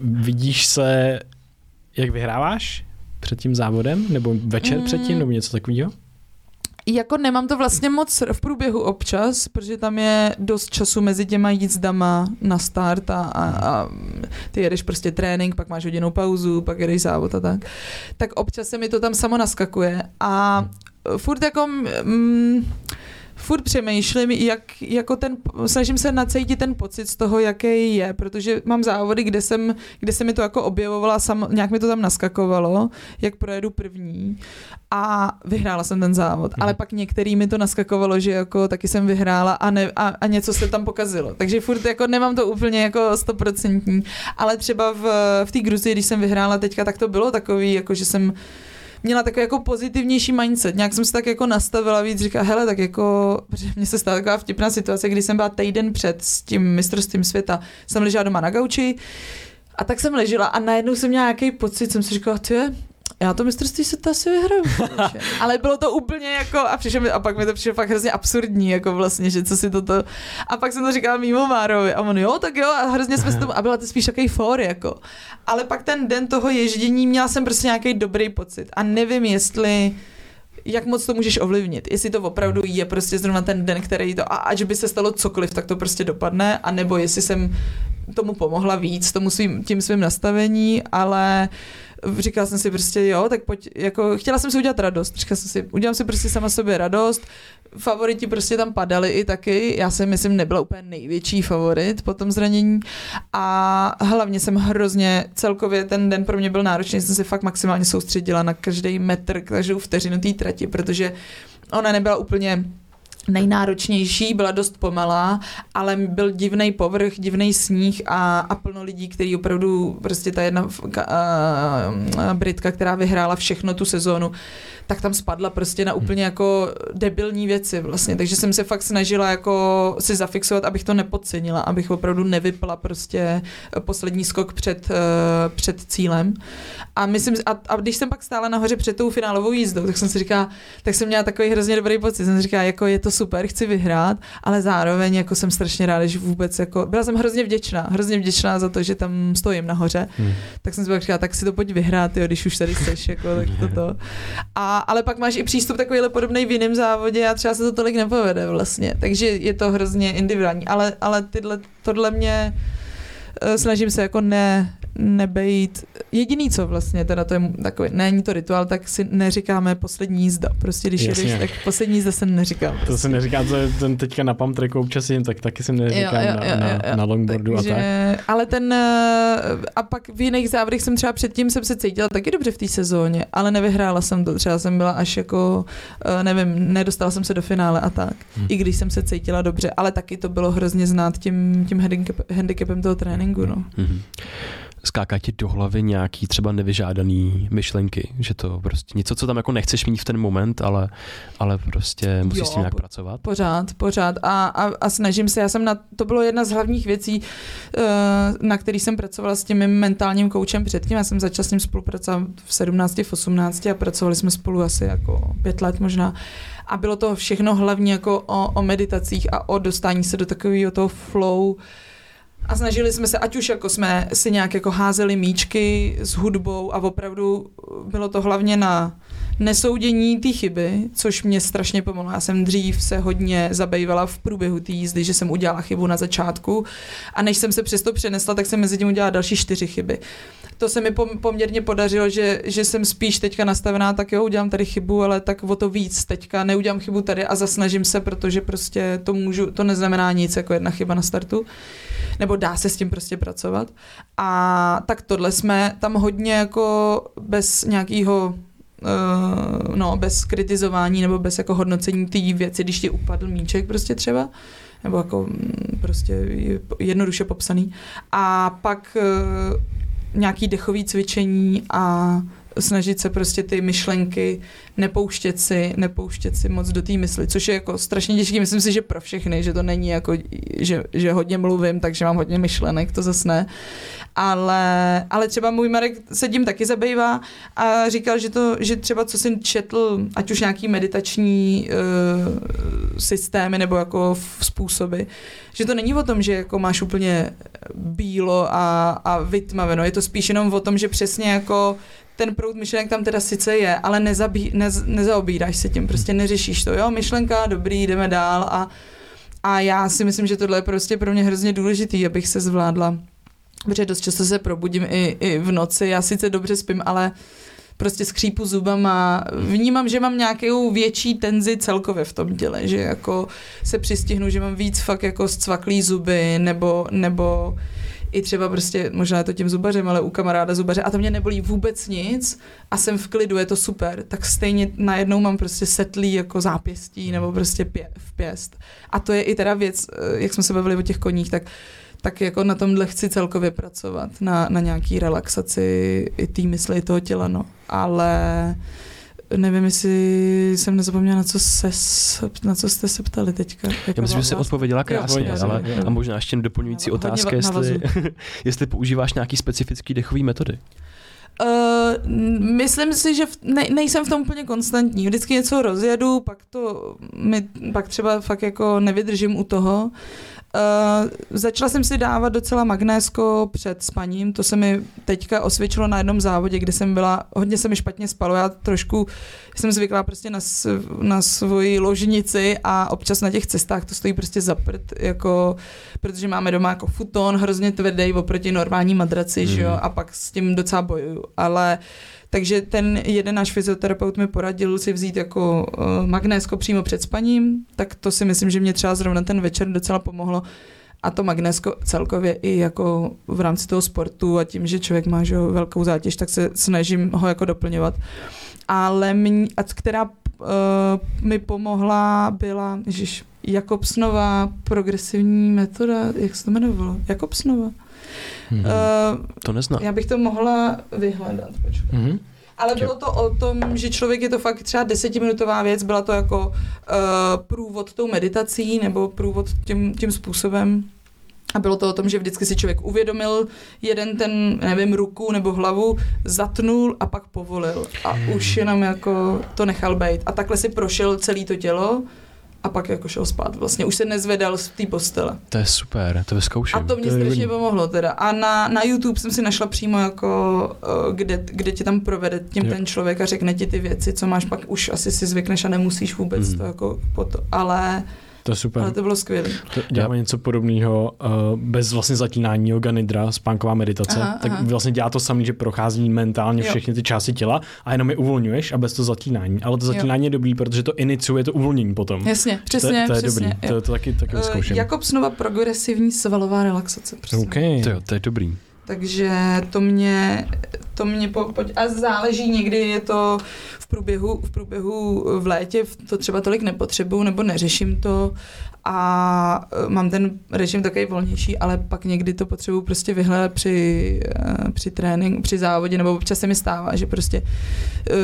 Vidíš se, jak vyhráváš před tím závodem? Nebo večer mm. předtím, nebo něco takového? Jako nemám to vlastně moc v průběhu občas, protože tam je dost času mezi těma jízdama na start a, a, a ty jedeš prostě trénink, pak máš hodinou pauzu, pak jedeš závod a tak. Tak občas se mi to tam samo naskakuje a furt jako... Mm, furt přemýšlím, jak, jako ten, snažím se nacejtit ten pocit z toho, jaký je, protože mám závody, kde jsem, kde se mi to jako objevovala, sam, nějak mi to tam naskakovalo, jak projedu první a vyhrála jsem ten závod, hmm. ale pak některý mi to naskakovalo, že jako taky jsem vyhrála a, ne, a, a něco se tam pokazilo, takže furt jako nemám to úplně jako stoprocentní, ale třeba v, v té Gruzii, když jsem vyhrála teďka, tak to bylo takový, jako že jsem měla takový jako pozitivnější mindset. Nějak jsem se tak jako nastavila víc, říká, hele, tak jako, protože mně se stala taková vtipná situace, kdy jsem byla týden před s tím mistrovstvím světa, jsem ležela doma na gauči, a tak jsem ležela a najednou jsem měla nějaký pocit, jsem si říkala, ty já to mistrovství se to asi vyhraju. Ale bylo to úplně jako, a, přišel mi, a pak mi to přišlo fakt hrozně absurdní, jako vlastně, že co si toto, a pak jsem to říkala mimo Márovi a on jo, tak jo, a hrozně jsme s tom, a byla to spíš takový for, jako. Ale pak ten den toho ježdění měla jsem prostě nějaký dobrý pocit a nevím, jestli jak moc to můžeš ovlivnit. Jestli to opravdu je prostě zrovna ten den, který to, a ať by se stalo cokoliv, tak to prostě dopadne, a nebo jestli jsem tomu pomohla víc, tomu svým, tím svým nastavení, ale uh, říkala jsem si prostě, jo, tak pojď, jako chtěla jsem si udělat radost, říkala jsem si, udělám si prostě sama sobě radost, favoriti prostě tam padali i taky, já si myslím nebyla úplně největší favorit po tom zranění. A hlavně jsem hrozně, celkově ten den pro mě byl náročný, jsem si fakt maximálně soustředila na každý metr, každou vteřinu té trati, protože ona nebyla úplně nejnáročnější, byla dost pomalá, ale byl divný povrch, divný sníh a, a plno lidí, který opravdu, prostě ta jedna uh, Britka, která vyhrála všechno tu sezónu, tak tam spadla prostě na úplně jako debilní věci vlastně, takže jsem se fakt snažila jako si zafixovat, abych to nepodcenila, abych opravdu nevypla prostě poslední skok před, uh, před cílem. A myslím, a, a když jsem pak stála nahoře před tou finálovou jízdou, tak jsem si říkala, tak jsem měla takový hrozně dobrý pocit, jsem si říkala, jako je to super, chci vyhrát, ale zároveň jako jsem strašně ráda, že vůbec jako, byla jsem hrozně vděčná, hrozně vděčná za to, že tam stojím nahoře, hmm. tak jsem si pak říkala, tak si to pojď vyhrát, jo, když už tady jsi, jako, tak to, A, ale pak máš i přístup takovýhle podobný v jiném závodě a třeba se to tolik nepovede vlastně, takže je to hrozně individuální, ale, ale tyhle, tohle mě eh, snažím se jako ne, nebejít. Jediný, co vlastně, teda to je takový, není to rituál, tak si neříkáme poslední jízda. Prostě když Jasně. jedeš, tak poslední jízda se neříká. Prostě. To se neříká, to ten teďka na pump tracku občas jim, tak taky si neříkám jo, jo, jo, na, na, na longboardu Takže, a tak. Ale ten, eh, a pak v jiných závodech jsem třeba předtím jsem se cítila taky dobře v té sezóně, ale nevyhrála jsem to. Třeba jsem byla až jako, eh, nevím, nedostala jsem se do finále a tak. Hmm. I když jsem se cítila dobře, ale taky to bylo hrozně znát tím, tím handicapem toho tréninku. No. Hmm skáká ti do hlavy nějaký třeba nevyžádaný myšlenky, že to prostě něco, co tam jako nechceš mít v ten moment, ale, ale prostě musíš jo, s tím nějak pracovat? Pořád, pořád. A, a, a snažím se, já jsem na, to bylo jedna z hlavních věcí, eh, na který jsem pracovala s tím mým mentálním koučem předtím, já jsem začala s ním spolupracovat v 17, v 18 a pracovali jsme spolu asi jako pět let možná. A bylo to všechno hlavně jako o, o meditacích a o dostání se do takového toho flow, a snažili jsme se, ať už jako jsme si nějak jako házeli míčky s hudbou a opravdu bylo to hlavně na nesoudění té chyby, což mě strašně pomohlo. Já jsem dřív se hodně zabývala v průběhu té jízdy, že jsem udělala chybu na začátku a než jsem se přesto přenesla, tak jsem mezi tím udělala další čtyři chyby. To se mi poměrně podařilo, že, že jsem spíš teďka nastavená, tak jo, udělám tady chybu, ale tak o to víc teďka neudělám chybu tady a zasnažím se, protože prostě to můžu, to neznamená nic jako jedna chyba na startu nebo dá se s tím prostě pracovat. A tak tohle jsme tam hodně jako bez nějakého uh, no, bez kritizování nebo bez jako hodnocení té věci, když ti upadl míček prostě třeba, nebo jako mm, prostě jednoduše popsaný. A pak uh, nějaký dechový cvičení a snažit se prostě ty myšlenky nepouštět si, nepouštět si moc do té mysli, což je jako strašně těžké. Myslím si, že pro všechny, že to není jako, že, že hodně mluvím, takže mám hodně myšlenek, to zase ne. Ale, ale třeba můj Marek se tím taky zabývá a říkal, že, to, že třeba co jsem četl, ať už nějaký meditační uh, systémy nebo jako způsoby, že to není o tom, že jako máš úplně bílo a, a vytmaveno, je to spíš jenom o tom, že přesně jako ten proud myšlenek tam teda sice je, ale nezabí, nez, nezaobíráš se tím, prostě neřešíš to, jo, myšlenka, dobrý, jdeme dál a, a já si myslím, že tohle je prostě pro mě hrozně důležitý, abych se zvládla, protože dost často se probudím i, i v noci, já sice dobře spím, ale prostě skřípu zubama, vnímám, že mám nějakou větší tenzi celkově v tom těle, že jako se přistihnu, že mám víc fakt jako zcvaklý zuby, nebo, nebo i třeba prostě, možná je to tím zubařem, ale u kamaráda zubaře a to mě nebolí vůbec nic a jsem v klidu, je to super, tak stejně najednou mám prostě setlý jako zápěstí nebo prostě pě, v pěst. A to je i teda věc, eh, jak jsme se bavili o těch koních, tak tak jako na tomhle chci celkově pracovat, na, na nějaký relaxaci i té mysli, i toho těla, no. Ale nevím, jestli jsem nezapomněla, na co, se, na co jste se ptali teďka. Já myslím, že jsi odpověděla krásně, jo, ale a možná ještě doplňující no, otázka, jestli, jestli používáš nějaký specifický dechový metody. Uh, myslím si, že v, ne, nejsem v tom úplně konstantní. Vždycky něco rozjedu, pak to mi, pak třeba fakt jako nevydržím u toho. Uh, začala jsem si dávat docela magnésko před spaním, to se mi teďka osvědčilo na jednom závodě, kde jsem byla, hodně se mi špatně spalo, já trošku jsem zvyklá prostě na, na svoji ložnici a občas na těch cestách to stojí prostě za prd, jako, protože máme doma jako futon hrozně tvrdý oproti normální madraci, mm. že jo, mhm. a pak s tím docela bojuju, ale takže ten jeden náš fyzioterapeut mi poradil si vzít jako uh, magnésko přímo před spaním, tak to si myslím, že mě třeba zrovna ten večer docela pomohlo. A to magnésko celkově i jako v rámci toho sportu a tím, že člověk má že velkou zátěž, tak se snažím ho jako doplňovat. Ale mě, a která mi pomohla, byla, ježiš, Jakobsnová progresivní metoda, jak se to jmenovalo? Jakobsnova? Mhm. Uh, to neznám. Já bych to mohla vyhledat, počkej. Mhm. Ale bylo to o tom, že člověk je to fakt třeba desetiminutová věc, byla to jako uh, průvod tou meditací nebo průvod tím, tím způsobem. A bylo to o tom, že vždycky si člověk uvědomil jeden ten, nevím, ruku nebo hlavu, zatnul a pak povolil. A už jenom jako to nechal být. A takhle si prošel celé to tělo a pak jako šel spát. Vlastně už se nezvedal z té postele. To je super, to vyzkouším. A to mě To strašně pomohlo teda. A na, na YouTube jsem si našla přímo jako, eh, kde, kde tě tam provede tím Jo. ten člověk a řekne ti ty věci, co máš, pak už asi si zvykneš a nemusíš vůbec Mhm. to jako po to. Ale, To je super. ale to bylo skvělé. To děláme něco podobného uh, bez vlastně zaklínání yoga nidra, spánková meditace. Aha, tak aha. vlastně dělá to samý, že prochází mentálně Jo. všechny ty části těla a jenom je uvolňuješ a bez toho zaklínání. Ale to zaklínání je dobrý, protože to iniciuje to uvolnění potom. Jasně, přesně, to, to je přesně. dobrý, to, to taky, taky Eh, vyzkouším. Jakobsnova progresivní svalová relaxace. Prostě. OK. To, jo, to je dobrý. Takže to mě, to mě po, po, a záleží někdy je to v průběhu, v průběhu v létě, to třeba tolik nepotřebuju nebo neřeším to a e, mám ten režim takový volnější, ale pak někdy to potřebuju prostě vyhledat při, e, při tréninku, při závodě, nebo občas se mi stává, že prostě uh,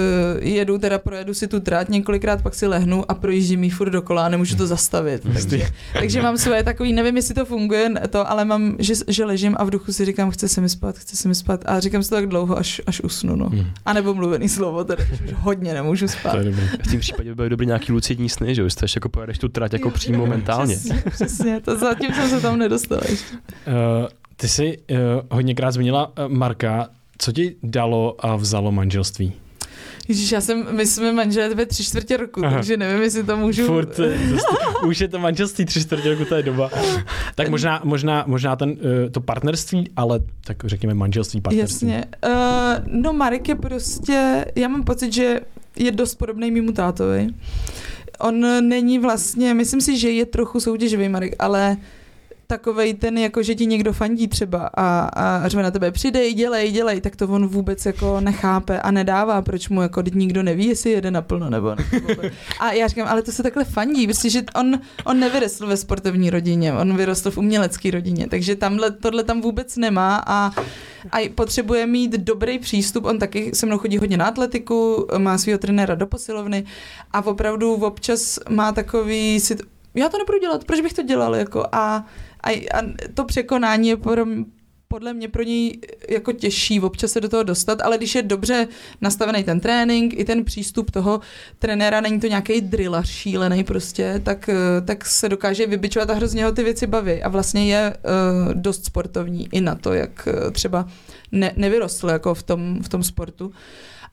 jedu, teda projedu si tu trať několikrát, pak si lehnu a projíždím jí furt dokola a nemůžu to zastavit. Takže, takže mám svoje takový, nevím, jestli to funguje, to, ale mám, že, že ležím a v duchu si říkám, chce se mi spát, chce se mi spát a říkám si to tak dlouho, až, až usnu, no. Hmm. A nebo mluvený slovo, teda už hodně nemůžu spát. To je dobrý. V tom případě by byly dobrý nějaký lucidní sny, že jo? Jestli ještě jako pojedeš tu trať jako přímo mentálně. Přesně, přesně, to zatím jsem se tam nedostala ještě. Uh, ty jsi uh, hodněkrát zmínila uh, Marka. Co ti dalo a vzalo manželství? Ježíš, já jsem, my jsme manželé ve tři čtvrtě roku, Aha. takže nevím, jestli to můžu... Furt, to, už je to manželství tři čtvrtě roku, to je doba. Tak možná, možná, možná ten, to partnerství, ale tak řekněme manželství, partnerství. Jasně. Uh, no Marek je prostě, já mám pocit, že je dost podobný mýmu tátovi. On není vlastně, myslím si, že je trochu soutěživý Marek, ale takovej ten, jako že ti někdo fandí třeba a, a řve na tebe, přidej, dělej, dělej, tak to on vůbec jako nechápe a nedává, proč mu jako teď nikdo neví, jestli jede naplno nebo ne. A já říkám, ale to se takhle fandí, protože on, on nevyrostl ve sportovní rodině, on vyrostl v umělecké rodině, takže tamhle, tohle tam vůbec nemá a, a potřebuje mít dobrý přístup, on taky se mnou chodí hodně na atletiku, má svého trenéra do posilovny a opravdu občas má takový si, já to nebudu dělat, proč bych to dělal, jako a, a, a to překonání je pro, podle mě pro něj jako těžší občas se do toho dostat, ale když je dobře nastavený ten trénink, i ten přístup toho trenéra, není to nějaký drillař šílený prostě, tak, eh, tak se dokáže vybičovat a hrozně ho ty věci baví a vlastně je uh, dost sportovní i na to, jak třeba ne, nevyrostl jako v tom, v tom sportu.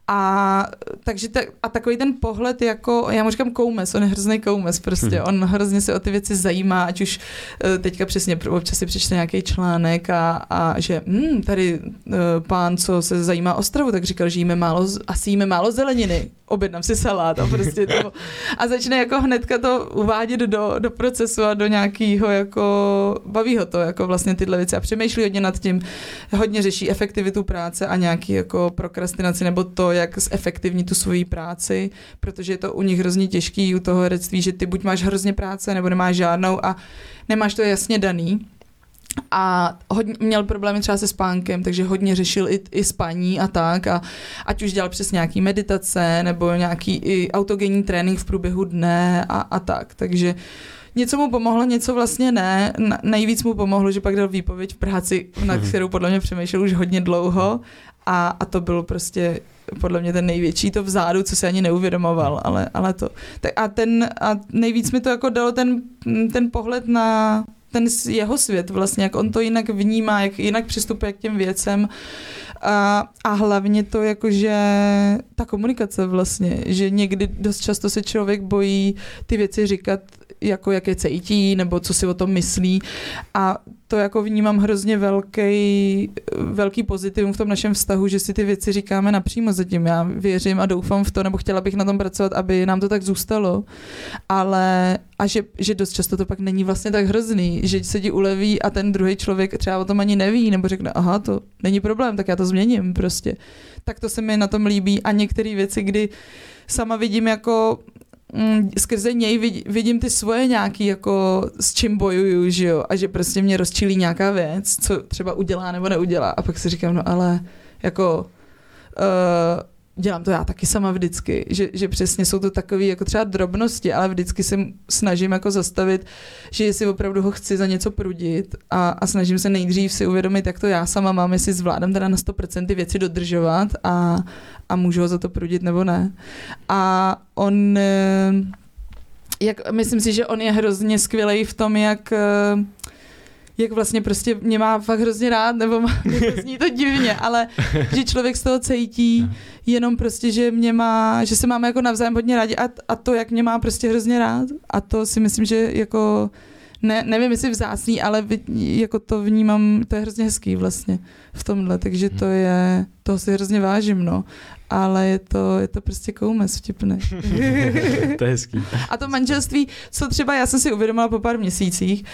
A, takže ta, a takový ten pohled jako, já mu říkám koumes, on je hrozný koumes prostě, Mhm. on hrozně se o ty věci zajímá, ať už eh, teďka přesně občas si přečte nějaký článek a, a že hm, tady uh, pán, co se zajímá o stravu, tak říkal, že jíme málo, asi jíme málo zeleniny, objednám si salát a prostě to, a začne jako hnedka to uvádět do, do procesu a do nějakého jako, baví ho to, jako vlastně tyhle věci a přemýšlí hodně nad tím, hodně řeší efektivitu práce a nějaký jako prokrastinaci nebo to, jak zefektivní tu svoji práci, protože je to u nich hrozně těžký u toho herectví, že ty buď máš hrozně práce, nebo nemáš žádnou a nemáš to jasně daný. A hodně, měl problémy třeba se spánkem, takže hodně řešil i, i spaní a tak. A ať už dělal přes nějaký meditace nebo nějaký i autogenní trénink v průběhu dne a, a tak. Takže něco mu pomohlo, něco vlastně ne. Na, nejvíc mu pomohlo, že pak dal výpověď v práci, na Mhm. kterou podle mě přemýšlel už hodně dlouho. A, a to bylo prostě podle mě ten největší to vzadu, co si ani neuvědomoval, ale, ale to. Tak a, ten, a nejvíc mi to jako dalo ten, ten pohled na ten jeho svět vlastně, jak on to jinak vnímá, jak jinak přistupuje k těm věcem a, a hlavně to jakože ta komunikace vlastně, že někdy dost často se člověk bojí ty věci říkat jako jak je cítí, nebo co si o tom myslí. A to jako vnímám hrozně velký, velký pozitivum v tom našem vztahu, že si ty věci říkáme napřímo zatím. Já věřím a doufám v to, nebo chtěla bych na tom pracovat, aby nám to tak zůstalo. Ale a že, že dost často to pak není vlastně tak hrozný, že se ti uleví a ten druhý člověk třeba o tom ani neví, nebo řekne, aha, to není problém, tak já to změním prostě. Tak to se mi na tom líbí a některé věci, kdy sama vidím jako mm, skrze něj vidím, vidím ty svoje nějaký, jako s čím bojuju, že jo, a že prostě mě rozčílí nějaká věc, co třeba udělá nebo neudělá. A pak si říkám, no ale jako uh, dělám to já taky sama vždycky, že, že přesně jsou to takové jako třeba drobnosti, ale vždycky se snažím jako zastavit, že jestli opravdu ho chci za něco prudit a, a snažím se nejdřív si uvědomit, jak to já sama mám, jestli zvládám teda na 100% ty věci dodržovat a, a můžu ho za to prudit nebo ne. A on, eh, jak, myslím si, že on je hrozně skvělý v tom, jak eh, jak vlastně prostě mě má fakt hrozně rád, nebo má, jako zní to divně, ale že člověk z toho cítí jenom prostě, že mě má, že se máme jako navzájem hodně rádi a, a to, jak mě má prostě hrozně rád a to si myslím, že jako ne, nevím, jestli vzácný, ale jako to vnímám, to je hrozně hezký vlastně v tomhle, takže to je, toho si hrozně vážím, no. Ale je to, je to prostě koumes vtipné. to je hezký. A to manželství, co třeba já jsem si uvědomila po pár měsících,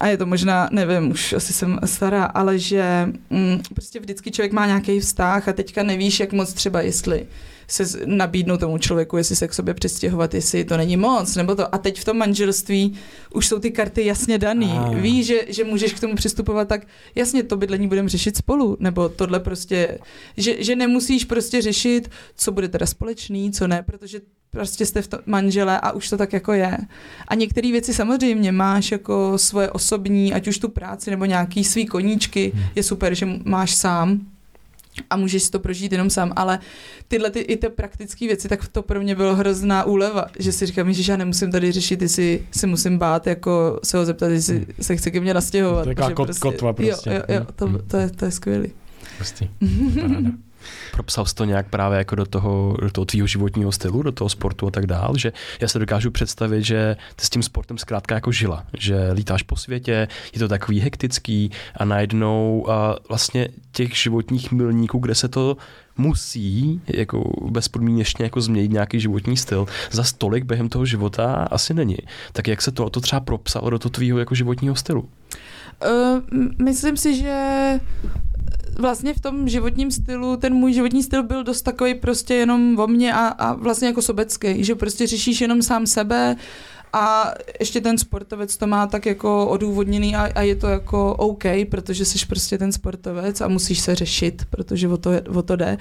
a je to možná, nevím, už asi jsem stará, ale že mm, prostě vždycky člověk má nějaký vztah a teďka nevíš, jak moc třeba, jestli se nabídnout tomu člověku, jestli se k sobě přestěhovat, jestli to není moc, nebo to. A teď v tom manželství už jsou ty karty jasně daný. Ah. Víš, že, že můžeš k tomu přistupovat tak, jasně, to bydlení budeme řešit spolu, nebo tohle prostě, že, že nemusíš prostě řešit, co bude teda společný, co ne, protože prostě jste v to manžele a už to tak jako je. A některé věci samozřejmě máš jako svoje osobní, ať už tu práci nebo nějaký svý koníčky, hmm. je super, že máš sám, a můžeš si to prožít jenom sám, ale tyhle ty, i ty praktické věci, tak to pro mě bylo hrozná úleva, že si říkám, že já nemusím tady řešit, jestli si musím bát, jako se ho zeptat, jestli hmm. se chce ke mně nastěhovat. To je taková kot, prostě, kotva prostě. Jo, jo, jo to, hmm. to, je, to je skvělý. Prostě. propsal jsi to nějak právě jako do toho, do toho tvýho životního stylu, do toho sportu a tak dál, že já se dokážu představit, že ty s tím sportem zkrátka jako žila, že lítáš po světě, je to takový hektický a najednou a vlastně těch životních milníků, kde se to musí jako bezpodmínečně jako změnit nějaký životní styl, za stolik během toho života asi není. Tak jak se to, to třeba propsalo do toho tvýho jako životního stylu? Uh, myslím si, že vlastně v tom životním stylu, ten můj životní styl byl dost takový prostě jenom o mně a, a vlastně jako sobecký, že prostě řešíš jenom sám sebe a ještě ten sportovec to má tak jako odůvodněný a, a je to jako OK, protože jsi prostě ten sportovec a musíš se řešit, protože o to, o to jde.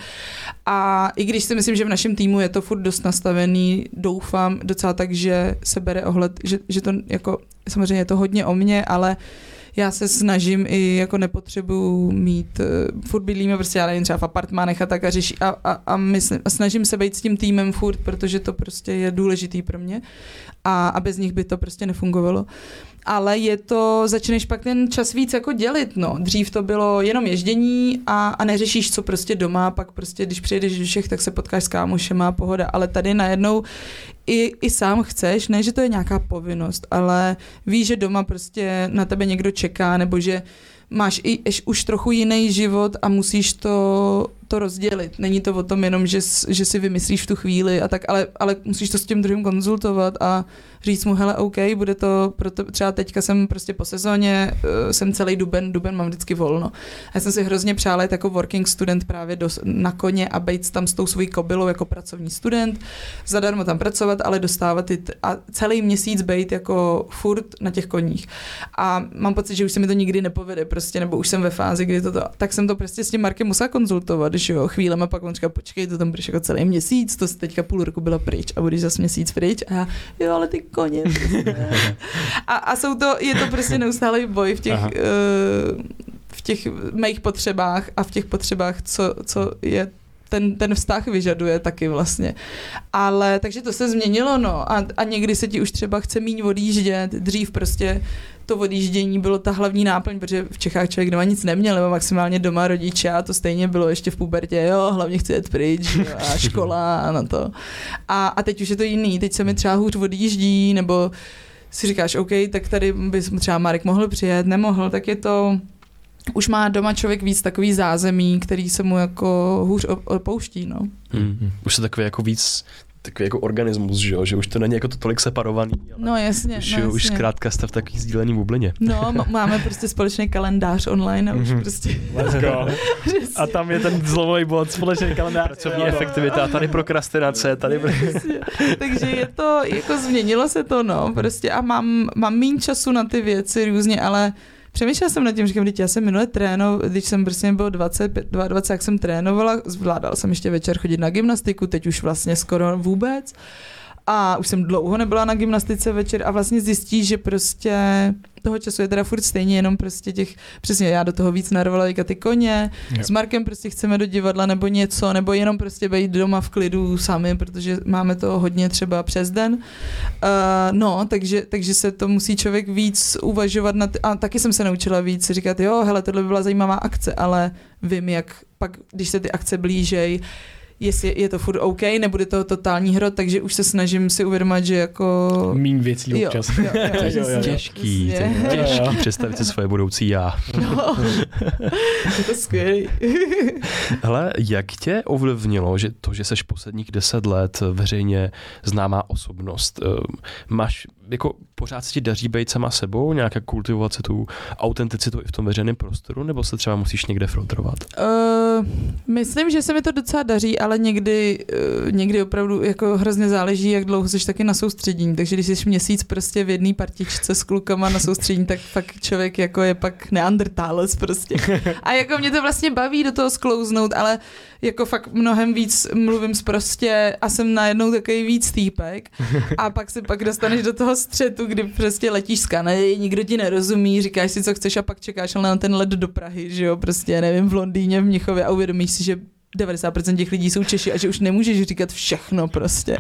A i když si myslím, že v našem týmu je to furt dost nastavený, doufám docela tak, že se bere ohled, že, že to jako, samozřejmě je to hodně o mně, ale uh, já se snažím i jako nepotřebuju mít, uh, furt bydlíme prostě, já nevím, třeba v apartmánech a tak a, řeší, a, a, a, myslím, a snažím se být s tím týmem furt, protože to prostě je důležitý pro mě a, a bez nich by to prostě nefungovalo ale je to, začneš pak ten čas víc jako dělit, no. Dřív to bylo jenom ježdění a, a neřešíš, co prostě doma, pak prostě, když přijedeš do všech, tak se potkáš s kámošema pohoda, ale tady najednou i, i sám chceš, ne, že to je nějaká povinnost, ale víš, že doma prostě na tebe někdo čeká, nebo že máš i už trochu jiný život a musíš to, to rozdělit. Není to o tom jenom, že, že si vymyslíš v tu chvíli a tak, ale, ale musíš to s tím druhým konzultovat a říct mu, hele, OK, bude to, proto, třeba teďka jsem prostě po sezóně, uh, jsem celý duben, duben mám vždycky volno. Já jsem si hrozně přála jít jako working student právě do, na koně a být tam s tou svojí kobylou jako pracovní student, zadarmo tam pracovat, ale dostávat ty, a celý měsíc být jako furt na těch koních. A mám pocit, že už se mi to nikdy nepovede prostě, nebo už jsem ve fázi, kdy to, to tak jsem to prostě s tím Markem musela konzultovat, že jo, chvíle a pak on říká, počkej, to tam budeš jako celý měsíc, to teďka půl roku byla pryč a budeš zase měsíc pryč a já, jo, ale ty koně. a, a jsou to, je to prostě neustálý boj v těch, uh, v těch mých potřebách a v těch potřebách, co, co je ten, ten vztah vyžaduje taky vlastně. Ale takže to se změnilo, no. A, a někdy se ti už třeba chce míň odjíždět. Dřív prostě to odjíždění bylo ta hlavní náplň, protože v Čechách člověk doma nic neměl, nebo maximálně doma rodiče a to stejně bylo ještě v pubertě, jo, hlavně chci jet pryč jo, a škola a na to. A, a teď už je to jiný, teď se mi třeba hůř odjíždí, nebo si říkáš, OK, tak tady by třeba Marek mohl přijet, nemohl, tak je to, už má doma člověk víc takový zázemí, který se mu jako hůř opouští, no. Hmm. Už se takový jako víc takový jako organismus, že, jo? že už to není jako to tolik separovaný. No jasně. Už, no, jasně. už zkrátka jste v takový sdílený bublině. No, máme prostě společný kalendář online a už mm-hmm. prostě. Let's go. a tam je ten zlomový bod, společný kalendář. Pracovní jo, efektivita, a tady prokrastinace, tady... Takže je to, jako změnilo se to, no, prostě a mám, mám méně času na ty věci různě, ale Přemýšlela jsem nad tím, říkám, já jsem minule trénoval, když jsem prostě byl 20, 22, jak jsem trénovala, zvládala jsem ještě večer chodit na gymnastiku, teď už vlastně skoro vůbec a už jsem dlouho nebyla na gymnastice večer a vlastně zjistí, že prostě toho času je teda furt stejně, jenom prostě těch, přesně já do toho víc narvala ty koně, jo. s Markem prostě chceme do divadla nebo něco, nebo jenom prostě být doma v klidu sami, protože máme to hodně třeba přes den. Uh, no, takže, takže se to musí člověk víc uvažovat nad, a taky jsem se naučila víc říkat, jo, hele, tohle by byla zajímavá akce, ale vím, jak pak, když se ty akce blížej, jestli je to furt OK, nebude to totální hrot, takže už se snažím si uvědomit, že jako... Mín věcí občas. Jo, jo, jo, jo, jo, těžký, těžký představit si svoje budoucí já. No, je to skvělý. Hele, jak tě ovlivnilo, že to, že seš posledních deset let veřejně známá osobnost, ehm, máš jako pořád se ti daří být sama sebou, nějaká kultivovat se tu autenticitu i v tom veřejném prostoru, nebo se třeba musíš někde filtrovat? Uh, myslím, že se mi to docela daří, ale někdy, uh, někdy opravdu jako hrozně záleží, jak dlouho jsi taky na soustředění. Takže když jsi měsíc prostě v jedné partičce s klukama na soustředění, tak fakt člověk jako je pak neandertálec prostě. A jako mě to vlastně baví do toho sklouznout, ale jako fakt mnohem víc mluvím prostě a jsem najednou takový víc týpek a pak se pak dostaneš do toho střetu, kdy prostě letíš z Kanady, nikdo ti nerozumí, říkáš si, co chceš a pak čekáš na ten let do Prahy, že jo, prostě nevím, v Londýně, v Mnichově a uvědomíš si, že 90% těch lidí jsou Češi a že už nemůžeš říkat všechno prostě.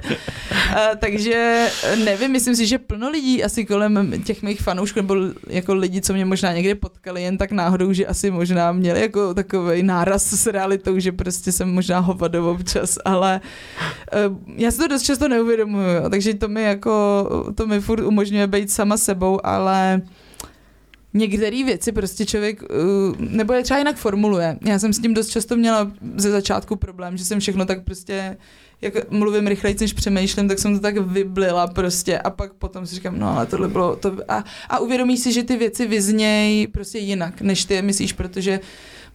A, takže nevím, myslím si, že plno lidí asi kolem těch mých fanoušků nebo jako lidi, co mě možná někde potkali jen tak náhodou, že asi možná měli jako takový náraz s realitou, že prostě jsem možná hovado občas, ale uh, já si to dost často neuvědomuju, takže to mi jako, to mi furt umožňuje být sama sebou, ale některé věci prostě člověk, uh, nebo je třeba jinak formuluje. Já jsem s tím dost často měla ze začátku problém, že jsem všechno tak prostě jak mluvím rychleji, než přemýšlím, tak jsem to tak vyblila prostě a pak potom si říkám, no ale tohle bylo to a, a uvědomíš si, že ty věci vyznějí prostě jinak, než ty myslíš, protože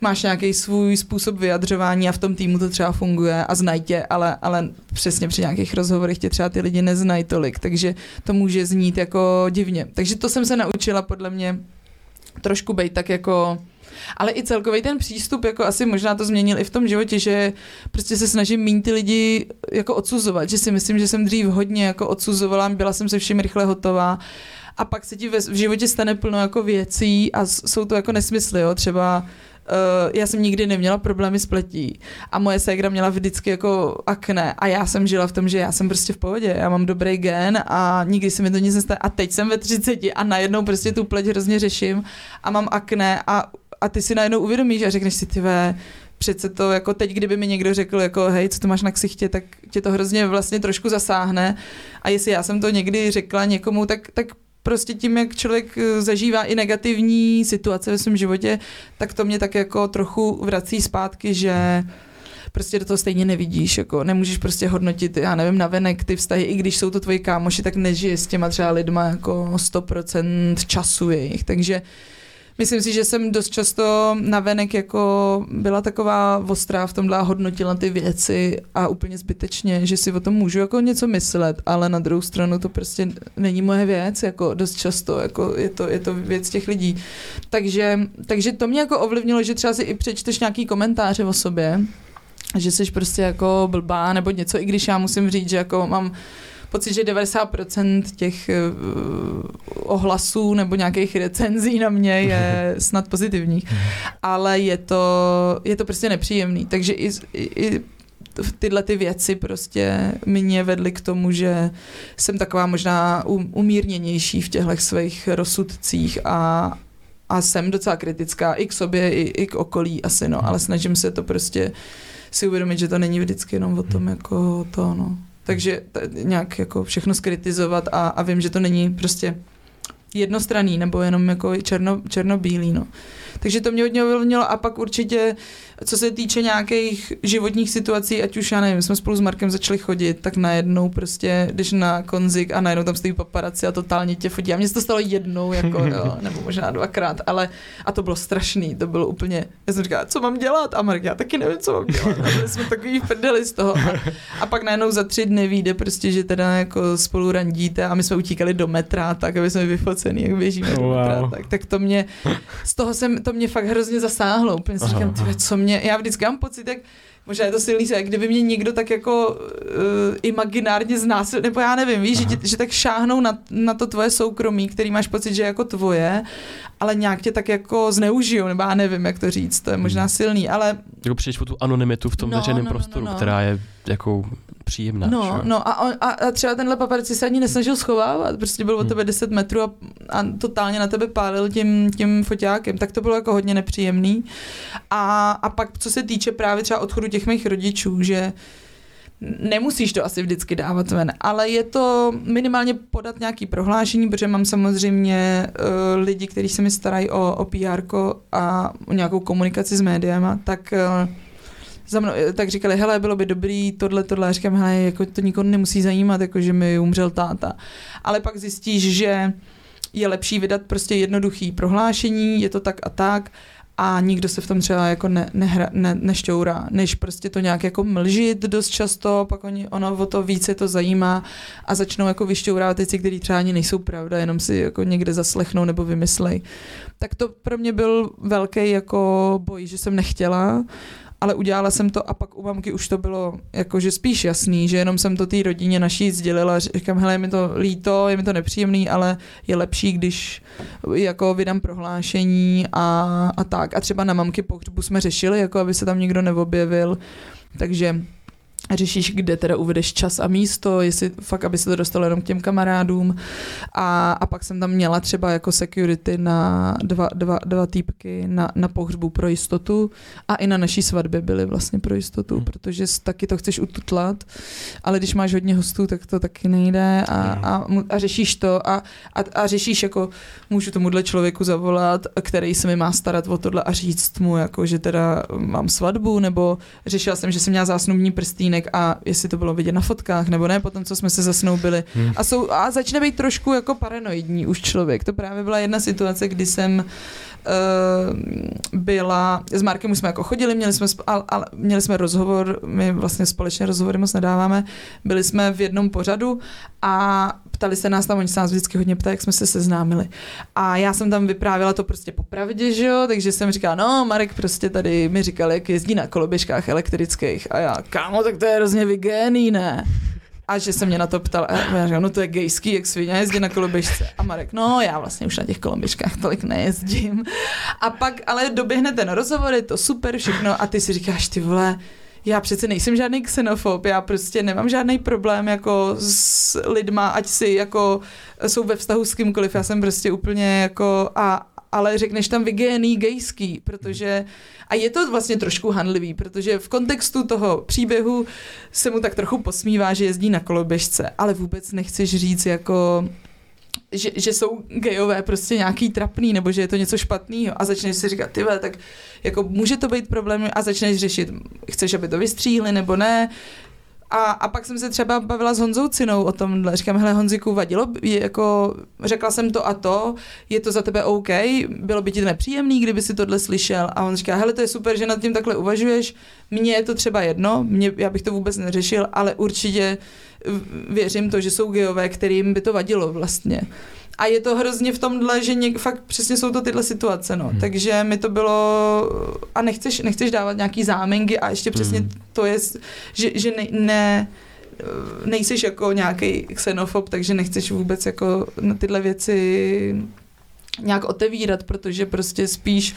máš nějaký svůj způsob vyjadřování a v tom týmu to třeba funguje a znají tě, ale, ale přesně při nějakých rozhovorech tě třeba ty lidi neznají tolik, takže to může znít jako divně. Takže to jsem se naučila podle mě trošku být tak jako ale i celkový ten přístup, jako asi možná to změnil i v tom životě, že prostě se snažím mít ty lidi jako odsuzovat, že si myslím, že jsem dřív hodně jako odsuzovala, byla jsem se vším rychle hotová a pak se ti v životě stane plno jako věcí a jsou to jako nesmysly, jo, třeba já jsem nikdy neměla problémy s pletí a moje ségra měla vždycky jako akné a já jsem žila v tom, že já jsem prostě v pohodě, já mám dobrý gen a nikdy se mi to nic nestane a teď jsem ve 30 a najednou prostě tu pleť hrozně řeším a mám akné a, a ty si najednou uvědomíš a řekneš si, ty přece to jako teď, kdyby mi někdo řekl, jako hej, co to máš na ksichtě, tak tě to hrozně vlastně trošku zasáhne. A jestli já jsem to někdy řekla někomu, tak, tak prostě tím, jak člověk eh, zažívá i negativní situace ve svém životě, tak to mě tak jako trochu vrací zpátky, že prostě do toho stejně nevidíš, jako nemůžeš prostě hodnotit, já nevím, navenek ty vztahy, i když jsou to tvoji kámoši, tak nežije s těma třeba lidma jako 100% času jejich, takže Myslím si, že jsem dost často navenek jako byla taková ostrá v tomhle a hodnotila ty věci a úplně zbytečně, že si o tom můžu jako něco myslet, ale na druhou stranu to prostě není moje věc, jako dost často, jako je to, je to věc těch lidí. Takže, takže to mě jako ovlivnilo, že třeba si i přečteš nějaký komentáře o sobě, že jsi prostě jako blbá nebo něco, i když já musím říct, že jako mám pocit, že 90% těch uh, ohlasů nebo nějakých recenzí na mě je snad pozitivních, ale je to, je to prostě nepříjemný. Takže i, i, tyhle ty věci prostě mě vedly k tomu, že jsem taková možná umírněnější v těchto svých rozsudcích a, a jsem docela kritická i k sobě, i, i k okolí asi, no, ale snažím se to prostě si uvědomit, že to není vždycky jenom o tom jako to, no. Takže t- nějak jako všechno skritizovat a, a vím, že to není prostě jednostranný nebo jenom jako černo, černobílý, no. Takže to mě hodně ovlivnilo a pak určitě, co se týče nějakých životních situací, ať už já nevím, jsme spolu s Markem začali chodit, tak najednou prostě jdeš na konzik a najednou tam stojí paparaci a totálně tě fotí. A mně se to stalo jednou, jako, jo, nebo možná dvakrát, ale a to bylo strašný, to bylo úplně, já jsem říkala, co mám dělat? A Mark, já taky nevím, co mám dělat. A byli jsme takový prdeli z toho. A, a, pak najednou za tři dny vyjde prostě, že teda jako spolu randíte a my jsme utíkali do metra, tak aby jsme vyfocení, jak běžíme do metra. Tak, tak to mě, z toho jsem, to mě fakt hrozně zasáhlo. Úplně si říkám, tyhle, co mě, já vždycky mám pocit, jak možná je to silný se, jak kdyby mě někdo tak jako uh, imaginárně znásil, nebo já nevím, víš, že, že tak šáhnou na, na to tvoje soukromí, který máš pocit, že je jako tvoje, ale nějak tě tak jako zneužijou, nebo já nevím, jak to říct, to je možná hmm. silný, ale... Jako přijdeš po tu anonymitu v tom no, veřejném no, no, prostoru, no, no. která je jako příjemná. No, že? no a, on, a, a třeba tenhle paparazzi se ani nesnažil schovávat, prostě byl od hmm. tebe 10 metrů a, a totálně na tebe pálil tím, tím foťákem, tak to bylo jako hodně nepříjemný. A, a pak, co se týče právě třeba odchodu těch mých rodičů, že Nemusíš to asi vždycky dávat ven, ale je to minimálně podat nějaký prohlášení, protože mám samozřejmě uh, lidi, kteří se mi starají o, o PR a o nějakou komunikaci s médiama, tak uh, za mnou, tak říkali, hele, bylo by dobrý tohle, tohle, a říkám, hele, jako to nikoho nemusí zajímat, jako že mi umřel táta. Ale pak zjistíš, že je lepší vydat prostě jednoduchý prohlášení, je to tak a tak a nikdo se v tom třeba jako ne, nehra, ne, nešťourá, než prostě to nějak jako mlžit dost často, pak oni, ono o to více to zajímá a začnou jako vyšťourávat věci, které třeba ani nejsou pravda, jenom si jako někde zaslechnou nebo vymyslej. Tak to pro mě byl velký jako boj, že jsem nechtěla ale udělala jsem to a pak u mamky už to bylo jakože spíš jasný, že jenom jsem to té rodině naší sdělila, říkám, hele, je mi to líto, je mi to nepříjemný, ale je lepší, když jako vydám prohlášení a, a tak. A třeba na mamky pohřbu jsme řešili, jako aby se tam nikdo neobjevil, takže řešíš, kde teda uvedeš čas a místo, jestli fakt, aby se to dostalo jenom k těm kamarádům. A, a pak jsem tam měla třeba jako security na dva, dva, dva týpky na, na pohřbu pro jistotu. A i na naší svatbě byly vlastně pro jistotu, hmm. protože taky to chceš ututlat, ale když máš hodně hostů, tak to taky nejde. A, a, a řešíš to. A, a, a řešíš jako, můžu tomuhle člověku zavolat, který se mi má starat o tohle a říct mu, jako, že teda mám svatbu, nebo řešila jsem, že jsem měla zásnubní prstínek článek a jestli to bylo vidět na fotkách nebo ne, potom co jsme se zasnoubili. Hmm. A, jsou, a začne být trošku jako paranoidní už člověk. To právě byla jedna situace, kdy jsem Uh, byla, s Markem už jsme jako chodili, měli jsme, ale, ale měli jsme rozhovor, my vlastně společně rozhovory moc nedáváme, byli jsme v jednom pořadu a ptali se nás tam, oni se nás vždycky hodně ptali, jak jsme se seznámili. A já jsem tam vyprávěla to prostě popravdě, že jo, takže jsem říkala, no, Marek prostě tady mi říkal, jak jezdí na koloběžkách elektrických. A já, kámo, tak to je hrozně vygéný, ne? A že se mě na to ptal, a já říkám, no to je gejský, jak svině, jezdí na koloběžce. A Marek, no já vlastně už na těch koloběžkách tolik nejezdím. A pak ale doběhne ten rozhovor, je to super všechno a ty si říkáš, ty vole, já přece nejsem žádný xenofob, já prostě nemám žádný problém jako s lidma, ať si jako jsou ve vztahu s kýmkoliv, já jsem prostě úplně jako a, ale řekneš tam vygéný gejský, protože a je to vlastně trošku handlivý, protože v kontextu toho příběhu se mu tak trochu posmívá, že jezdí na koloběžce, ale vůbec nechceš říct jako že, že jsou gejové prostě nějaký trapný, nebo že je to něco špatného. A začneš si říkat, ty tak jako může to být problém a začneš řešit, chceš, aby to vystříhli nebo ne, a, a pak jsem se třeba bavila s Honzou Cinou o tom, říkám, hele Honziku, vadilo, je jako, řekla jsem to a to, je to za tebe OK, bylo by ti nepříjemný, kdyby si tohle slyšel? A on říká, hele to je super, že nad tím takhle uvažuješ, mně je to třeba jedno, mě, já bych to vůbec neřešil, ale určitě věřím to, že jsou geové, kterým by to vadilo vlastně. A je to hrozně v tomhle, že něk, fakt přesně jsou to tyhle situace, no. Hmm. Takže mi to bylo, a nechceš, nechceš dávat nějaký záminky a ještě přesně hmm. to je, že, že ne, ne nejseš jako nějaký xenofob, takže nechceš vůbec jako na tyhle věci nějak otevírat, protože prostě spíš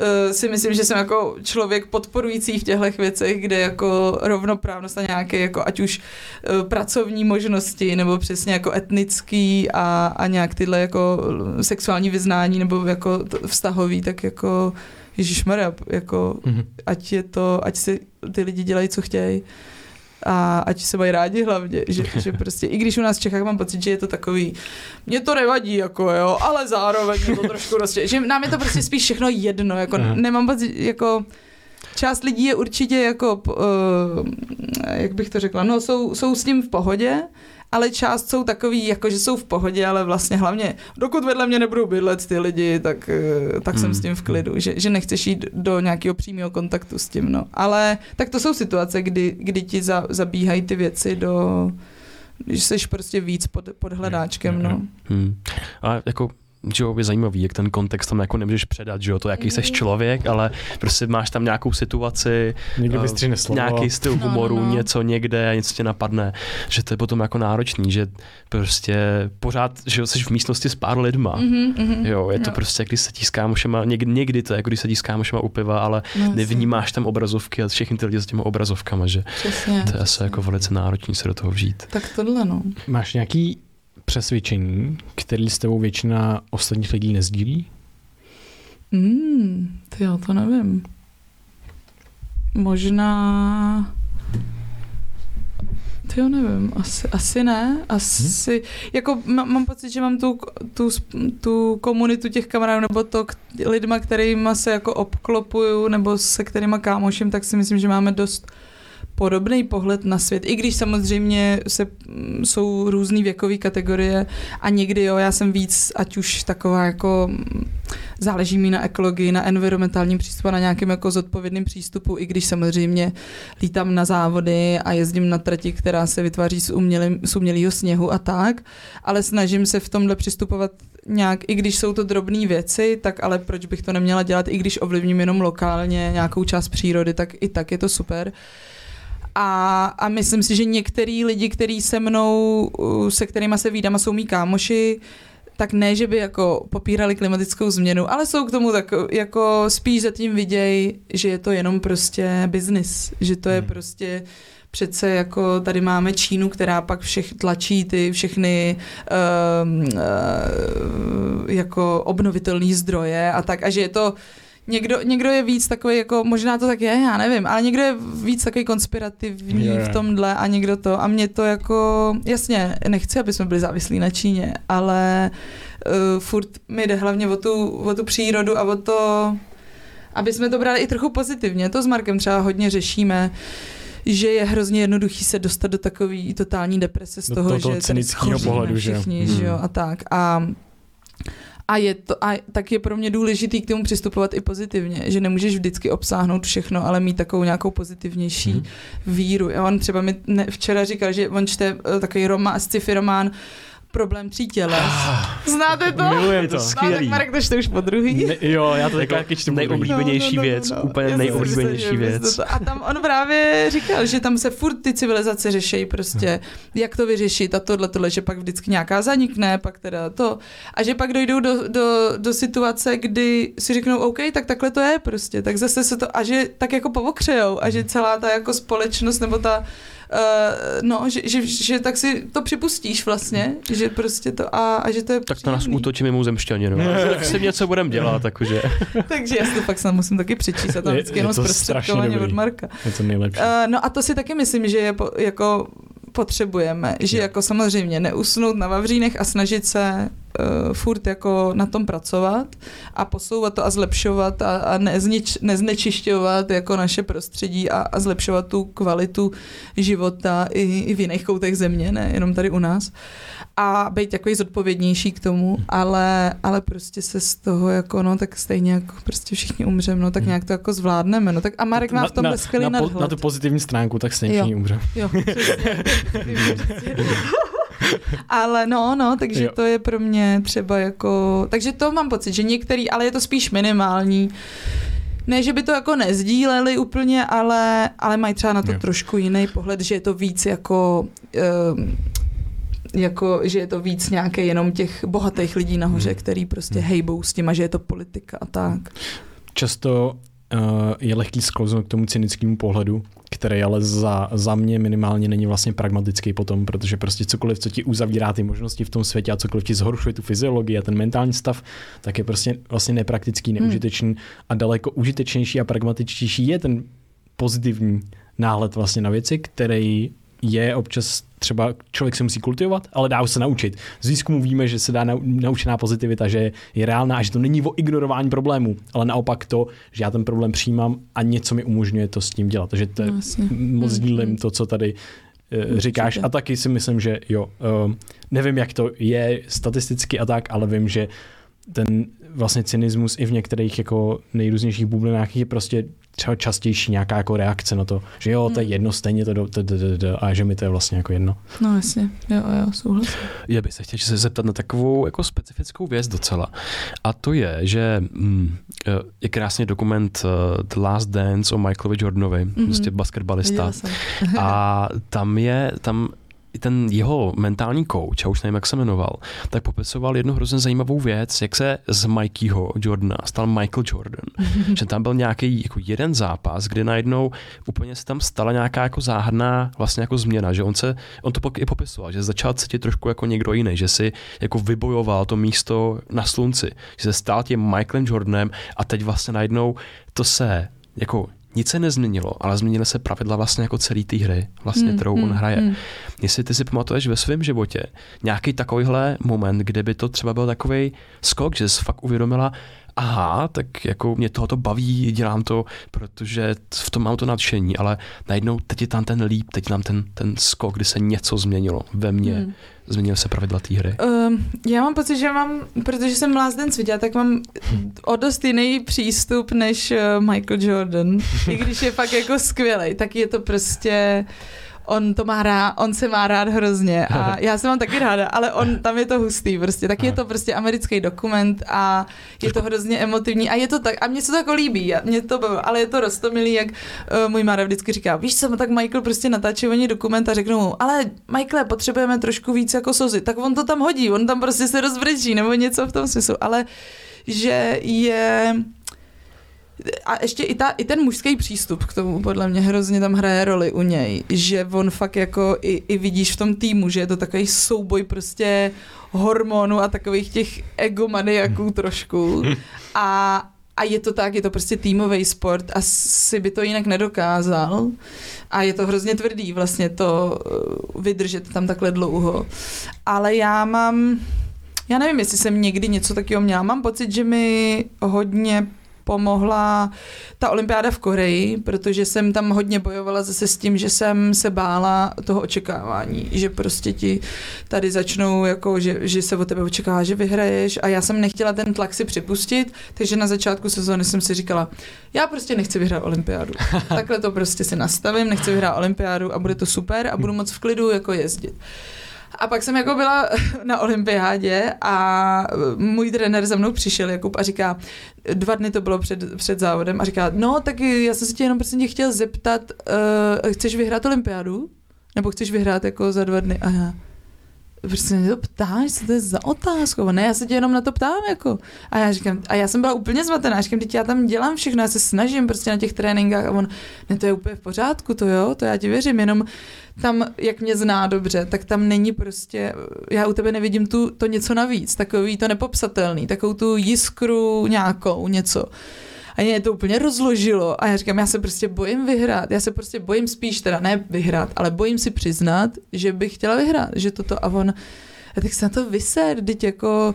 uh, si myslím, že jsem jako člověk podporující v těchto věcech, kde jako rovnoprávnost a nějaké jako ať už uh, pracovní možnosti nebo přesně jako etnický a, a nějak tyhle jako sexuální vyznání nebo jako vztahový, tak jako Ježíš jako mm-hmm. ať je to, ať si ty lidi dělají, co chtějí a ať se mají rádi hlavně, že, že prostě, i když u nás v Čechách mám pocit, že je to takový, mě to nevadí, jako jo, ale zároveň je to trošku prostě, že nám je to prostě spíš všechno jedno, jako Aha. nemám pocit, jako část lidí je určitě jako, uh, jak bych to řekla, no jsou, jsou s tím v pohodě, ale část jsou takový, jako že jsou v pohodě, ale vlastně hlavně, dokud vedle mě nebudou bydlet ty lidi, tak, eh, tak jsem s tím v hmm. klidu, že, že nechceš jít do nějakého přímého kontaktu s tím, no. Ale tak to jsou situace, kdy, kdy ti za, zabíhají ty věci do, že jsi prostě víc pod, pod hledáčkem, no. Hmm. A jako že je zajímavý, jak ten kontext tam jako nemůžeš předat, že jo, to jaký jsi mhm. člověk, ale prostě máš tam nějakou situaci, Někdy uh, slovo. nějaký styl no, humoru, no, no. něco někde, něco tě napadne, že to je potom jako náročný, že prostě pořád, že jo, jsi v místnosti s pár lidma, mm-hmm, mm-hmm. jo, je to no. prostě, když se s kámošema, někdy, někdy to je, jako když se s kámošema u piva, ale no, nevnímáš tam obrazovky a všechny ty lidi s těmi obrazovkama, že přesně, to je asi jako velice náročný se do toho vžít. Tak tohle no. Máš nějaký přesvědčení, který s tebou většina ostatních lidí nezdílí? Hmm, ty jo, to nevím. Možná... Ty jo, nevím, asi, asi ne, asi, hmm? jako mám pocit, že mám tu, tu, tu komunitu těch kamarádů, nebo to k, lidma, kterýma se jako obklopuju, nebo se kterýma kámoším, tak si myslím, že máme dost uh, podobný pohled na svět, i když samozřejmě se, mm, jsou různé věkové kategorie a někdy jo, já jsem víc, ať už taková jako mm, záleží mi na ekologii, na environmentálním přístupu, na nějakém jako zodpovědným přístupu, i když samozřejmě lítám na závody a jezdím na trati, která se vytváří z, umělým, z umělého sněhu a tak, ale snažím se v tomhle přistupovat nějak, i když jsou to drobné věci, tak ale proč bych to neměla dělat, i když ovlivním jenom lokálně nějakou část přírody, tak i tak je to super. A, a myslím si, že některý lidi, kteří se mnou, se kterými se vídám a jsou mý kámoši, tak ne, že by jako popírali klimatickou změnu, ale jsou k tomu tak jako spíš zatím vidějí, že je to jenom prostě biznis, že to je hmm. prostě přece jako tady máme Čínu, která pak všech tlačí ty všechny um, uh, jako obnovitelné zdroje a tak a že je to Někdo, někdo je víc takový, jako možná to tak je, já nevím, ale někdo je víc takový konspirativní yeah. v tomhle a někdo to. A mě to jako, jasně, nechci, aby jsme byli závislí na Číně, ale uh, furt mi jde hlavně o tu, o tu přírodu a o to, aby jsme to brali i trochu pozitivně. To s Markem třeba hodně řešíme že je hrozně jednoduchý se dostat do takové totální deprese z toho, do toho, že cynického pohledu, všichni, že? Hmm. že jo, a tak. A a, je to, a tak je pro mě důležitý k tomu přistupovat i pozitivně, že nemůžeš vždycky obsáhnout všechno, ale mít takovou nějakou pozitivnější hmm. víru. A on třeba mi ne, včera říkal, že on čte uh, takový román, sci-fi román, problém tří těles. Ah, Znáte to? Milujem to. Skvělý. No, tak Marek, to už po druhý. Ne, jo, já to jako taky čtu Nejoblíbenější no, no, no, věc, no, no. úplně nejoblíbenější věc. A tam on právě říkal, že tam se furt ty civilizace řeší prostě, jak to vyřešit a tohle, tohle, že pak vždycky nějaká zanikne, pak teda to. A že pak dojdou do, do, do situace, kdy si řeknou, OK, tak takhle to je prostě, tak zase se to, a že tak jako povokřejou a že celá ta jako společnost nebo ta Uh, no, že, že, že, tak si to připustíš vlastně, že prostě to a, a že to je Tak to nás útočí mimo zemšťaně, no. tak si něco budem dělat, takže. Takže já si to fakt sám musím taky přečíst a tam vždycky jenom zprostředkovaně od Marka. Je to nejlepší. Uh, no a to si taky myslím, že je po, jako potřebujeme, že jako samozřejmě neusnout na Vavřínech a snažit se uh, furt jako na tom pracovat a posouvat to a zlepšovat a, a neznič, neznečišťovat jako naše prostředí a, a zlepšovat tu kvalitu života i, i v jiných koutech země, ne jenom tady u nás. A být takový zodpovědnější k tomu, ale, ale prostě se z toho jako, no tak stejně jako prostě všichni umřeme, no tak hmm. nějak to jako zvládneme, no tak a Marek má v tom skvělý na, na, na tu pozitivní stránku, tak stejně všichni umřeme. Jo, ale no, no, takže jo. to je pro mě třeba jako, takže to mám pocit, že některý, ale je to spíš minimální, ne, že by to jako nezdíleli úplně, ale, ale mají třeba na to jo. trošku jiný pohled, že je to víc jako um, jako, že je to víc nějaké jenom těch bohatých lidí nahoře, Hmm. který prostě Hmm. hejbou s tím a že je to politika a tak. Často uh, je lehký sklouznout k tomu cynickému pohledu, který ale za, za mě minimálně není vlastně pragmatický potom, protože prostě cokoliv, co ti uzavírá ty možnosti v tom světě a cokoliv ti zhoršuje tu fyziologii a ten mentální stav, tak je prostě vlastně nepraktický, neužitečný a daleko užitečnější a pragmatičtější je ten pozitivní náhled vlastně na věci, který je občas třeba člověk se musí kultivovat, ale dá se naučit. Z výzkumu víme, že se dá nau, naučená pozitivita, že je reálná a že to není o ignorování problému, ale naopak to, že já ten problém přijímám a něco mi umožňuje to s tím dělat. Takže to je, jasně. moc Hmm, sdílím hmm. to, co tady eh, říkáš. Určitě. A taky si myslím, že jo, eh, nevím, jak to je statisticky a tak, ale vím, že ten vlastně cynismus i v některých jako nejrůznějších bublinách je prostě třeba častější nějaká jako reakce na to, že jo, to je Hmm. jedno, stejně to a že mi to je vlastně jako jedno. No jasně, jo, jo, souhlasím. Já bych se chtěl se zeptat na takovou jako specifickou věc docela. A to je, že mm, eh, je krásný dokument uh, The Last Dance o Michaelovi Jordanovi, mm-hmm. Mhm. prostě basketbalista. A tam je, tam i ten jeho mentální coach, já už nevím, jak se jmenoval, tak popisoval jednu hrozně zajímavou věc, jak se z Mikeyho Jordana stal Michael Jordan. že tam byl nějaký jako jeden zápas, kdy najednou úplně se tam stala nějaká jako záhadná vlastně jako změna, že on se, on to pak i popisoval, že začal cítit trošku jako někdo jiný, že si jako vybojoval to místo na slunci, že se stal tím Michaelem Jordanem a teď vlastně najednou to se jako nic se nezměnilo, ale změnily se pravidla vlastně jako celé té hry, vlastně, Hmm, kterou on hmm, hraje. hmm. Jestli ty si pamatuješ ve svém životě nějaký takovýhle moment, kde by to třeba byl takový skok, že jsi fakt uvědomila, aha, tak jako mě tohoto baví, dělám to, protože v tom mám to nadšení, ale najednou teď je tam ten líp, teď tam ten, ten skok, kdy se něco změnilo ve mně, Hmm. změnily se pravidla té hry. Um, já mám pocit, že mám, protože jsem Last Dance viděla, tak mám o dost jiný přístup než uh, Michael Jordan. I když je fakt jako skvělej, tak je to prostě on to má rád, on se má rád hrozně a já se mám taky ráda, ale on, tam je to hustý prostě, tak je to prostě americký dokument a je to hrozně emotivní a je to tak, a mně se to jako líbí, a mě to baví, ale je to rostomilý, jak uh, můj Mára vždycky říká, víš co, no tak Michael prostě natáčí oni dokument a řeknou mu, ale Michael, potřebujeme trošku víc jako sozy, tak on to tam hodí, on tam prostě se rozvrčí nebo něco v tom smyslu, ale že je a ještě i, ta, i ten mužský přístup k tomu podle mě hrozně tam hraje roli u něj, že on fakt jako i, i vidíš v tom týmu, že je to takový souboj prostě hormonů a takových těch egomaniaků trošku. A, a je to tak, je to prostě týmový sport a si by to jinak nedokázal. A je to hrozně tvrdý vlastně to uh, vydržet tam takhle dlouho, ale já mám já nevím, jestli jsem někdy něco takového měla. Mám pocit, že mi hodně pomohla ta olympiáda v Koreji, protože jsem tam hodně bojovala zase s tím, že jsem se bála toho očekávání, že prostě ti tady začnou, jako, že, že se od tebe očekává, že vyhraješ a já jsem nechtěla ten tlak si připustit, takže na začátku sezóny jsem si říkala, já prostě nechci vyhrát olympiádu. Takhle to prostě si nastavím, nechci vyhrát olympiádu a bude to super a budu moc v klidu jako jezdit. A pak jsem jako byla na olympiádě a můj trenér za mnou přišel, Jakub, a říká, dva dny to bylo před, před závodem, a říká, no tak já jsem se tě jenom prostě tě chtěl zeptat, uh, chceš vyhrát olympiádu? Nebo chceš vyhrát jako za dva dny? A já, prostě mě to ptáš, co to je za otázku? Ne, já se tě jenom na to ptám, jako. A já říkám, a já jsem byla úplně zmatená, říkám, teď já tam dělám všechno, já se snažím prostě na těch tréninkách a on, ne, to je úplně v pořádku, to jo, to já ti věřím, jenom tam, jak mě zná dobře, tak tam není prostě, já u tebe nevidím tu, to něco navíc, takový to nepopsatelný, takovou tu jiskru nějakou, něco. A mě to úplně rozložilo. A já říkám, já se prostě bojím vyhrát, já se prostě bojím spíš teda ne vyhrát, ale bojím si přiznat, že bych chtěla vyhrát, že toto a on, a tak se na to vyser, teď jako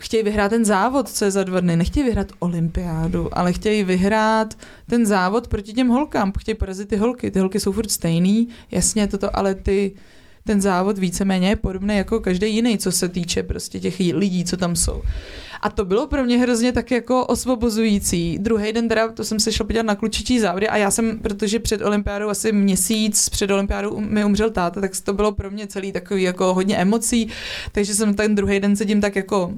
chtějí vyhrát ten závod, co je za dva dny, nechtějí vyhrát olympiádu, ale chtějí vyhrát ten závod proti těm holkám, chtějí porazit ty holky, ty holky jsou furt stejný, jasně toto, ale ty, ten závod víceméně je podobný jako každý jiný, co se týče prostě těch lidí, co tam jsou. A to bylo pro mě hrozně tak jako osvobozující. Druhý den teda, to jsem se šla podívat na klučičí závody a já jsem, protože před olympiádou asi měsíc před olympiádou mi umřel táta, tak to bylo pro mě celý takový jako hodně emocí, takže jsem ten druhý den sedím tak jako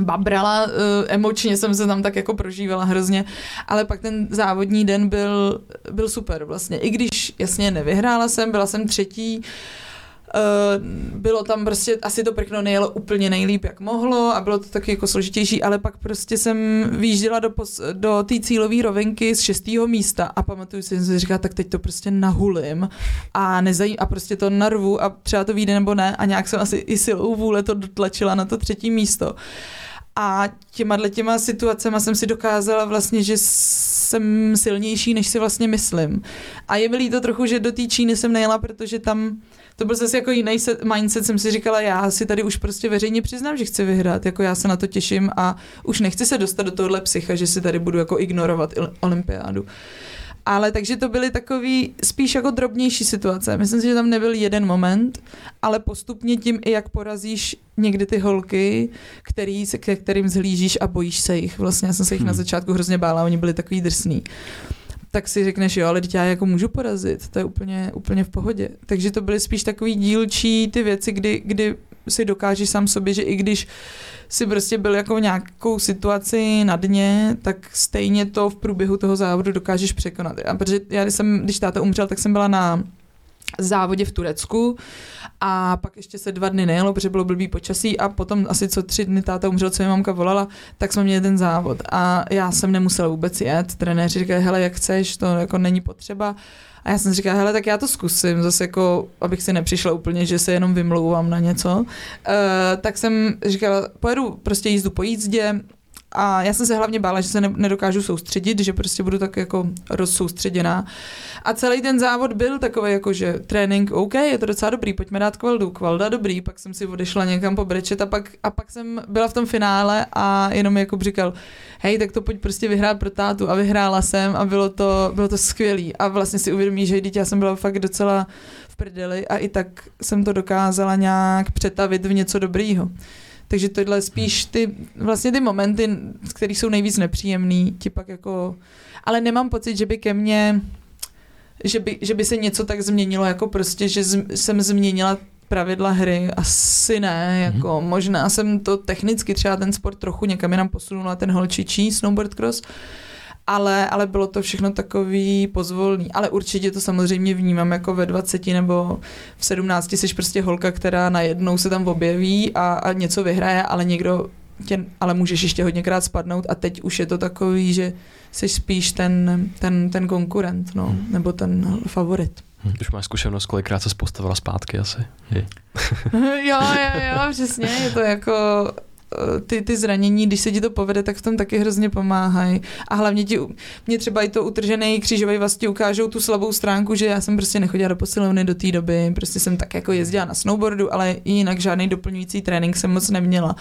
babrala, uh, emočně jsem se tam tak jako prožívala hrozně, ale pak ten závodní den byl, byl super vlastně. I když jasně nevyhrála jsem, byla jsem třetí, bylo tam prostě, asi to prkno nejelo úplně nejlíp, jak mohlo a bylo to taky jako složitější, ale pak prostě jsem výjížděla do, do té cílové rovinky z šestého místa a pamatuju si, že jsem si říkala, tak teď to prostě nahulím a nezajím, a prostě to narvu a třeba to vyjde nebo ne a nějak jsem asi i silou vůle to dotlačila na to třetí místo. A těma těma situacemi jsem si dokázala vlastně, že jsem silnější, než si vlastně myslím. A je mi líto trochu, že do té Číny jsem nejela, protože tam to byl zase jako jiný set, mindset, jsem si říkala, já si tady už prostě veřejně přiznám, že chci vyhrát, jako já se na to těším a už nechci se dostat do tohohle psycha, že si tady budu jako ignorovat olympiádu. Ale takže to byly takový spíš jako drobnější situace. Myslím si, že tam nebyl jeden moment, ale postupně tím i jak porazíš někdy ty holky, který, se, ke kterým zhlížíš a bojíš se jich. Vlastně já jsem se jich hmm. na začátku hrozně bála, oni byli takový drsný tak si řekneš, jo, ale já jako můžu porazit, to je úplně, úplně v pohodě. Takže to byly spíš takový dílčí ty věci, kdy, kdy si dokážeš sám sobě, že i když si prostě byl jako v nějakou situaci na dně, tak stejně to v průběhu toho závodu dokážeš překonat. A protože já, když, jsem, když táta umřel, tak jsem byla na závodě v Turecku a pak ještě se dva dny nejelo, protože bylo blbý počasí a potom asi co tři dny táta umřel, co mi mamka volala, tak jsme měli ten závod a já jsem nemusela vůbec jet. Trenéři říkají, hele, jak chceš, to jako není potřeba. A já jsem si říkala, hele, tak já to zkusím, zase jako, abych si nepřišla úplně, že se jenom vymlouvám na něco. Uh, tak jsem říkala, pojedu prostě jízdu po jízdě, a já jsem se hlavně bála, že se ne, nedokážu soustředit, že prostě budu tak jako rozsoustředěná. A celý ten závod byl takový jako, že trénink, OK, je to docela dobrý, pojďme dát kvaldu, kvalda dobrý, pak jsem si odešla někam pobrečet a pak, a pak jsem byla v tom finále a jenom jako říkal, hej, tak to pojď prostě vyhrát pro tátu a vyhrála jsem a bylo to, bylo to skvělý a vlastně si uvědomí, že dítě já jsem byla fakt docela v prdeli a i tak jsem to dokázala nějak přetavit v něco dobrýho. Takže tohle spíš ty, vlastně ty momenty, které jsou nejvíc nepříjemný, ti pak jako, ale nemám pocit, že by ke mně, že by, že by se něco tak změnilo, jako prostě, že z, jsem změnila pravidla hry, asi ne, jako mm-hmm. možná jsem to technicky třeba ten sport trochu někam jinam posunula, ten holčičí snowboard cross, ale, ale bylo to všechno takový pozvolný. Ale určitě to samozřejmě vnímám jako ve 20 nebo v 17 jsi prostě holka, která najednou se tam objeví a, a něco vyhraje, ale někdo tě, ale můžeš ještě hodněkrát spadnout a teď už je to takový, že jsi spíš ten, ten, ten konkurent, no, hmm. nebo ten favorit. Hmm. Už máš zkušenost, kolikrát se postavila zpátky asi. Je. jo, jo, jo, přesně, je to jako ty, ty zranění, když se ti to povede, tak v tom taky hrozně pomáhají. A hlavně ti, mě třeba i to utržené křížové vlastně ukážou tu slabou stránku, že já jsem prostě nechodila do posilovny do té doby, prostě jsem tak jako jezdila na snowboardu, ale jinak žádný doplňující trénink jsem moc neměla.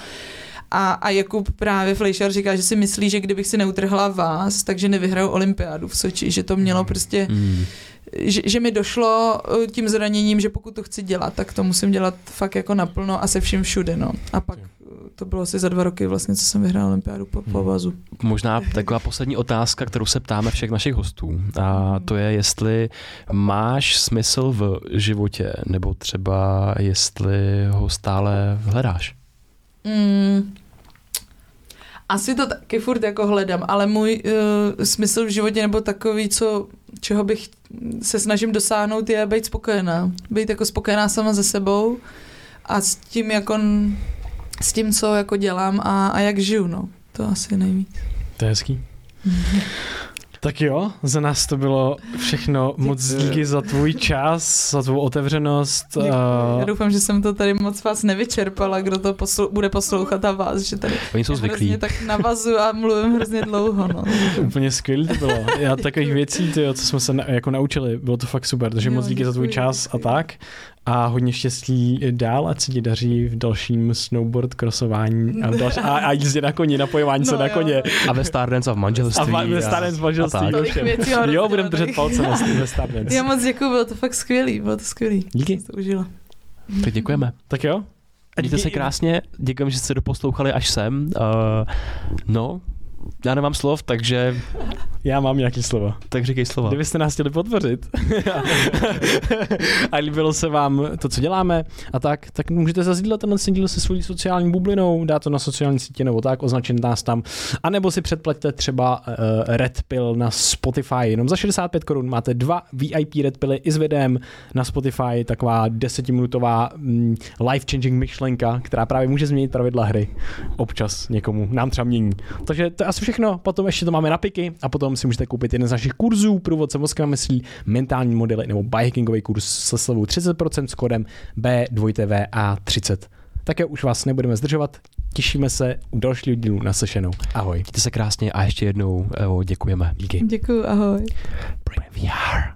A, a Jakub právě Fleischer říká, že si myslí, že kdybych si neutrhla vás, takže nevyhraju olympiádu v Soči, že to mělo prostě, mm. že, že mi došlo eh, tím zraněním, že pokud to chci dělat, tak to musím dělat fakt jako naplno a se vším všude, no. A pak to bylo asi za dva roky vlastně, co jsem vyhrál olympiádu po, po hmm. vazu. Možná taková poslední otázka, kterou se ptáme všech našich hostů. A to je, jestli máš smysl v životě, nebo třeba jestli ho stále hledáš. Mm, asi to taky furt jako hledám, ale můj uh, smysl v životě nebo takový, co, čeho bych se snažím dosáhnout, je být spokojená. Být jako spokojená sama ze sebou a s tím, jako s tím, co jako dělám a, a jak žiju, no. To asi nejvíc. To je hezký. Tak jo, za nás to bylo všechno. Moc díky za tvůj čas, za tvou otevřenost. Děkuji. Já doufám, že jsem to tady moc vás nevyčerpala, kdo to poslu- bude poslouchat a vás, že tady Oni jsou zvyklí. tak navazu a mluvím hrozně dlouho. No. Úplně skvělé to bylo. Já takových věcí, tyjo, co jsme se na, jako naučili, bylo to fakt super. Takže jo, moc díky děkuji, za tvůj čas děkuji. a tak a hodně štěstí dál, ať se ti daří v dalším snowboard krosování a, další, a, a jízdě na koni, napojování no, se na koně. A ve Stardance a v manželství. A ve Stardance v manželství. A jo, budeme držet palce na ve Stardance. Já moc děkuji, bylo to fakt skvělý, bylo to skvělý. Díky. to užila. Tak děkujeme. Tak jo. A Mějte se krásně, děkujeme, že jste doposlouchali až sem. Uh, no, já nemám slov, takže Já mám nějaký slova. Tak říkej slova. Kdybyste nás chtěli podpořit a líbilo se vám to, co děláme a tak, tak můžete zazdílet tenhle díl se svojí sociální bublinou, dát to na sociální sítě nebo tak, označit nás tam, a nebo si předplaťte třeba uh, Red Pill na Spotify. Jenom za 65 korun máte dva VIP Red Pilly i s videem na Spotify, taková desetiminutová mm, life-changing myšlenka, která právě může změnit pravidla hry. Občas někomu, nám třeba mění. Takže to je asi všechno, potom ještě to máme na piky a potom si můžete koupit jeden z našich kurzů, průvodce mozkem myslí, mentální modely nebo biohackingový kurz se slevou 30% s kodem B2TVA30. Také už vás nebudeme zdržovat, těšíme se u dalšího dílu na sešenou. Ahoj. Mějte se krásně a ještě jednou děkujeme. Díky. Děkuju, ahoj. VR.